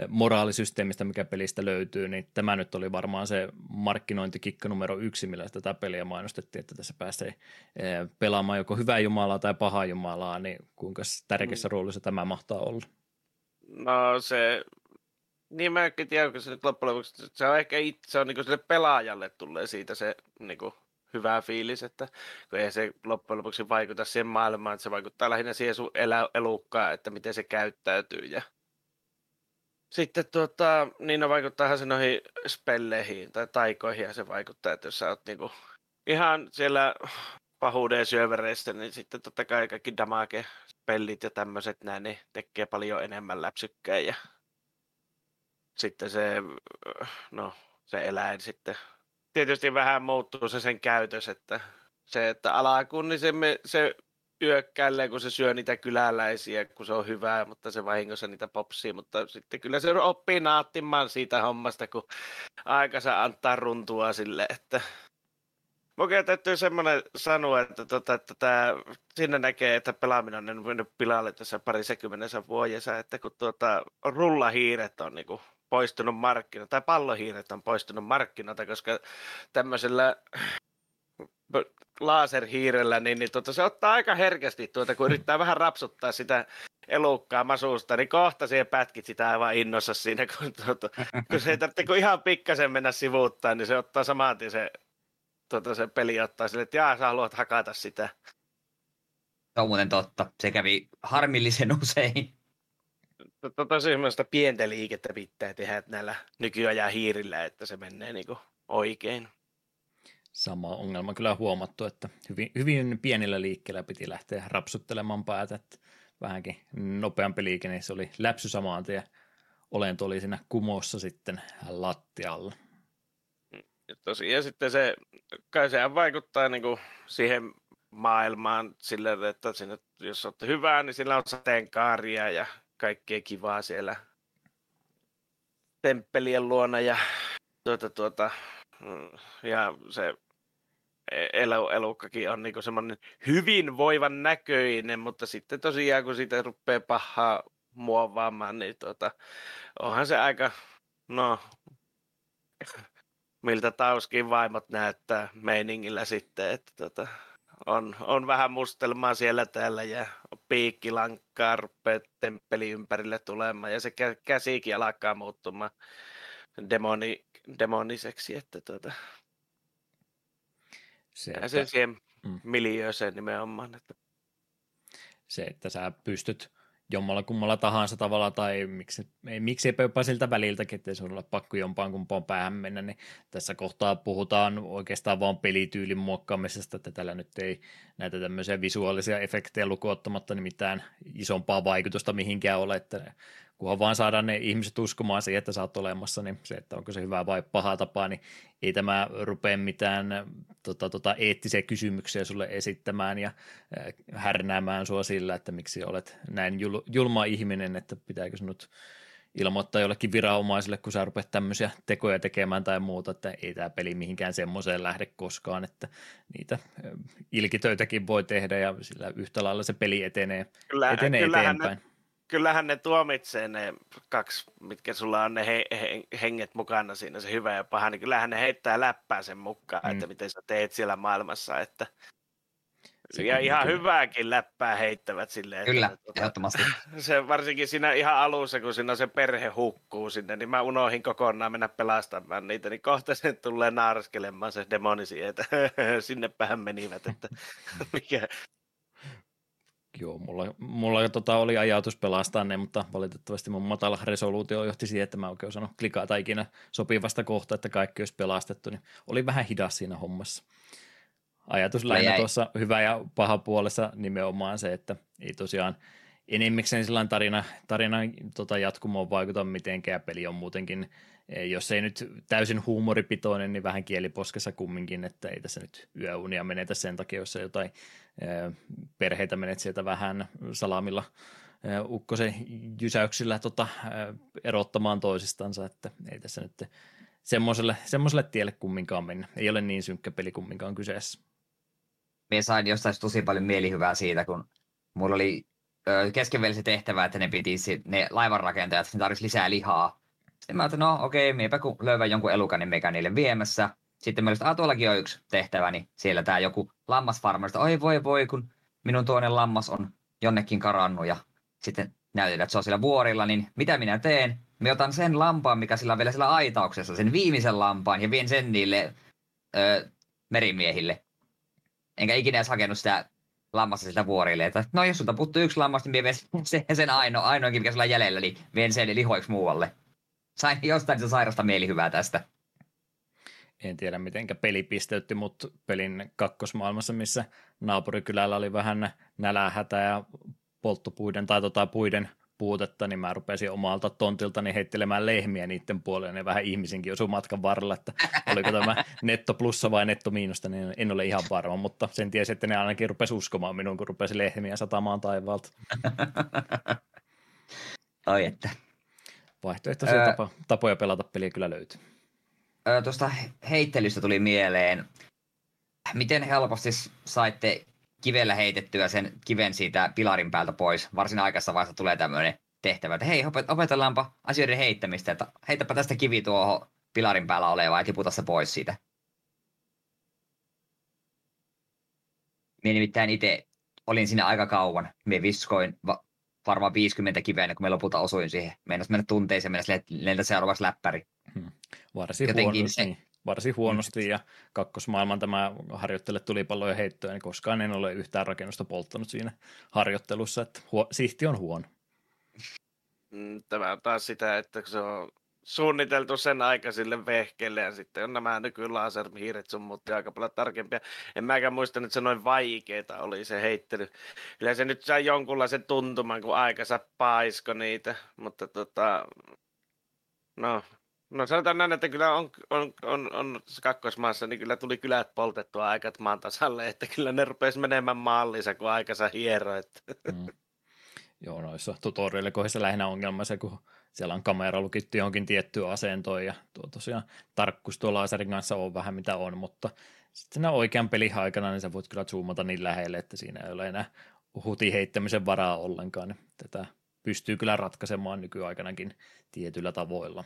moraalisysteemistä, mikä pelistä löytyy, niin tämä nyt oli varmaan se markkinointikikka numero yksi, millä tätä peliä mainostettiin, että tässä pääsee eh, pelaamaan joko hyvää jumalaa tai pahaa jumalaa, niin kuinka tärkeässä mm. roolissa tämä mahtaa olla?
No se, niin mä en tiedä, onko se nyt loppujen lopuksi, se on ehkä itse, se on niin sille pelaajalle tulee siitä se niin kuin, hyvä fiilis, että kun ei se loppujen lopuksi vaikuta siihen maailmaan, että se vaikuttaa lähinnä siihen sun elä, elukkaan, että miten se käyttäytyy ja sitten tuota, niin no vaikuttaahan se noihin spelleihin tai taikoihin ja se vaikuttaa, että jos sä oot niinku ihan siellä pahuuden syövereissä, niin sitten totta kai kaikki damage pellit ja tämmöiset näin, niin tekee paljon enemmän läpsykkää ja sitten se, no, se eläin sitten tietysti vähän muuttuu se sen käytös, että se, että alakuun, niin se, yökkäilee, kun se syö niitä kyläläisiä, kun se on hyvää, mutta se vahingossa niitä popsii, mutta sitten kyllä se oppii naattimaan siitä hommasta, kun aikansa antaa runtua sille, että Okei, täytyy semmoinen sanoa, että, tota, että tää, sinne näkee, että pelaaminen on mennyt pilalle tässä parisekymmenessä vuodessa, että kun tuota, rullahiiret on niin kuin, poistunut markkinoilta, tai pallohiiret on poistunut markkinoilta, koska tämmöisellä laserhiirellä, niin, niin tuota, se ottaa aika herkästi, tuota, kun yrittää vähän rapsuttaa sitä elukkaa masusta, niin kohta siihen pätkit sitä aivan innossa siinä, kun, tuota, kun se ei tarvitse kun ihan pikkasen mennä sivuuttaa, niin se ottaa saman tien se, tuota, se peli ottaa sille, että jaa, sä haluat hakata sitä.
Se on muuten totta. Se kävi harmillisen usein.
Tosi semmoista pientä liikettä pitää tehdä näillä nykyajan hiirillä, että se menee niinku oikein.
Sama ongelma kyllä huomattu, että hyvin, hyvin pienillä liikkeellä piti lähteä rapsuttelemaan päätä, että vähänkin nopeampi liike, niin se oli läpsy samaan tien. Olento oli siinä kumossa sitten lattialla.
Ja tosiaan sitten se, kai sehän vaikuttaa niin kuin siihen maailmaan sille, että sinne, jos olette hyvää, niin sillä on sateenkaaria ja kaikkea kivaa siellä temppelien luona ja tuota, tuota, mm, ja se e-, elu, elukkakin on niin semmoinen hyvin voivan näköinen, mutta sitten tosiaan kun siitä rupeaa pahaa muovaamaan, niin tuota, onhan se aika, no, miltä Tauskin vaimot näyttää meiningillä sitten, että tuota, on, on vähän mustelmaa siellä täällä ja piikkilankkaa rupeaa temppeli ympärille tulemaan ja se käsikin alkaa muuttumaan demoni, demoniseksi, että tuota, se, että, se siihen mm. miljööseen nimenomaan. Että.
Se, että sä pystyt jommalla kummalla tahansa tavalla, tai miksi, ei, miksi jopa siltä väliltäkin, ettei sun ole pakko jompaan kumpaan päähän mennä, niin tässä kohtaa puhutaan oikeastaan vaan pelityylin muokkaamisesta, että tällä nyt ei näitä tämmöisiä visuaalisia efektejä lukuottamatta niin mitään isompaa vaikutusta mihinkään ole, että kunhan vaan saadaan ne ihmiset uskomaan siihen, että sä oot olemassa, niin se, että onko se hyvä vai paha tapa, niin ei tämä rupea mitään tota, tota, eettisiä kysymyksiä sulle esittämään ja äh, härnäämään sua sillä, että miksi olet näin jul, julma ihminen, että pitääkö sinut ilmoittaa jollekin viranomaisille, kun sä rupeat tämmöisiä tekoja tekemään tai muuta, että ei tämä peli mihinkään semmoiseen lähde koskaan, että niitä ilkitöitäkin voi tehdä ja sillä yhtä lailla se peli etenee,
Kyllä,
etenee eteenpäin.
Ne kyllähän ne tuomitsee ne kaksi, mitkä sulla on ne he, he, henget mukana siinä, se hyvä ja paha, niin kyllähän ne heittää läppää sen mukaan, mm. että miten sä teet siellä maailmassa, että se ja ihan kyllä. hyvääkin läppää heittävät silleen.
Kyllä, että, tuota, ehdottomasti. <laughs>
Se varsinkin siinä ihan alussa, kun siinä se perhe hukkuu sinne, niin mä unohin kokonaan mennä pelastamaan niitä, niin kohta sen tulee naaraskelemaan se demoni että <laughs> sinnepähän menivät, että <laughs> mikä,
Joo, mulla, mulla tota oli ajatus pelastaa ne, mutta valitettavasti mun matala resoluutio johti siihen, että mä oikein osannut klikata ikinä sopivasta kohtaa, että kaikki olisi pelastettu, niin oli vähän hidas siinä hommassa. Ajatus lähinnä tuossa hyvä ja paha puolessa nimenomaan se, että ei tosiaan enimmäkseen sellainen tarina, tarina tota jatkumoon vaikuta mitenkään, peli on muutenkin jos ei nyt täysin huumoripitoinen, niin vähän kieliposkessa kumminkin, että ei tässä nyt yöunia menetä sen takia, jos jotain perheitä menet sieltä vähän salamilla ukkosen jysäyksillä tota, erottamaan toisistansa, että ei tässä nyt semmoiselle, semmoiselle tielle kumminkaan mennä. Ei ole niin synkkä peli kumminkaan kyseessä.
Minä sain jostain tosi paljon mielihyvää siitä, kun mulla oli keskenvälisen tehtävä, että ne piti ne laivanrakentajat, ne tarvitsisi lisää lihaa sitten mä ajattelin, no okei, okay, miepä kun löydän jonkun elukan, niin meikä niille viemässä. Sitten olin, että tuollakin on yksi tehtävä, niin siellä tämä joku lammasfarmeri, että oi voi voi, kun minun toinen lammas on jonnekin karannut ja sitten näytetään, että se on siellä vuorilla, niin mitä minä teen? Me otan sen lampaan, mikä sillä on vielä sillä aitauksessa, sen viimeisen lampaan ja vien sen niille ö, merimiehille. Enkä ikinä edes hakenut sitä lammasta siltä vuorille. Että no jos sulta puuttuu yksi lammas, niin vien sen, sen aino, ainoakin, mikä sulla on jäljellä, niin vien sen lihoiksi muualle. Sain jostain se sairasta mielihyvää tästä.
En tiedä, miten peli pisteytti mut pelin kakkosmaailmassa, missä naapurikylällä oli vähän nälähätä ja polttopuiden tai tota puiden puutetta, niin mä rupesin omalta tontiltani heittelemään lehmiä niiden puoleen ja vähän ihmisinkin osui matkan varrella, että oliko tämä netto plussa vai netto miinusta, niin en ole ihan varma, mutta sen tiesi, että ne ainakin rupesi uskomaan minun, kun rupesi lehmiä satamaan taivaalta.
Oi että.
Vaihtoehtoisia öö, tapa, tapoja pelata peliä kyllä löytyy.
Tuosta heittelystä tuli mieleen, miten helposti saitte kivellä heitettyä sen kiven siitä pilarin päältä pois. Varsin aikaisessa vaiheessa tulee tämmöinen tehtävä, että hei, opetellaanpa asioiden heittämistä, että heitäpä tästä kivi tuohon pilarin päällä olevaa ja tiputa se pois siitä. Minä nimittäin itse olin siinä aika kauan. Minä viskoin varmaan 50 kiveä, kun me lopulta osuin siihen. Meinas mennä tunteeseen, mennä lentää seuraavaksi läppäri. Hmm.
Varsin Jotenkin se, niin varsin huonosti ja kakkosmaailman tämä harjoittele tulipalloja heittoja, niin koskaan en ole yhtään rakennusta polttanut siinä harjoittelussa, että huo- sihti on huono.
Mm, tämä on taas sitä, että se on suunniteltu sen aikaisille vehkeille ja sitten on nämä nykylaserhiiret sun muut aika paljon tarkempia. En mäkään muista, että se noin vaikeeta oli se heittely. Kyllä se nyt sai jonkunlaisen tuntuman, kun aikansa paisko niitä, mutta tota, no No sanotaan näin, että kyllä on, on, on, on kakkosmaassa, niin kyllä tuli kylät poltettua aikat maan tasalle, että kyllä ne rupesi menemään maallinsa, kun aikansa hiero. Että. Mm.
Joo, noissa tutorialikohdissa lähinnä ongelma se, kun siellä on kamera lukittu johonkin tiettyyn asentoon ja tuo tosiaan tarkkuus tuolla laserin kanssa on vähän mitä on, mutta sitten siinä oikean pelin aikana niin sä voit kyllä zoomata niin lähelle, että siinä ei ole enää huti heittämisen varaa ollenkaan. Tätä pystyy kyllä ratkaisemaan nykyaikanakin tietyillä tavoilla.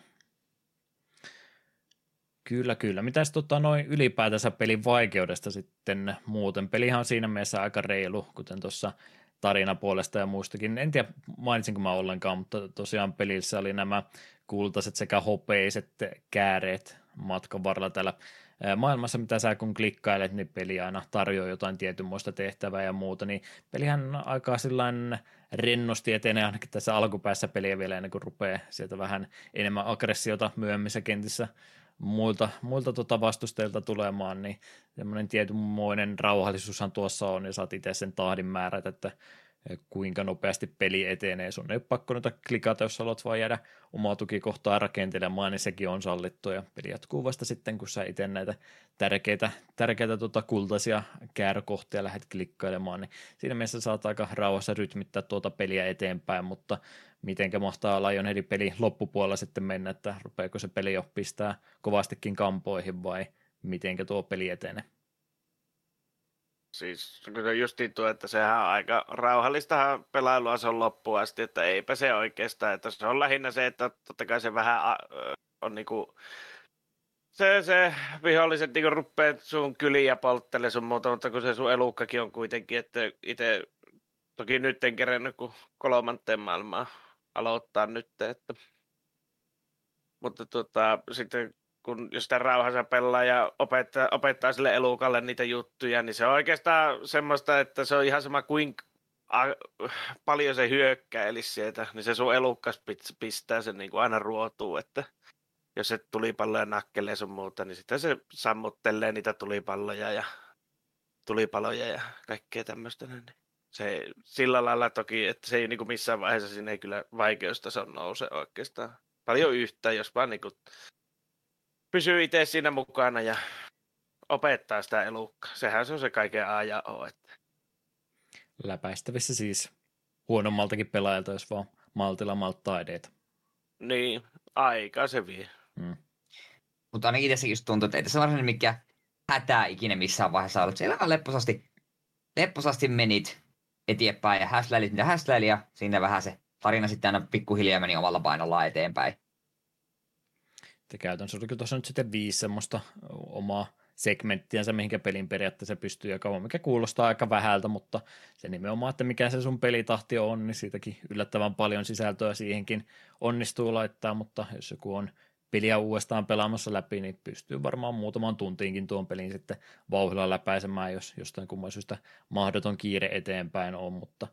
Kyllä, kyllä. Mitäs tota noin ylipäätänsä pelin vaikeudesta sitten muuten? Pelihan on siinä mielessä aika reilu, kuten tuossa tarinapuolesta ja muustakin. En tiedä mainitsinko mä ollenkaan, mutta tosiaan pelissä oli nämä kultaiset sekä hopeiset kääreet matkan varrella täällä maailmassa, mitä sä kun klikkailet, niin peli aina tarjoaa jotain tietynmoista tehtävää ja muuta, niin pelihän aika sillain rennosti etenee ainakin tässä alkupäässä peliä vielä ennen kuin rupeaa sieltä vähän enemmän aggressiota myöhemmissä kentissä muilta, muilta tota vastustajilta tulemaan, niin semmoinen tietynmoinen rauhallisuushan tuossa on, ja saat itse sen tahdin määrät, että kuinka nopeasti peli etenee. Sun ei ole pakko noita klikata, jos haluat vaan jäädä omaa tukikohtaa rakentelemaan, niin sekin on sallittu, ja peli jatkuu vasta sitten, kun sä itse näitä tärkeitä, tärkeitä tota kultaisia käärökohtia lähdet klikkailemaan, niin siinä mielessä saat aika rauhassa rytmittää tuota peliä eteenpäin, mutta mitenkä mahtaa Lionheadin peli loppupuolella sitten mennä, että rupeako se peli jo pistää kovastikin kampoihin vai mitenkä tuo peli etenee?
Siis kyllä justiin tuo, että sehän on aika rauhallista pelailua se on loppuun asti, että eipä se oikeastaan, että se on lähinnä se, että totta kai se vähän on niinku, se, se viholliset niinku rupeat sun kyliä polttele sun muuta, mutta kun se sun elukkakin on kuitenkin, että itse toki nyt en kerennyt kuin kolmanteen maailmaan aloittaa nyt, että mutta tota, sitten kun jos sitä rauhassa pelaa ja opettaa, opettaa sille elukalle niitä juttuja, niin se on oikeastaan semmoista, että se on ihan sama kuin a, paljon se eli sieltä, niin se sun elukkas pistää sen niin kuin aina ruotuu, että jos se tulipalloja nakkelee sun muuta, niin sitten se sammuttelee niitä tulipalloja ja tulipaloja ja kaikkea tämmöistä. Niin se sillä lailla toki, että se ei niin kuin missään vaiheessa siinä ei kyllä vaikeustaso nouse oikeastaan paljon yhtään, jos vaan niin kuin pysyy itse siinä mukana ja opettaa sitä elukkaa. Sehän se on se kaiken A ja O. Että.
Läpäistävissä siis huonommaltakin pelaajalta, jos vaan maltilla malttaa edetä.
Niin, aika se vie. Hmm.
Mutta ainakin itse just tuntuu, että ei tässä varsinainen mikä hätää ikinä missään vaiheessa ollut. Siellä on lepposasti, lepposasti menit eteenpäin ja häsläilit mitä häsläili ja siinä vähän se tarina sitten aina pikkuhiljaa meni omalla painolla eteenpäin.
Ja käytännössä oliko tuossa nyt sitten viisi semmoista omaa segmenttiänsä, mihinkä pelin periaatteessa pystyy jakamaan, mikä kuulostaa aika vähältä, mutta se nimenomaan, että mikä se sun pelitahti on, niin siitäkin yllättävän paljon sisältöä siihenkin onnistuu laittaa, mutta jos joku on peliä uudestaan pelaamassa läpi, niin pystyy varmaan muutaman tuntiinkin tuon pelin sitten vauhdilla läpäisemään, jos jostain kumman syystä mahdoton kiire eteenpäin on, mutta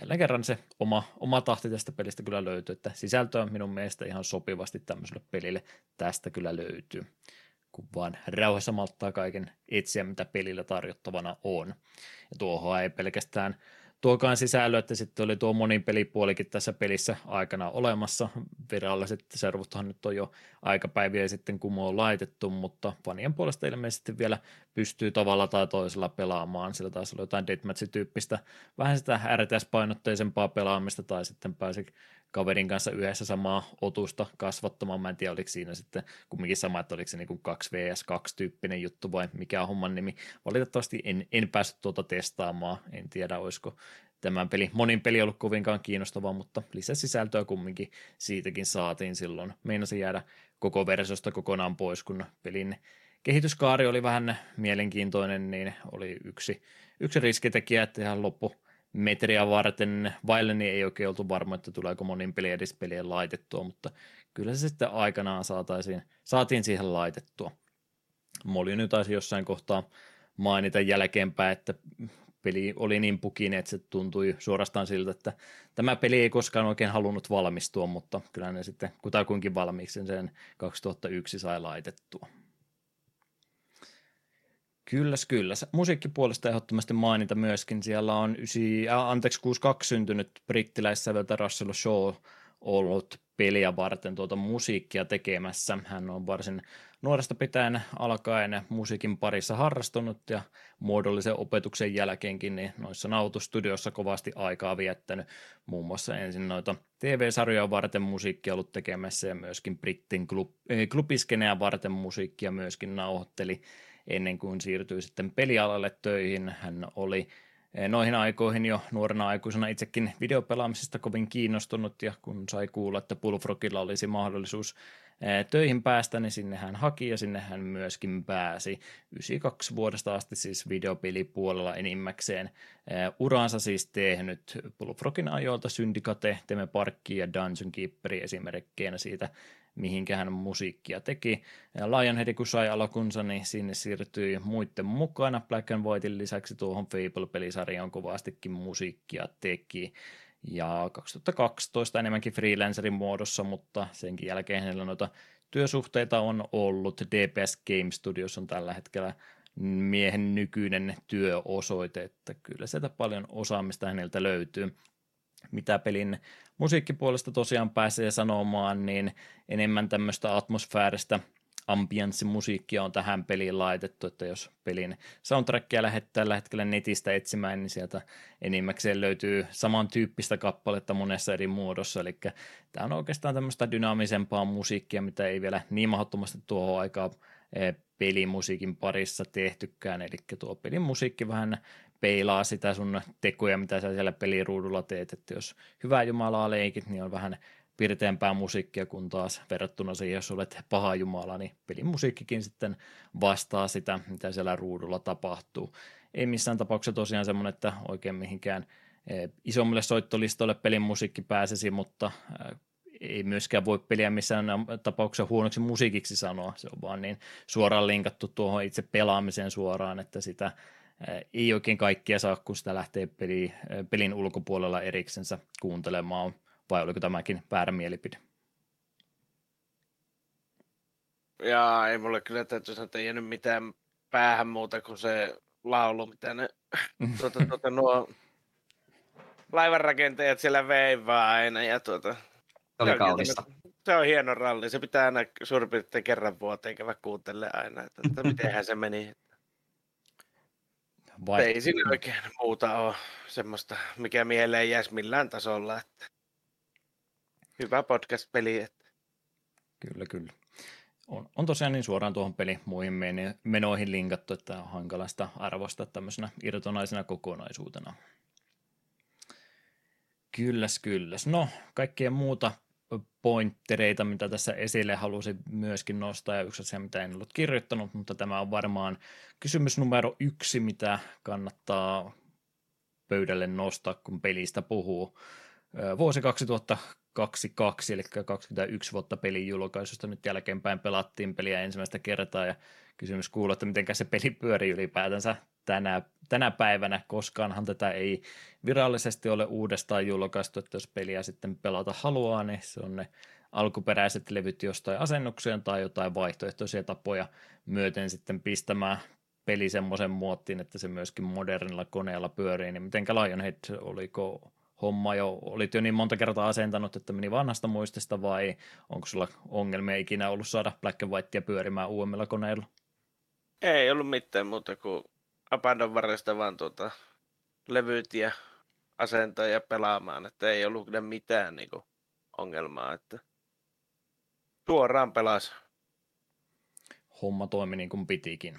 jälleen kerran se oma, oma tahti tästä pelistä kyllä löytyy, että sisältöä minun mielestä ihan sopivasti tämmöiselle pelille tästä kyllä löytyy, kun vaan rauhassa malttaa kaiken etsiä, mitä pelillä tarjottavana on. Ja tuohon ei pelkästään tuokaan sisällö, että sitten oli tuo monin pelipuolikin tässä pelissä aikana olemassa. Viralliset servuthan nyt on jo aikapäiviä sitten kumoon laitettu, mutta fanien puolesta ilmeisesti vielä pystyy tavalla tai toisella pelaamaan. Sillä taisi olla jotain deathmatch-tyyppistä, vähän sitä RTS-painotteisempaa pelaamista tai sitten pääsi kaverin kanssa yhdessä samaa otusta kasvattamaan. Mä en tiedä, oliko siinä sitten kumminkin sama, että oliko se niin 2 vs 2 tyyppinen juttu vai mikä on homman nimi. Valitettavasti en, en päässyt tuota testaamaan, en tiedä olisiko tämän peli, monin peli ollut kovinkaan kiinnostava, mutta lisäsisältöä kumminkin siitäkin saatiin silloin. Meinasi jäädä koko versiosta kokonaan pois, kun pelin kehityskaari oli vähän mielenkiintoinen, niin oli yksi, yksi riskitekijä, että ihan loppu metriä varten vaille niin ei oikein oltu varma, että tuleeko monin peli edes pelien laitettua, mutta kyllä se sitten aikanaan saataisiin, saatiin siihen laitettua. Molly taisi jossain kohtaa mainita jälkeenpäin, että peli oli niin pukinen, että se tuntui suorastaan siltä, että tämä peli ei koskaan oikein halunnut valmistua, mutta kyllä ne sitten kutakuinkin valmiiksi sen 2001 sai laitettua. Kyllä, kyllä. Musiikkipuolesta ehdottomasti mainita myöskin. Siellä on 9, äh, anteeksi, 62 syntynyt brittiläissäveltä Russell Shaw ollut peliä varten tuota musiikkia tekemässä. Hän on varsin nuoresta pitäen alkaen musiikin parissa harrastunut ja muodollisen opetuksen jälkeenkin niin noissa nautustudiossa kovasti aikaa viettänyt. Muun muassa ensin noita TV-sarjoja varten musiikkia ollut tekemässä ja myöskin Brittin klub, eh, klubiskeneä varten musiikkia myöskin nauhoitteli ennen kuin siirtyi sitten pelialalle töihin. Hän oli eh, noihin aikoihin jo nuorena aikuisena itsekin videopelaamisesta kovin kiinnostunut ja kun sai kuulla, että Bullfrogilla olisi mahdollisuus eh, töihin päästä, niin sinne hän haki ja sinne hän myöskin pääsi. 92 vuodesta asti siis videopelipuolella enimmäkseen eh, uransa siis tehnyt Bullfrogin ajoilta Syndicate, Teme Parkki ja Dungeon Keeperi esimerkkeinä siitä mihinkä hän musiikkia teki. Lionhead, kun sai alkunsa, niin sinne siirtyi muiden mukana. Black and Whitein lisäksi tuohon Fable-pelisarjaan kovastikin musiikkia teki. Ja 2012 enemmänkin freelancerin muodossa, mutta senkin jälkeen hänellä noita työsuhteita on ollut. DPS Game Studios on tällä hetkellä miehen nykyinen työosoite, että kyllä sieltä paljon osaamista häneltä löytyy mitä pelin musiikkipuolesta tosiaan pääsee sanomaan, niin enemmän tämmöistä atmosfääristä ambianssimusiikkia on tähän peliin laitettu, että jos pelin soundtrackia lähdet tällä hetkellä netistä etsimään, niin sieltä enimmäkseen löytyy samantyyppistä kappaletta monessa eri muodossa, eli tämä on oikeastaan tämmöistä dynaamisempaa musiikkia, mitä ei vielä niin mahdottomasti tuohon aikaan eh, pelimusiikin parissa tehtykään, eli tuo pelin musiikki vähän peilaa sitä sun tekoja, mitä sä siellä peliruudulla teet, että jos hyvää Jumalaa leikit, niin on vähän pirteämpää musiikkia, kun taas verrattuna siihen, jos olet paha Jumala, niin pelin musiikkikin sitten vastaa sitä, mitä siellä ruudulla tapahtuu. Ei missään tapauksessa tosiaan semmoinen, että oikein mihinkään eh, isommille soittolistoille pelin musiikki pääsisi, mutta eh, ei myöskään voi peliä missään tapauksessa huonoksi musiikiksi sanoa, se on vaan niin suoraan linkattu tuohon itse pelaamiseen suoraan, että sitä ei oikein kaikkia saa, kun sitä lähtee peli, pelin ulkopuolella eriksensä kuuntelemaan, vai oliko tämäkin väärä mielipide?
Ja ei mulle kyllä täytyy sanoa, että ei jäänyt mitään päähän muuta kuin se laulu, mitä ne <laughs> tuota, tuota, nuo laivanrakentajat siellä veivaa aina. Ja tuota,
Se oli
on
kaunista.
Se on hieno ralli. Se pitää aina suurin piirtein kerran vuoteen käydä kuuntele aina, että, että mitenhän se meni.
Vai,
Ei siinä oikein muuta ole semmoista, mikä mieleen jäisi millään tasolla. Että hyvä podcast-peli. Että
Kyllä, kyllä. On, on tosiaan niin suoraan tuohon peli muihin menoihin linkattu, että on hankala sitä arvostaa tämmöisenä irtonaisena kokonaisuutena. Kylläs, kylläs. No, kaikkea muuta pointtereita, mitä tässä esille halusin myöskin nostaa, ja yksi asia, mitä en ollut kirjoittanut, mutta tämä on varmaan kysymys numero yksi, mitä kannattaa pöydälle nostaa, kun pelistä puhuu. Vuosi 22, eli 21 vuotta pelin julkaisusta nyt jälkeenpäin pelattiin peliä ensimmäistä kertaa ja kysymys kuuluu, että miten se peli pyörii ylipäätänsä tänä, tänä päivänä, koskaanhan tätä ei virallisesti ole uudestaan julkaistu, että jos peliä sitten pelata haluaa, niin se on ne alkuperäiset levyt jostain asennukseen tai jotain vaihtoehtoisia tapoja myöten sitten pistämään peli semmoisen muottiin, että se myöskin modernilla koneella pyörii, niin mitenkä Lionhead, oliko homma jo, olit jo niin monta kertaa asentanut, että meni vanhasta muistista vai onko sulla ongelmia ikinä ollut saada Black and Whitea pyörimään uudemmilla koneilla?
Ei ollut mitään muuta kuin Abandon varresta vaan tuota, levyt ja asentaa ja pelaamaan, että ei ollut mitään niin kuin, ongelmaa, että suoraan pelas.
Homma toimi niin kuin pitikin.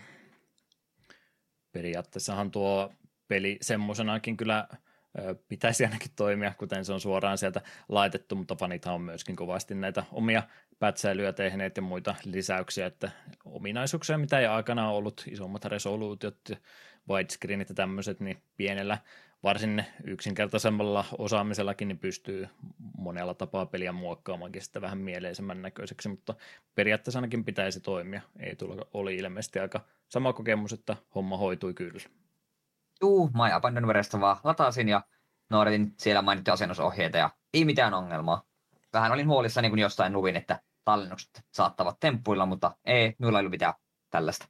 Periaatteessahan tuo peli semmoisenakin kyllä pitäisi ainakin toimia, kuten se on suoraan sieltä laitettu, mutta fanithan on myöskin kovasti näitä omia pätsäilyjä tehneet ja muita lisäyksiä, että ominaisuuksia, mitä ei aikana ollut, isommat resoluutiot, widescreenit ja tämmöiset, niin pienellä varsin yksinkertaisemmalla osaamisellakin niin pystyy monella tapaa peliä muokkaamaankin sitä vähän mieleisemmän näköiseksi, mutta periaatteessa ainakin pitäisi toimia. Ei tulla, oli ilmeisesti aika sama kokemus, että homma hoitui kyllä.
Juu, My Abandonwaresta vaan latasin ja noudatin siellä mainittuja asennusohjeita ja ei mitään ongelmaa. Vähän olin huolissani, kun jostain luvin, että tallennukset saattavat temppuilla, mutta ei, minulla ei ollut mitään tällaista.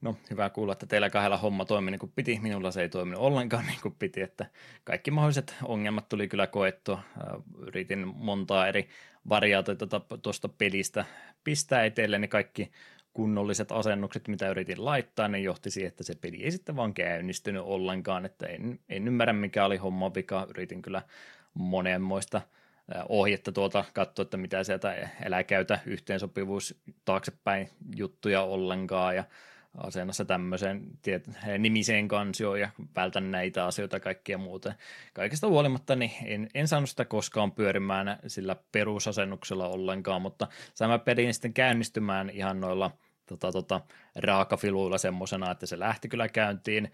No, hyvä kuulla, että teillä kahdella homma toimi niin kuin piti. Minulla se ei toiminut ollenkaan niin kuin piti, että kaikki mahdolliset ongelmat tuli kyllä koettua. Yritin montaa eri variaatioita tuosta pelistä pistää itselleni kaikki kunnolliset asennukset, mitä yritin laittaa, ne johti siihen, että se peli ei sitten vaan käynnistynyt ollenkaan, että en, en ymmärrä mikä oli homma vika, yritin kyllä monenmoista ohjetta tuolta katsoa, että mitä sieltä elää käytä yhteensopivuus taaksepäin juttuja ollenkaan. Ja asennassa tämmöiseen tiet, nimiseen kansioon ja vältän näitä asioita ja kaikkia muuta. Kaikesta huolimatta niin en, en saanut sitä koskaan pyörimään sillä perusasennuksella ollenkaan, mutta saimme pelin sitten käynnistymään ihan noilla – tota, tota, raakafiluilla semmoisena, että se lähti kyllä käyntiin.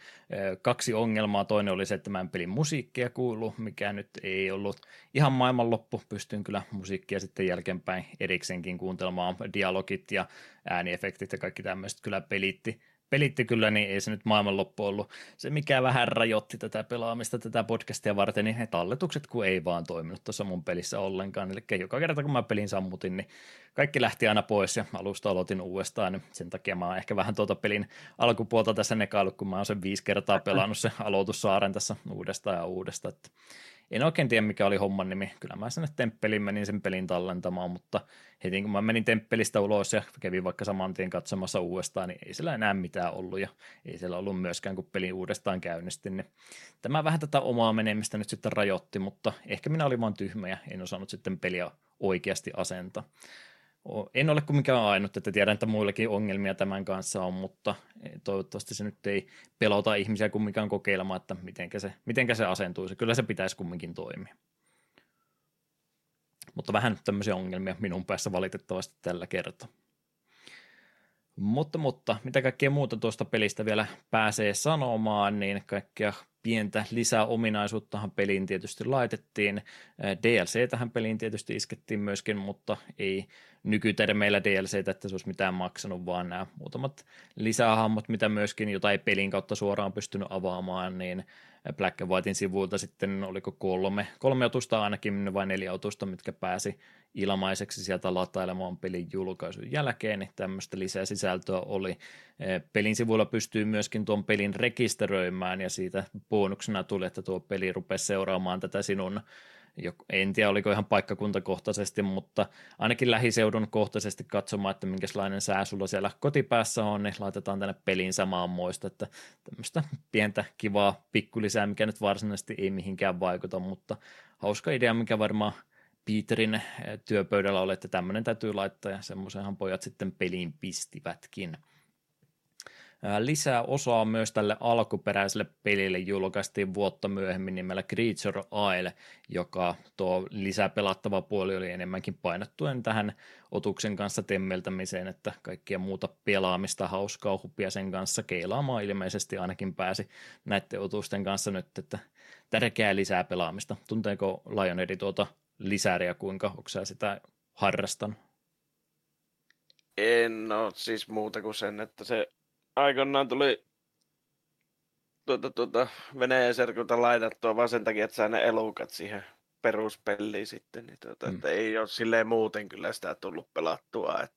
Kaksi ongelmaa. Toinen oli se, että mä en pelin musiikkia kuulu, mikä nyt ei ollut ihan maailmanloppu. Pystyn kyllä musiikkia sitten jälkeenpäin erikseenkin kuuntelemaan. Dialogit ja ääniefektit ja kaikki tämmöiset kyllä pelitti pelitti kyllä, niin ei se nyt maailmanloppu ollut. Se, mikä vähän rajoitti tätä pelaamista, tätä podcastia varten, niin ne talletukset kun ei vaan toiminut tuossa mun pelissä ollenkaan. Eli joka kerta kun mä pelin sammutin, niin kaikki lähti aina pois ja alusta aloitin uudestaan. Niin sen takia mä oon ehkä vähän tuota pelin alkupuolta tässä nekailut, kun mä oon sen viisi kertaa pelannut se aloitussaaren tässä uudestaan ja uudestaan. Että en oikein tiedä, mikä oli homman nimi. Kyllä mä sinne temppeliin menin sen pelin tallentamaan, mutta heti kun mä menin temppelistä ulos ja kävin vaikka saman tien katsomassa uudestaan, niin ei siellä enää mitään ollut ja ei siellä ollut myöskään, kun pelin uudestaan käynnistin. Niin tämä vähän tätä omaa menemistä nyt sitten rajoitti, mutta ehkä minä olin vaan tyhmä ja en osannut sitten peliä oikeasti asentaa en ole kumminkaan ainut, että tiedän, että muillakin ongelmia tämän kanssa on, mutta toivottavasti se nyt ei pelota ihmisiä kumminkaan kokeilemaan, että mitenkä se, mitenkä se asentuisi. Kyllä se pitäisi kumminkin toimia. Mutta vähän tämmöisiä ongelmia minun päässä valitettavasti tällä kertaa. Mutta, mutta mitä kaikkea muuta tuosta pelistä vielä pääsee sanomaan, niin kaikkea pientä lisäominaisuuttahan peliin tietysti laitettiin. DLC tähän peliin tietysti iskettiin myöskin, mutta ei nykytermeillä DLC, että se olisi mitään maksanut, vaan nämä muutamat lisähahmot, mitä myöskin jotain pelin kautta suoraan pystynyt avaamaan, niin Black and Whitein sivuilta sitten oliko kolme, kolme otusta ainakin vai neljä otusta, mitkä pääsi ilmaiseksi sieltä latailemaan pelin julkaisun jälkeen, niin tämmöistä lisää sisältöä oli. Pelin sivuilla pystyy myöskin tuon pelin rekisteröimään ja siitä bonuksena tuli, että tuo peli rupesi seuraamaan tätä sinun en tiedä oliko ihan paikkakuntakohtaisesti, mutta ainakin lähiseudun kohtaisesti katsomaan, että minkälainen sää sulla siellä kotipäässä on, niin laitetaan tänne peliin samaan muista, että tämmöistä pientä kivaa pikkulisää, mikä nyt varsinaisesti ei mihinkään vaikuta, mutta hauska idea, mikä varmaan Peterin eh, työpöydällä oli, että tämmöinen täytyy laittaa ja semmoisenhan pojat sitten peliin pistivätkin. Lisää osaa myös tälle alkuperäiselle pelille julkaistiin vuotta myöhemmin nimellä Creature Isle, joka tuo lisäpelattava puoli oli enemmänkin painottuen tähän otuksen kanssa temmeltämiseen, että kaikkia muuta pelaamista, hauskaa hupia sen kanssa keilaamaan ilmeisesti ainakin pääsi näiden otusten kanssa nyt, että tärkeää lisää pelaamista. Tunteeko Lionhead tuota lisäriä, kuinka onko sitä harrastanut?
En ole siis muuta kuin sen, että se aikoinaan tuli tuota, tuota, Venäjän serkulta laitettua vaan sen takia, että saa ne elukat siihen peruspeliin sitten. Niin tuota, mm. että ei ole silleen muuten kyllä sitä tullut pelattua. Että...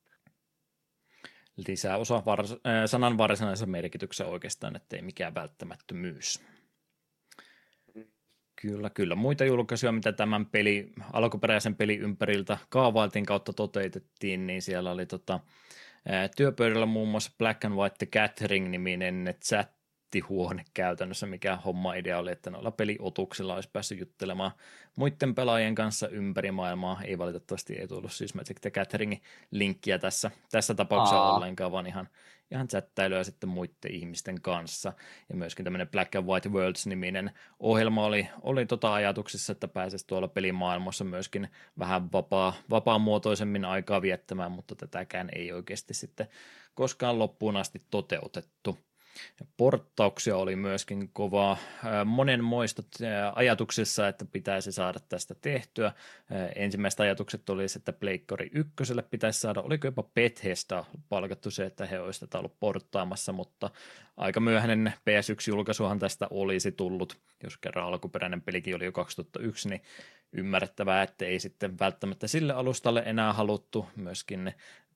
Lisää osa vars- äh, sanan varsinaisen merkityksen oikeastaan, että ei mikään välttämättömyys. Mm. Kyllä, kyllä. Muita julkaisuja, mitä tämän peli, alkuperäisen pelin ympäriltä kaavailtiin kautta toteutettiin, niin siellä oli tota, työpöydällä muun muassa Black and White The Gathering-niminen chat nettihuone käytännössä, mikä homma idea oli, että noilla peliotuksilla olisi päässyt juttelemaan muiden pelaajien kanssa ympäri maailmaa. Ei valitettavasti ei tullut siis Magic the Gatheringin linkkiä tässä, tässä tapauksessa Aa. ollenkaan, vaan ihan, ihan chattailuja sitten muiden ihmisten kanssa. Ja myöskin tämmöinen Black and White Worlds-niminen ohjelma oli, oli tota ajatuksessa, että pääsisi tuolla pelimaailmassa myöskin vähän vapaa, vapaamuotoisemmin aikaa viettämään, mutta tätäkään ei oikeasti sitten koskaan loppuun asti toteutettu. Porttauksia oli myöskin kovaa. Monen moista ajatuksessa, että pitäisi saada tästä tehtyä. Ensimmäiset ajatukset oli, että Pleikkari ykköselle pitäisi saada, oliko jopa Bethesda palkattu se, että he olisivat tätä ollut porttaamassa, mutta aika myöhäinen PS1-julkaisuhan tästä olisi tullut, jos kerran alkuperäinen pelikin oli jo 2001, niin ymmärrettävää, että ei sitten välttämättä sille alustalle enää haluttu. Myöskin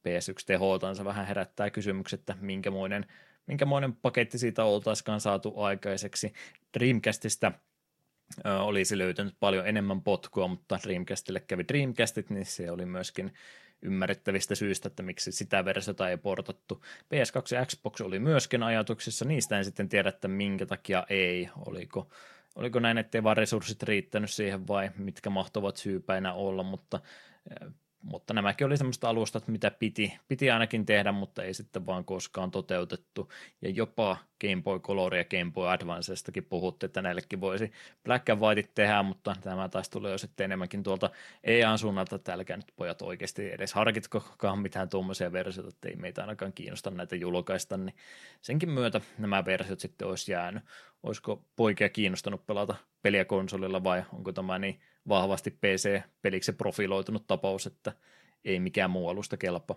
PS1-tehotansa vähän herättää kysymykset, että minkämoinen minkämoinen paketti siitä oltaisikaan saatu aikaiseksi. Dreamcastista olisi löytynyt paljon enemmän potkua, mutta Dreamcastille kävi Dreamcastit, niin se oli myöskin ymmärrettävistä syistä, että miksi sitä versiota ei portattu. PS2 ja Xbox oli myöskin ajatuksissa, niistä en sitten tiedä, että minkä takia ei, oliko, oliko näin, ettei vaan resurssit riittänyt siihen vai mitkä mahtavat syypäinä olla, mutta mutta nämäkin oli semmoista alustat, mitä piti, piti ainakin tehdä, mutta ei sitten vaan koskaan toteutettu. Ja jopa Game Boy Color ja Game Boy Advancestakin puhuttiin, että näillekin voisi Black and White tehdä, mutta tämä taisi tulla jo sitten enemmänkin tuolta EAN suunnalta, että älkää nyt pojat oikeasti edes harkitkokaan mitään tuommoisia versioita, että ei meitä ainakaan kiinnosta näitä julkaista, niin senkin myötä nämä versiot sitten olisi jäänyt. Olisiko poikia kiinnostanut pelata peliä konsolilla vai onko tämä niin vahvasti PC-peliksi profiloitunut tapaus, että ei mikään muu alusta kelpa.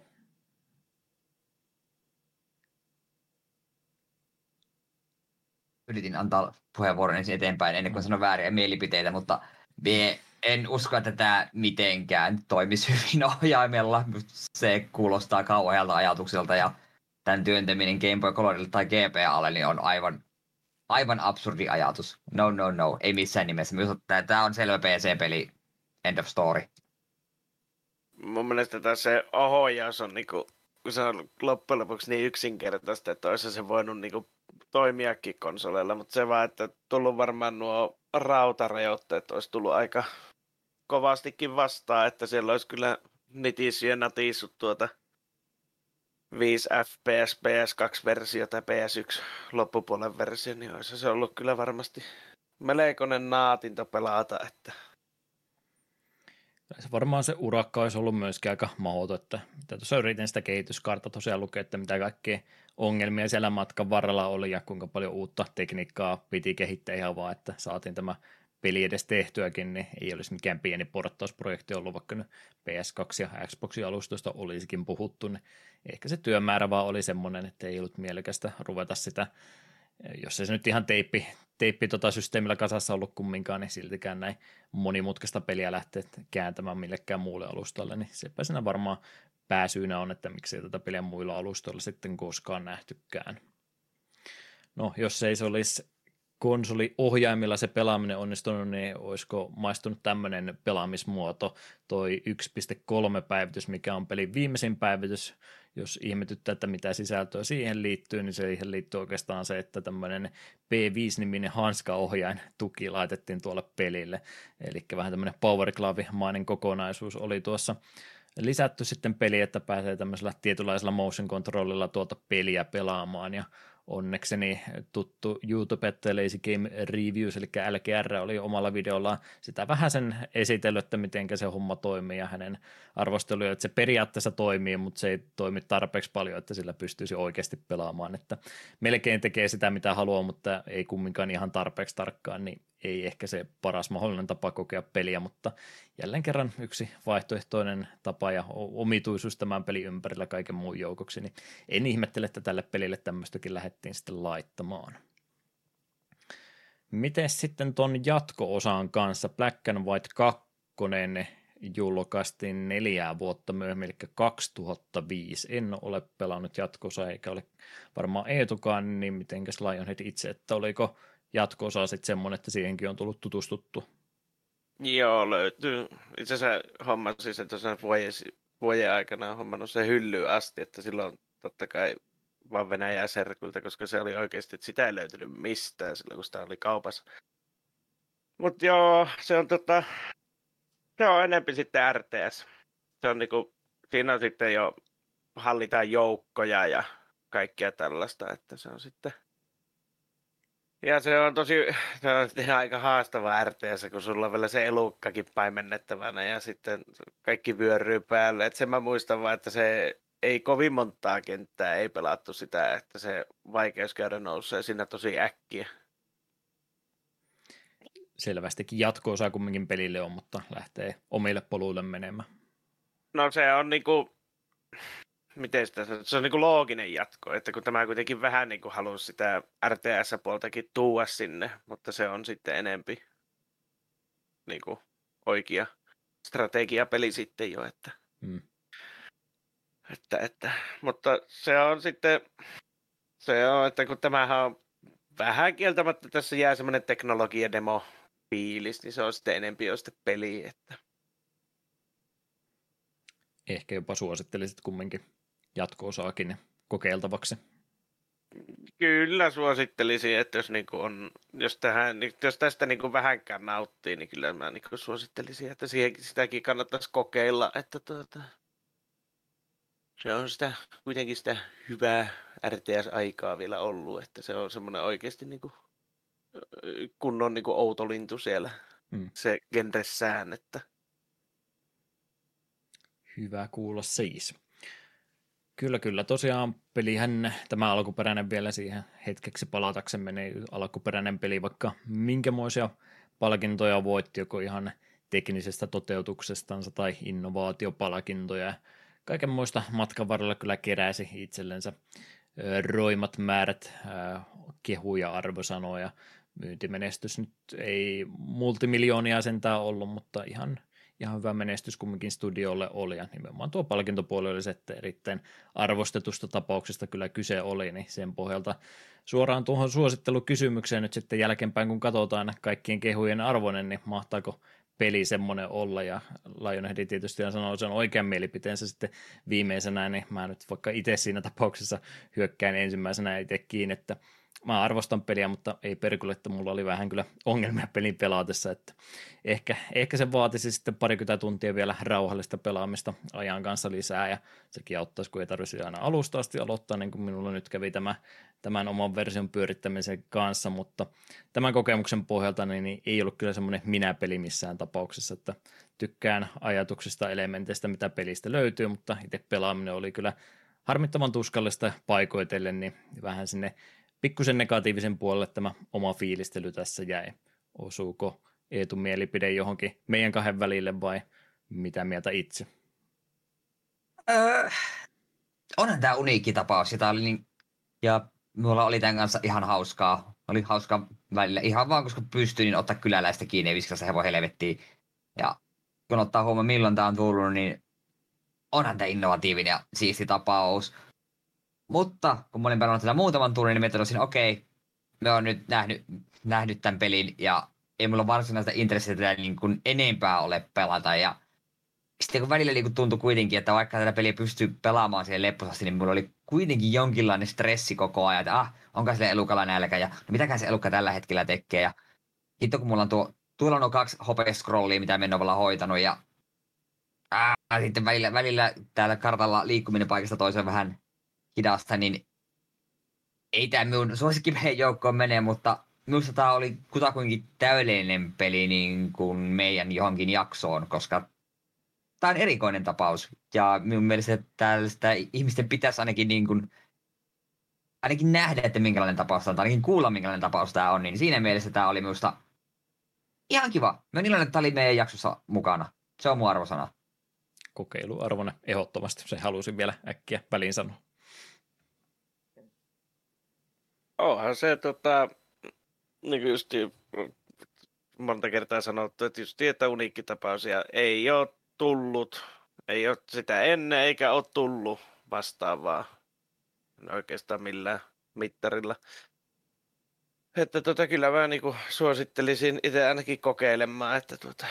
Yritin antaa puheenvuoron eteenpäin ennen kuin sanon vääriä mielipiteitä, mutta en usko, että tämä mitenkään toimisi hyvin <laughs> ohjaimella. Se kuulostaa kauhealta ajatukselta ja tämän työntäminen Game Boy Colorille tai GPAlle niin on aivan aivan absurdi ajatus. No, no, no, ei missään nimessä. Tämä on selvä PC-peli, end of story.
Mun mielestä tässä se ohjaus on niinku, se on loppujen lopuksi niin yksinkertaista, että olisi se voinut niinku toimiakin konsoleilla, mutta se vaan, että tullut varmaan nuo rautarajoitteet olisi tullut aika kovastikin vastaan, että siellä olisi kyllä nitissyt ja natissut tuota 5 FPS PS2-versio tai PS1 loppupuolen versio, niin olisi se ollut kyllä varmasti melkoinen naatinto pelata. Että...
Se varmaan se urakka olisi ollut myöskin aika mahdoton, että tuossa yritin sitä kehityskartta tosiaan lukea, että mitä kaikkea ongelmia siellä matkan varrella oli ja kuinka paljon uutta tekniikkaa piti kehittää ihan vaan, että saatiin tämä peli edes tehtyäkin, niin ei olisi mikään pieni porttausprojekti ollut, vaikka nyt PS2 ja Xboxin alustoista olisikin puhuttu, niin ehkä se työmäärä vaan oli semmoinen, että ei ollut mielekästä ruveta sitä, jos ei se nyt ihan teippi, teippi tota systeemillä kasassa ollut kumminkaan, niin siltikään näin monimutkaista peliä lähteä kääntämään millekään muulle alustalle, niin sepä siinä varmaan pääsyynä on, että miksi ei tätä peliä muilla alustoilla sitten koskaan nähtykään. No, jos ei se olisi konsoliohjaimilla se pelaaminen onnistunut, niin olisiko maistunut tämmöinen pelaamismuoto, toi 1.3 päivitys, mikä on pelin viimeisin päivitys, jos ihmetyttää, että mitä sisältöä siihen liittyy, niin siihen liittyy oikeastaan se, että tämmöinen P5-niminen hanskaohjain tuki laitettiin tuolle pelille, eli vähän tämmöinen Power Glove-mainen kokonaisuus oli tuossa lisätty sitten peli, että pääsee tämmöisellä tietynlaisella motion controllilla tuota peliä pelaamaan, ja onnekseni tuttu YouTube, Lazy Game Reviews, eli LGR oli omalla videollaan sitä vähän sen esitellyt, että miten se homma toimii ja hänen arvosteluja, että se periaatteessa toimii, mutta se ei toimi tarpeeksi paljon, että sillä pystyisi oikeasti pelaamaan, että melkein tekee sitä mitä haluaa, mutta ei kumminkaan ihan tarpeeksi tarkkaan, niin ei ehkä se paras mahdollinen tapa kokea peliä, mutta jälleen kerran yksi vaihtoehtoinen tapa ja omituisuus tämän pelin ympärillä kaiken muun joukoksi, niin en ihmettele, että tälle pelille tämmöistäkin lähdettiin sitten laittamaan. Miten sitten ton jatko-osan kanssa Black and White 2 julkaistiin neljää vuotta myöhemmin, eli 2005. En ole pelannut jatkossa, eikä ole varmaan Eetukaan, niin mitenkäs Lionhead itse, että oliko jatko-osa sitten semmoinen, että siihenkin on tullut tutustuttu?
Joo, löytyy. Itse asiassa hommasin sen tuossa vuoden, vuoden aikana hommannut se hyllyyn asti, että silloin totta kai vaan Venäjää serkulta, koska se oli oikeasti, että sitä ei löytynyt mistään silloin, kun sitä oli kaupassa. Mutta joo, se on tota, se on enempi sitten RTS. Se on niinku, siinä on sitten jo hallitaan joukkoja ja kaikkea tällaista, että se on sitten ja se on tosi, se on aika haastava RTS, kun sulla on vielä se elukkakin paimennettavana ja sitten kaikki vyöryy päälle. Et sen mä muistan vaan, että se ei kovin montaa kenttää ei pelattu sitä, että se vaikeuskäydä nousee siinä tosi äkkiä.
Selvästikin jatko-osa kumminkin pelille on, mutta lähtee omille poluille menemään.
No se on niinku, miten sitä, se on niinku looginen jatko, että kun tämä kuitenkin vähän niinku halusi sitä RTS-puoltakin tuua sinne, mutta se on sitten enempi niinku oikea strategiapeli sitten jo, että hmm. Että, että, mutta se on sitten, se on, että kun tämähän on vähän kieltämättä tässä jää semmoinen teknologia-demo fiilis, niin se on sitten enempi jo sitten peli. Että...
Ehkä jopa suosittelisit kumminkin jatko-osaakin kokeiltavaksi.
Kyllä suosittelisin, että jos, niin on, jos, tähän, jos tästä niin vähänkään nauttii, niin kyllä mä niin suosittelisin, että siihen, sitäkin kannattaisi kokeilla. Että tuota, se on sitä, kuitenkin sitä hyvää RTS-aikaa vielä ollut, että se on semmoinen oikeasti niin kuin, kunnon niin kuin outolintu siellä, mm. se genressään, että
Hyvä kuulla siis. Kyllä, kyllä. Tosiaan pelihän, tämä alkuperäinen vielä siihen hetkeksi palataksemme, niin alkuperäinen peli vaikka minkämoisia palkintoja voitti, joko ihan teknisestä toteutuksestansa tai innovaatiopalkintoja kaiken muista matkan varrella kyllä keräsi itsellensä roimat määrät kehuja arvosanoja. Myyntimenestys nyt ei multimilioonia sentään ollut, mutta ihan, ihan hyvä menestys kumminkin studiolle oli. Ja nimenomaan tuo palkintopuoli oli se, että erittäin arvostetusta tapauksesta kyllä kyse oli, niin sen pohjalta suoraan tuohon suosittelukysymykseen nyt sitten jälkeenpäin, kun katsotaan kaikkien kehujen arvoinen, niin mahtaako peli semmoinen olla, ja Lionhead tietysti sanoo sen oikean mielipiteensä sitten viimeisenä, niin mä nyt vaikka itse siinä tapauksessa hyökkään ensimmäisenä itse kiinni, että mä arvostan peliä, mutta ei perkulle, että mulla oli vähän kyllä ongelmia pelin pelaatessa, että ehkä, ehkä se vaatisi sitten parikymmentä tuntia vielä rauhallista pelaamista ajan kanssa lisää, ja sekin auttaisi, kun ei tarvitsisi aina alusta asti aloittaa, niin kuin minulla nyt kävi tämä, tämän oman version pyörittämisen kanssa, mutta tämän kokemuksen pohjalta niin, niin ei ollut kyllä semmoinen minä-peli missään tapauksessa, että tykkään ajatuksista, elementeistä, mitä pelistä löytyy, mutta itse pelaaminen oli kyllä harmittavan tuskallista paikoitellen, niin vähän sinne pikkusen negatiivisen puolelle tämä oma fiilistely tässä jäi. Osuuko Eetun mielipide johonkin meidän kahden välille vai mitä mieltä itse?
Öö, onhan tämä uniikki tapaus. Ja, oli niin, ja mulla oli tämän kanssa ihan hauskaa. Oli hauska välillä ihan vaan, koska pystyin niin ottaa kyläläistä kiinni ja viskata se hevo helvettiin. Ja kun ottaa huomioon, milloin tämä on tullut, niin onhan tämä innovatiivinen ja siisti tapaus. Mutta kun mä olin pelannut tätä muutaman tunnin, niin mä totesin, okei, okay, me on nyt nähnyt, nähnyt tämän pelin ja ei mulla varsinaista intressiä niin kuin enempää ole pelata. Ja sitten kun välillä niin tuntui kuitenkin, että vaikka tätä peliä pystyy pelaamaan siihen lepposasti, niin mulla oli kuitenkin jonkinlainen stressi koko ajan, että ah, onko sille elukalla nälkä ja no mitäkään se elukka tällä hetkellä tekee. Ja sitten kun mulla on tuo, tuolla on kaksi hopescrollia, mitä en ole hoitanut ja ah, sitten välillä, välillä täällä kartalla liikkuminen paikasta toiseen vähän hidasta, niin ei tämä minun suosikkipelien joukkoon mene, mutta minusta tämä oli kutakuinkin täydellinen peli niin kuin meidän johonkin jaksoon, koska tämä on erikoinen tapaus. Ja minun mielestä tällaista ihmisten pitäisi ainakin, niin kuin, ainakin nähdä, että minkälainen tapaus tämä on, tai ainakin kuulla, minkälainen tapaus tämä on. Niin siinä mielessä tämä oli minusta ihan kiva. Mä oon iloinen, että tää oli meidän jaksossa mukana. Se on mun arvosana.
Kokeiluarvona ehdottomasti. Se halusin vielä äkkiä väliin sanoa.
Onhan se tota, niin kuin just monta kertaa sanottu, että just että uniikkitapaus ja ei ole tullut, ei ole sitä ennen eikä ole tullut vastaavaa oikeastaan millään mittarilla. Että tota, kyllä mä niin suosittelisin itse ainakin kokeilemaan, että tota,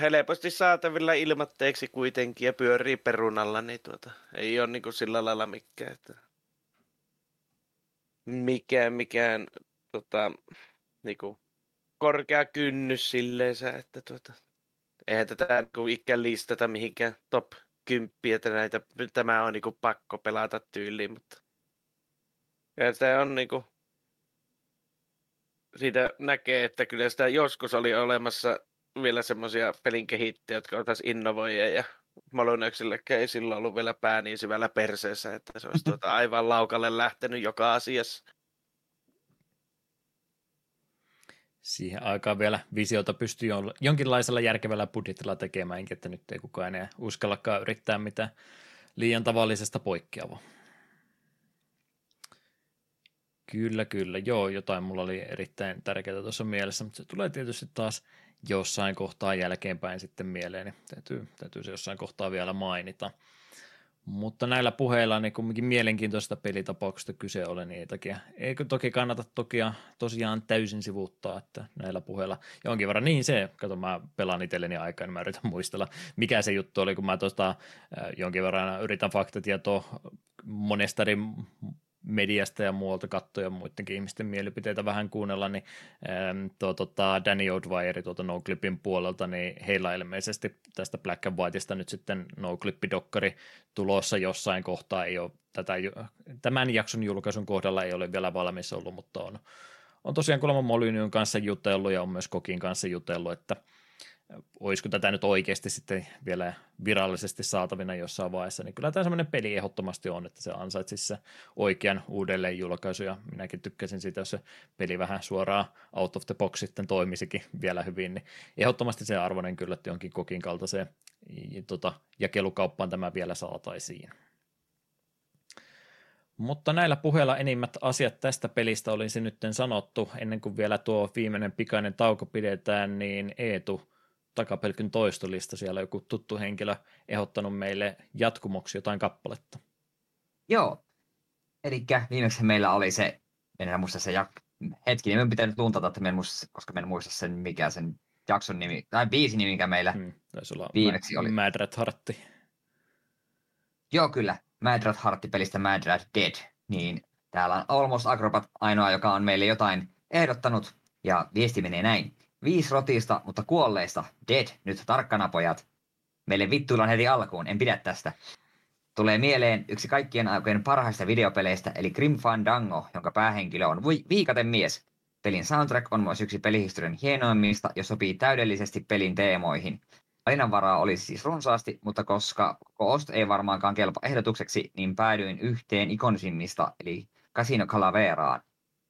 helposti saatavilla ilmatteeksi kuitenkin ja pyörii perunalla, niin tuota, ei ole niin sillä lailla mikään. Että mikään, mikään tota, niinku, korkea kynnys silleensä, että tuota, eihän tätä niinku ikään listata mihinkään top 10, että näitä, tämä on niinku pakko pelata tyyliin, mutta ja se on niinku, siitä näkee, että kyllä sitä joskus oli olemassa vielä semmoisia pelin kehittäjiä, jotka oltaisiin innovoijia ja Molyneuxillekään ei silloin ollut vielä pää niin syvällä perseessä, että se olisi tuota aivan laukalle lähtenyt joka asiassa.
Siihen aikaan vielä visiota pystyy jonkinlaisella järkevällä budjetilla tekemään, että nyt ei kukaan enää uskallakaan yrittää mitään liian tavallisesta poikkeavaa. Kyllä, kyllä. Joo, jotain mulla oli erittäin tärkeää tuossa mielessä, mutta se tulee tietysti taas jossain kohtaa jälkeenpäin sitten mieleen, niin täytyy, täytyy se jossain kohtaa vielä mainita. Mutta näillä puheilla niin kumminkin mielenkiintoista pelitapauksesta kyse ole niitäkin. Eikö toki kannata toki tosiaan täysin sivuuttaa, että näillä puheilla jonkin verran niin se, kato mä pelaan itselleni aikaa, niin mä yritän muistella, mikä se juttu oli, kun mä tuosta jonkin verran yritän faktatietoa monesta eri mediasta ja muualta katsoja muidenkin ihmisten mielipiteitä vähän kuunnella, niin ähm, tuo, tota, Danny O'Dwyer tuolta NoClipin puolelta, niin heillä ilmeisesti tästä Black and Whiteista nyt sitten NoClip-dokkari tulossa jossain kohtaa, ei ole tätä, tämän jakson julkaisun kohdalla ei ole vielä valmis ollut, mutta on, on tosiaan kuulemma Molynyn kanssa jutellut ja on myös Kokin kanssa jutellut, että – olisiko tätä nyt oikeasti sitten vielä virallisesti saatavina jossain vaiheessa, niin kyllä tämä semmoinen peli ehdottomasti on, että se ansaitsisi se oikean uudelleen julkaisu, ja minäkin tykkäsin siitä, jos se peli vähän suoraan out of the box sitten toimisikin vielä hyvin, niin ehdottomasti se arvoinen kyllä, että jonkin kokin kaltaiseen tota, jakelukauppaan tämä vielä saataisiin. Mutta näillä puheilla enimmät asiat tästä pelistä olisi nyt sanottu, ennen kuin vielä tuo viimeinen pikainen tauko pidetään, niin Eetu, takapelkyn toistolista siellä joku tuttu henkilö ehdottanut meille jatkumoksi jotain kappaletta.
Joo, eli viimeksi meillä oli se, en enää muista se jak- hetki, niin pitää nyt luntata, että en muista, koska en muista sen, mikä sen jakson nimi, tai biisin nimi, mikä meillä hmm,
olla viimeksi oli. Mad Rat Hartti.
Joo, kyllä. Mad Rat Hartti pelistä Mad Rat Dead. Niin täällä on Almost Acrobat ainoa, joka on meille jotain ehdottanut, ja viesti menee näin. Viisi rotista, mutta kuolleista. Dead. Nyt tarkkana pojat. Meille vittuillaan heti alkuun. En pidä tästä. Tulee mieleen yksi kaikkien aikojen parhaista videopeleistä, eli Grim Fandango, jonka päähenkilö on viikaten mies. Pelin soundtrack on myös yksi pelihistorian hienoimmista ja sopii täydellisesti pelin teemoihin. Valinnanvaraa olisi siis runsaasti, mutta koska osto ei varmaankaan kelpa ehdotukseksi, niin päädyin yhteen ikonisimmista, eli Casino Calaveraan.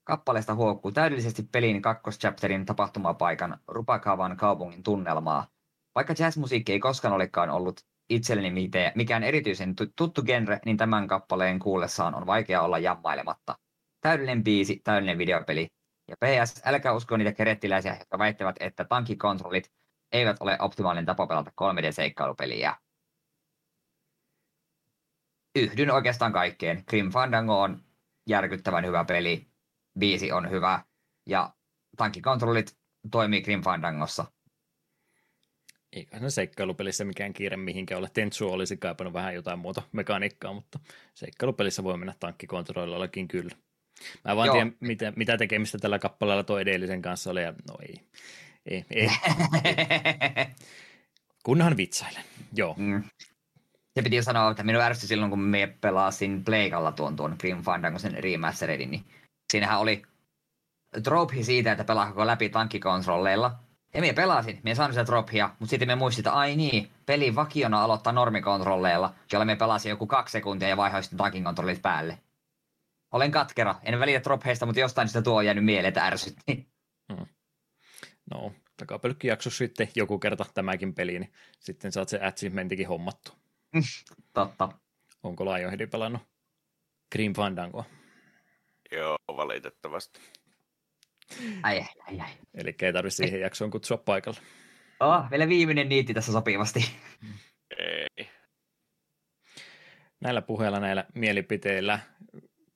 Kappaleesta huokuu täydellisesti pelin kakkoschapterin tapahtumapaikan Rupakavan kaupungin tunnelmaa. Vaikka jazzmusiikki ei koskaan olekaan ollut itselleni mikään erityisen tuttu genre, niin tämän kappaleen kuullessaan on vaikea olla jammailematta. Täydellinen biisi, täydellinen videopeli. Ja PS, älkää usko niitä kerettiläisiä, jotka väittävät, että tankkikontrollit eivät ole optimaalinen tapa pelata 3D-seikkailupeliä. Yhdyn oikeastaan kaikkeen. Grim Fandango on järkyttävän hyvä peli biisi on hyvä ja tankkikontrollit toimii Grim Fandangossa.
Eikä se seikkailupelissä mikään kiire mihinkään ole. Tentsu olisi kaipannut vähän jotain muuta mekaniikkaa, mutta seikkailupelissä voi mennä tankkikontrollillakin kyllä. Mä vaan Joo. tiedän, mitä, mitä tekemistä tällä kappaleella tuo edellisen kanssa oli, ja no ei, ei, ei. <laughs> Kunhan vitsailen, joo. Mm.
Se piti sanoa, että minun ärsytti silloin, kun me pelasin Pleikalla tuon, tuon Grim Fandangosen remasteredin, niin siinähän oli trope siitä, että pelaa koko läpi tankkikontrolleilla. Ja minä pelasin, minä sain sitä tropia, mutta sitten me muistin, että ai niin, peli vakiona aloittaa normikontrolleilla, jolla me pelasin joku kaksi sekuntia ja vaihoin sitten tankikontrollit päälle. Olen katkera, en välitä tropheista, mutta jostain sitä tuo on jäänyt mieleen, että ärsytti. Hmm.
No, takapölkkijakso sitten joku kerta tämäkin peli, niin sitten saat se achievementtikin hommattu. <laughs>
Totta.
Onko Lionhead pelannut Grim Fandangoa?
Joo, valitettavasti.
Ai, ai, ai, ai.
Eli ei tarvitse siihen jaksoon kutsua paikalle.
Oh, vielä viimeinen niitti tässä sopivasti.
Ei.
Näillä puheilla, näillä mielipiteillä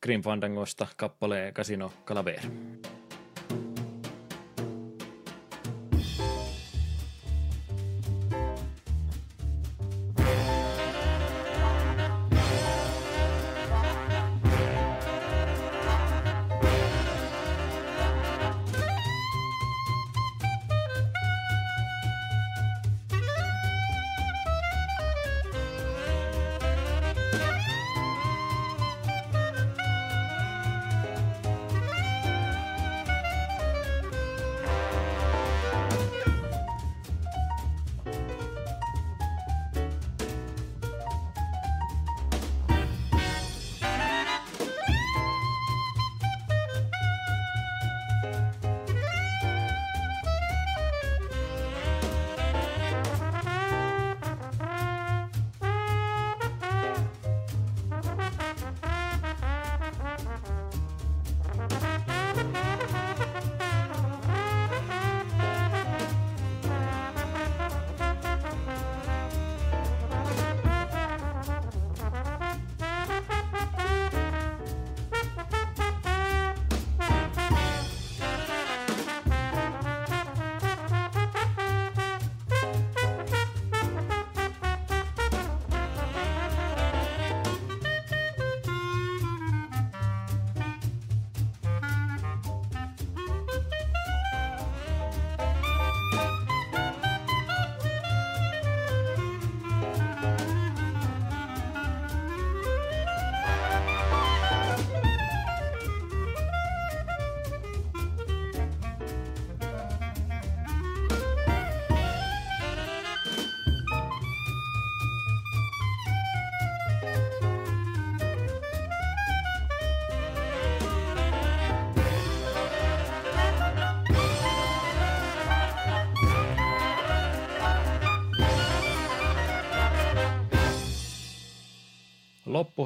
Grim Fandangosta kappaleen Casino Calaver.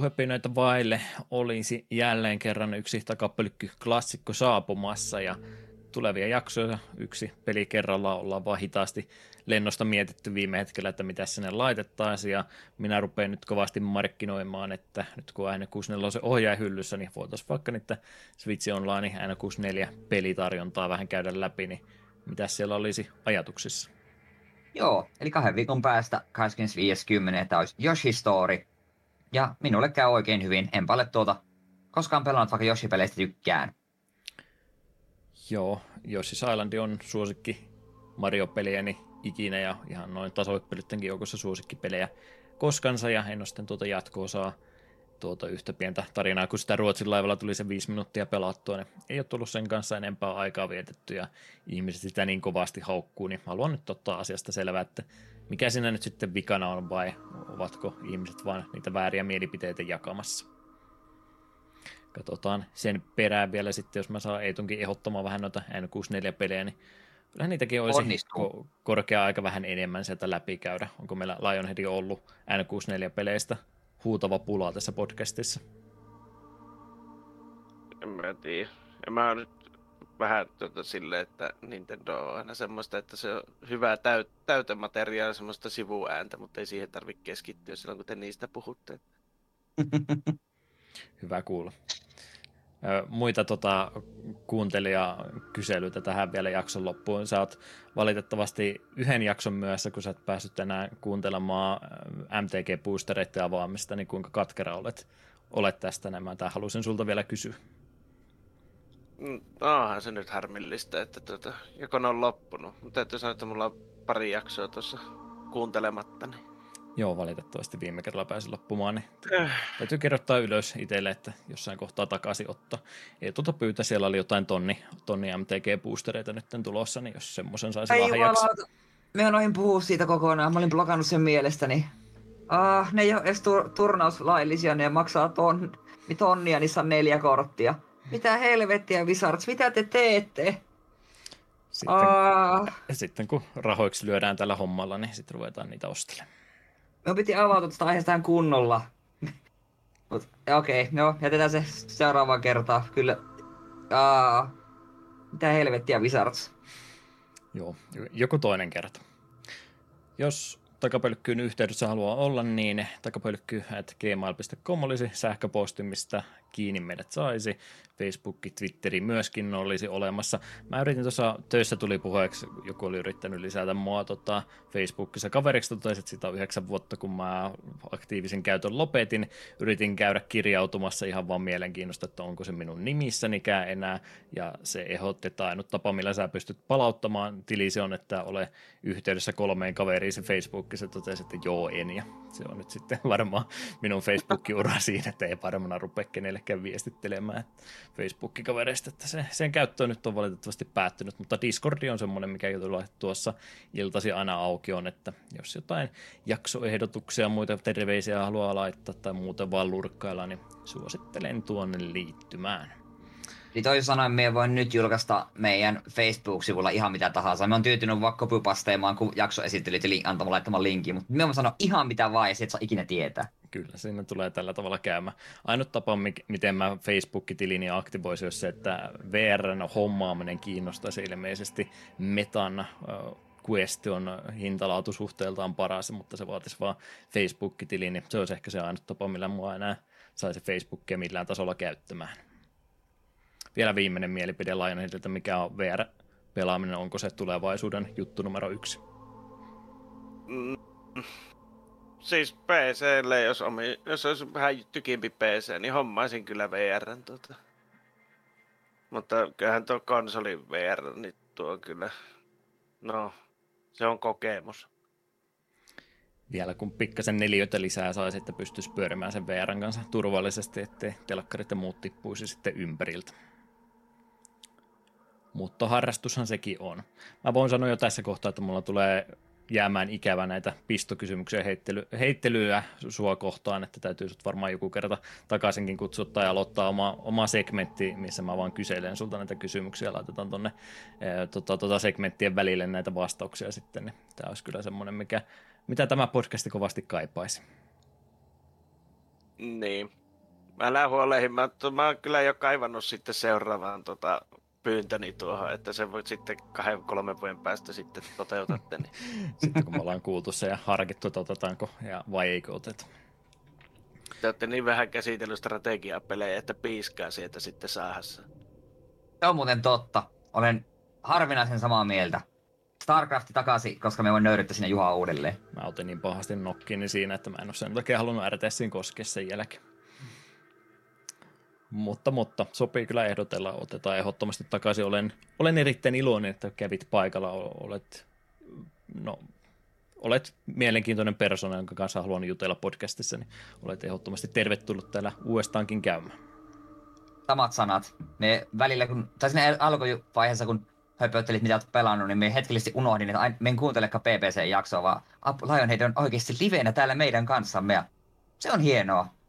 Loppuhöpinöitä vaille olisi jälleen kerran yksi takapölkky klassikko saapumassa ja tulevia jaksoja yksi peli kerrallaan ollaan vaan hitaasti lennosta mietitty viime hetkellä, että mitä sinne laitettaisiin ja minä rupean nyt kovasti markkinoimaan, että nyt kun aina 64 se ohjaa hyllyssä, niin voitaisiin vaikka niitä Switch Online aina 64 pelitarjontaa vähän käydä läpi, niin mitä siellä olisi ajatuksissa?
Joo, eli kahden viikon päästä 25.10. tämä olisi Yoshi Story. Ja minulle käy oikein hyvin. En ole tuota koskaan pelannut, vaikka Yoshi-peleistä tykkään.
Joo, Yoshi's Island on suosikki Mario-peliäni ikinä ja ihan noin tasoippelyttenkin joukossa suosikkipelejä koskansa ja en ole sitten tuota jatko-osaa tuota yhtä pientä tarinaa, kun sitä Ruotsin laivalla tuli se viisi minuuttia pelattua, niin ei ole tullut sen kanssa enempää aikaa vietetty ja ihmiset sitä niin kovasti haukkuu, niin haluan nyt ottaa asiasta selvää, että mikä siinä nyt sitten vikana on vai ovatko ihmiset vain niitä vääriä mielipiteitä jakamassa. Katsotaan sen perään vielä sitten, jos mä saan Eitunkin ehdottamaan vähän noita N64-pelejä, niin kyllä niitäkin olisi ko- korkea aika vähän enemmän sieltä läpikäydä. Onko meillä Lionhead ollut N64-peleistä huutava pula tässä podcastissa?
En mä tiedä. Ja mä nyt vähän tuota silleen, että Nintendo on aina semmoista, että se on hyvää täyt- täytemateriaalia, semmoista sivuääntä, mutta ei siihen tarvitse keskittyä silloin, kun te niistä puhutte. <laughs>
Hyvä kuulla. Muita tota, kuuntelijakyselyitä tähän vielä jakson loppuun. Sä oot valitettavasti yhden jakson myöhässä, kun sä et päässyt tänään kuuntelemaan MTG-boostereiden avaamista, niin kuinka katkera olet, olet tästä nämä. Tämä halusin sulta vielä kysyä.
Mm, onhan se nyt harmillista, että tuota, joko ne on loppunut. Mutta täytyy sanoa, että mulla on pari jaksoa tuossa kuuntelematta. Niin.
Joo, valitettavasti viime kerralla pääsi loppumaan, niin äh. täytyy kirjoittaa ylös itselle, että jossain kohtaa takaisin ottaa. Ei tuota pyytä, siellä oli jotain tonni, tonni MTG-boostereita nyt tulossa, niin jos semmoisen saisi
Ei
lahjaksi.
jumalauta. Me oon puhua siitä kokonaan, mä olin blokannut sen mielestäni. Ah, ne ei ole edes tur- turnauslaillisia, ne maksaa ton, tonnia, niissä on neljä korttia. Mitä helvettiä, Wizards, mitä te teette?
Sitten,
Ah,
sitten kun rahoiksi lyödään tällä hommalla, niin sitten ruvetaan niitä ostelemaan.
me piti avata tästä aiheesta kunnolla. Mut okei, okay, no jätetään se seuraavaan kertaan. Kyllä. Aa, mitä helvettiä Wizards?
Joo, joku toinen kerta. Jos takapölkkyyn yhteydessä haluaa olla, niin takapölkky.gmail.com olisi sähköposti, mistä kiinni meidät saisi. Facebook, Twitteri myöskin olisi olemassa. Mä yritin tuossa töissä tuli puheeksi, joku oli yrittänyt lisätä mua tota, Facebookissa kaveriksi, totesin, että sitä on yhdeksän vuotta, kun mä aktiivisen käytön lopetin. Yritin käydä kirjautumassa ihan vaan mielenkiinnosta, että onko se minun nimissänikään enää, ja se ehdotti, että ainut tapa, millä sä pystyt palauttamaan tilisi on, että ole yhteydessä kolmeen kaveriin se Facebookissa, totesi, että joo en, ja se on nyt sitten varmaan minun Facebook-ura siinä, että ei varmana rupea kenellekään viestittelemään Facebook-kavereista, että se, sen käyttö nyt on valitettavasti päättynyt, mutta Discordi on semmoinen, mikä tulee tuossa iltasi aina auki on, että jos jotain jaksoehdotuksia ja muita terveisiä haluaa laittaa tai muuten vaan lurkkailla, niin suosittelen tuonne liittymään.
Eli toisin sanoen me voin nyt julkaista meidän Facebook-sivulla ihan mitä tahansa. Me on tyytynyt vaan copypasteimaan, kun jakso esittelyt ja antamaan laittamaan linkin, mutta me on sanoa ihan mitä vaan ja sit saa ikinä tietää.
Kyllä, siinä tulee tällä tavalla käymään. Ainut tapa, miten mä Facebook-tilini aktivoisin, olisi se, että VRn hommaaminen kiinnostaisi ilmeisesti Metan Question hintalaatu suhteeltaan paras, mutta se vaatisi vaan Facebook-tili, niin se olisi ehkä se ainut tapa, millä mua enää saisi Facebookia millään tasolla käyttämään. Vielä viimeinen mielipide Lionheadiltä, mikä on VR-pelaaminen, onko se tulevaisuuden juttu numero yksi?
Mm. Siis PClle, jos, omi, jos olisi vähän tykimpi PC, niin hommaisin kyllä VR. Tuota. Mutta kyllähän tuo konsoli VR, niin tuo kyllä, no, se on kokemus.
Vielä kun pikkasen neliöitä lisää saisi, että pystyisi pyörimään sen VRn kanssa turvallisesti, ettei telkkarit ja muut tippuisi sitten ympäriltä. Mutta harrastushan sekin on. Mä voin sanoa jo tässä kohtaa, että mulla tulee jäämään ikävä näitä pistokysymyksiä heittely, heittelyä sua kohtaan, että täytyy sut varmaan joku kerta takaisinkin kutsua tai aloittaa oma, oma segmentti, missä mä vaan kyselen sulta näitä kysymyksiä, laitetaan tonne e, tota, tota segmenttien välille näitä vastauksia sitten, niin tämä olisi kyllä semmoinen, mikä, mitä tämä podcasti kovasti kaipaisi.
Niin. Mä älä huolehin, mä, mä oon kyllä jo kaivannut sitten seuraavaan tota, pyyntöni tuohon, että se voit sitten kahden, kolmen vuoden päästä sitten toteutatte. Niin. <laughs>
sitten kun me ollaan kuultu se ja harkittu, että otetaanko ja vai eikö oteta.
Te olette niin vähän käsitellyt strategiapelejä, että piiskaa sieltä sitten saahassa.
Se on muuten totta. Olen harvinaisen samaa mieltä. Starcrafti takaisin, koska me voin nöyryttää sinne Juhaa uudelleen.
Mä otin niin pahasti nokkiini siinä, että mä en ole sen takia halunnut RTSin koskea sen jälkeen. Mutta, mutta sopii kyllä ehdotella, otetaan ehdottomasti takaisin. Olen, olen erittäin iloinen, että kävit paikalla. Olet, no, olet mielenkiintoinen persona, jonka kanssa haluan jutella podcastissa, niin olet ehdottomasti tervetullut täällä uudestaankin käymään.
Samat sanat. Me välillä, kun, tai siinä alkuvaiheessa, kun höpöttelit, mitä olet pelannut, niin me hetkellisesti unohdin, että me en kuuntelekaan PPC-jaksoa, vaan Lionhead on oikeasti liveenä täällä meidän kanssamme. Ja se on hienoa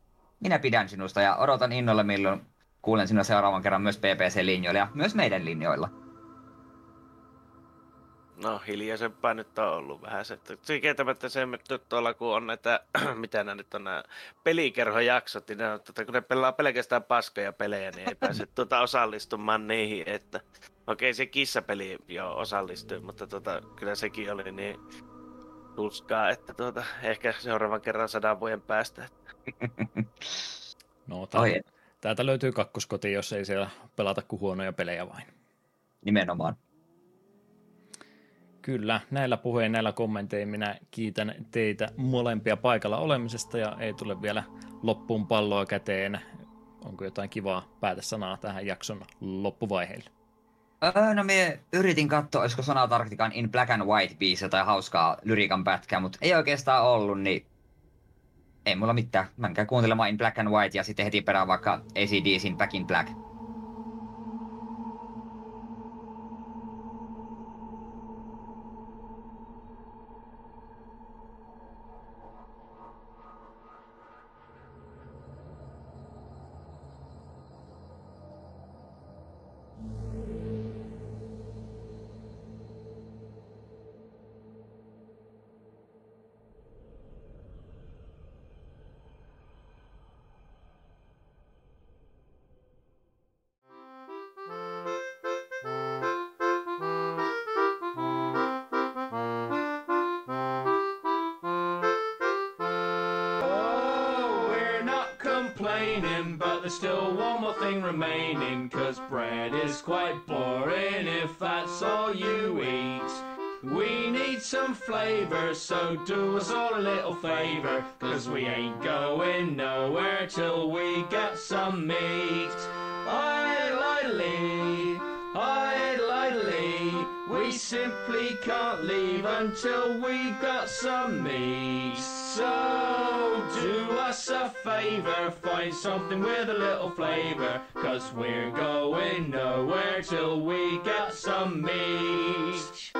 minä pidän sinusta ja odotan innolla milloin kuulen sinua seuraavan kerran myös PPC-linjoilla ja myös meidän linjoilla.
No hiljaisempaa nyt on ollut vähän se, että kieltämättä se nyt tuolla kun on näitä, <clears throat> mitä nämä nyt on nämä pelikerhojaksot, niin ne on, tuota, kun ne pelaa pelkästään paskoja pelejä, niin ei pääse <laughs> tuota osallistumaan niihin, että okei se kissapeli jo osallistui, mutta tuota, kyllä sekin oli niin tuskaa, että tuota, ehkä seuraavan kerran sadan vuoden päästä. <laughs>
no, täältä, täältä löytyy kakkoskoti, jos ei siellä pelata kuin huonoja pelejä vain.
Nimenomaan.
Kyllä, näillä puheen, näillä kommenteilla minä kiitän teitä molempia paikalla olemisesta ja ei tule vielä loppuun palloa käteen. Onko jotain kivaa päätesanaa tähän jakson loppuvaiheelle?
Öö, no me yritin katsoa, olisiko Sona Tarktikan In Black and White biisi tai hauskaa lyriikan pätkää, mutta ei oikeastaan ollut, niin ei mulla mitään. Mä kuuntelemaan In Black and White ja sitten heti perään vaikka ACDCin Back in Black.
Some flavour, so do us all a little favour. Cause we ain't going nowhere till we get some meat. Idly, idly, we simply can't leave until we got some meat. So do us a favour, find something with a little flavour. Cause we're going nowhere till we get some meat.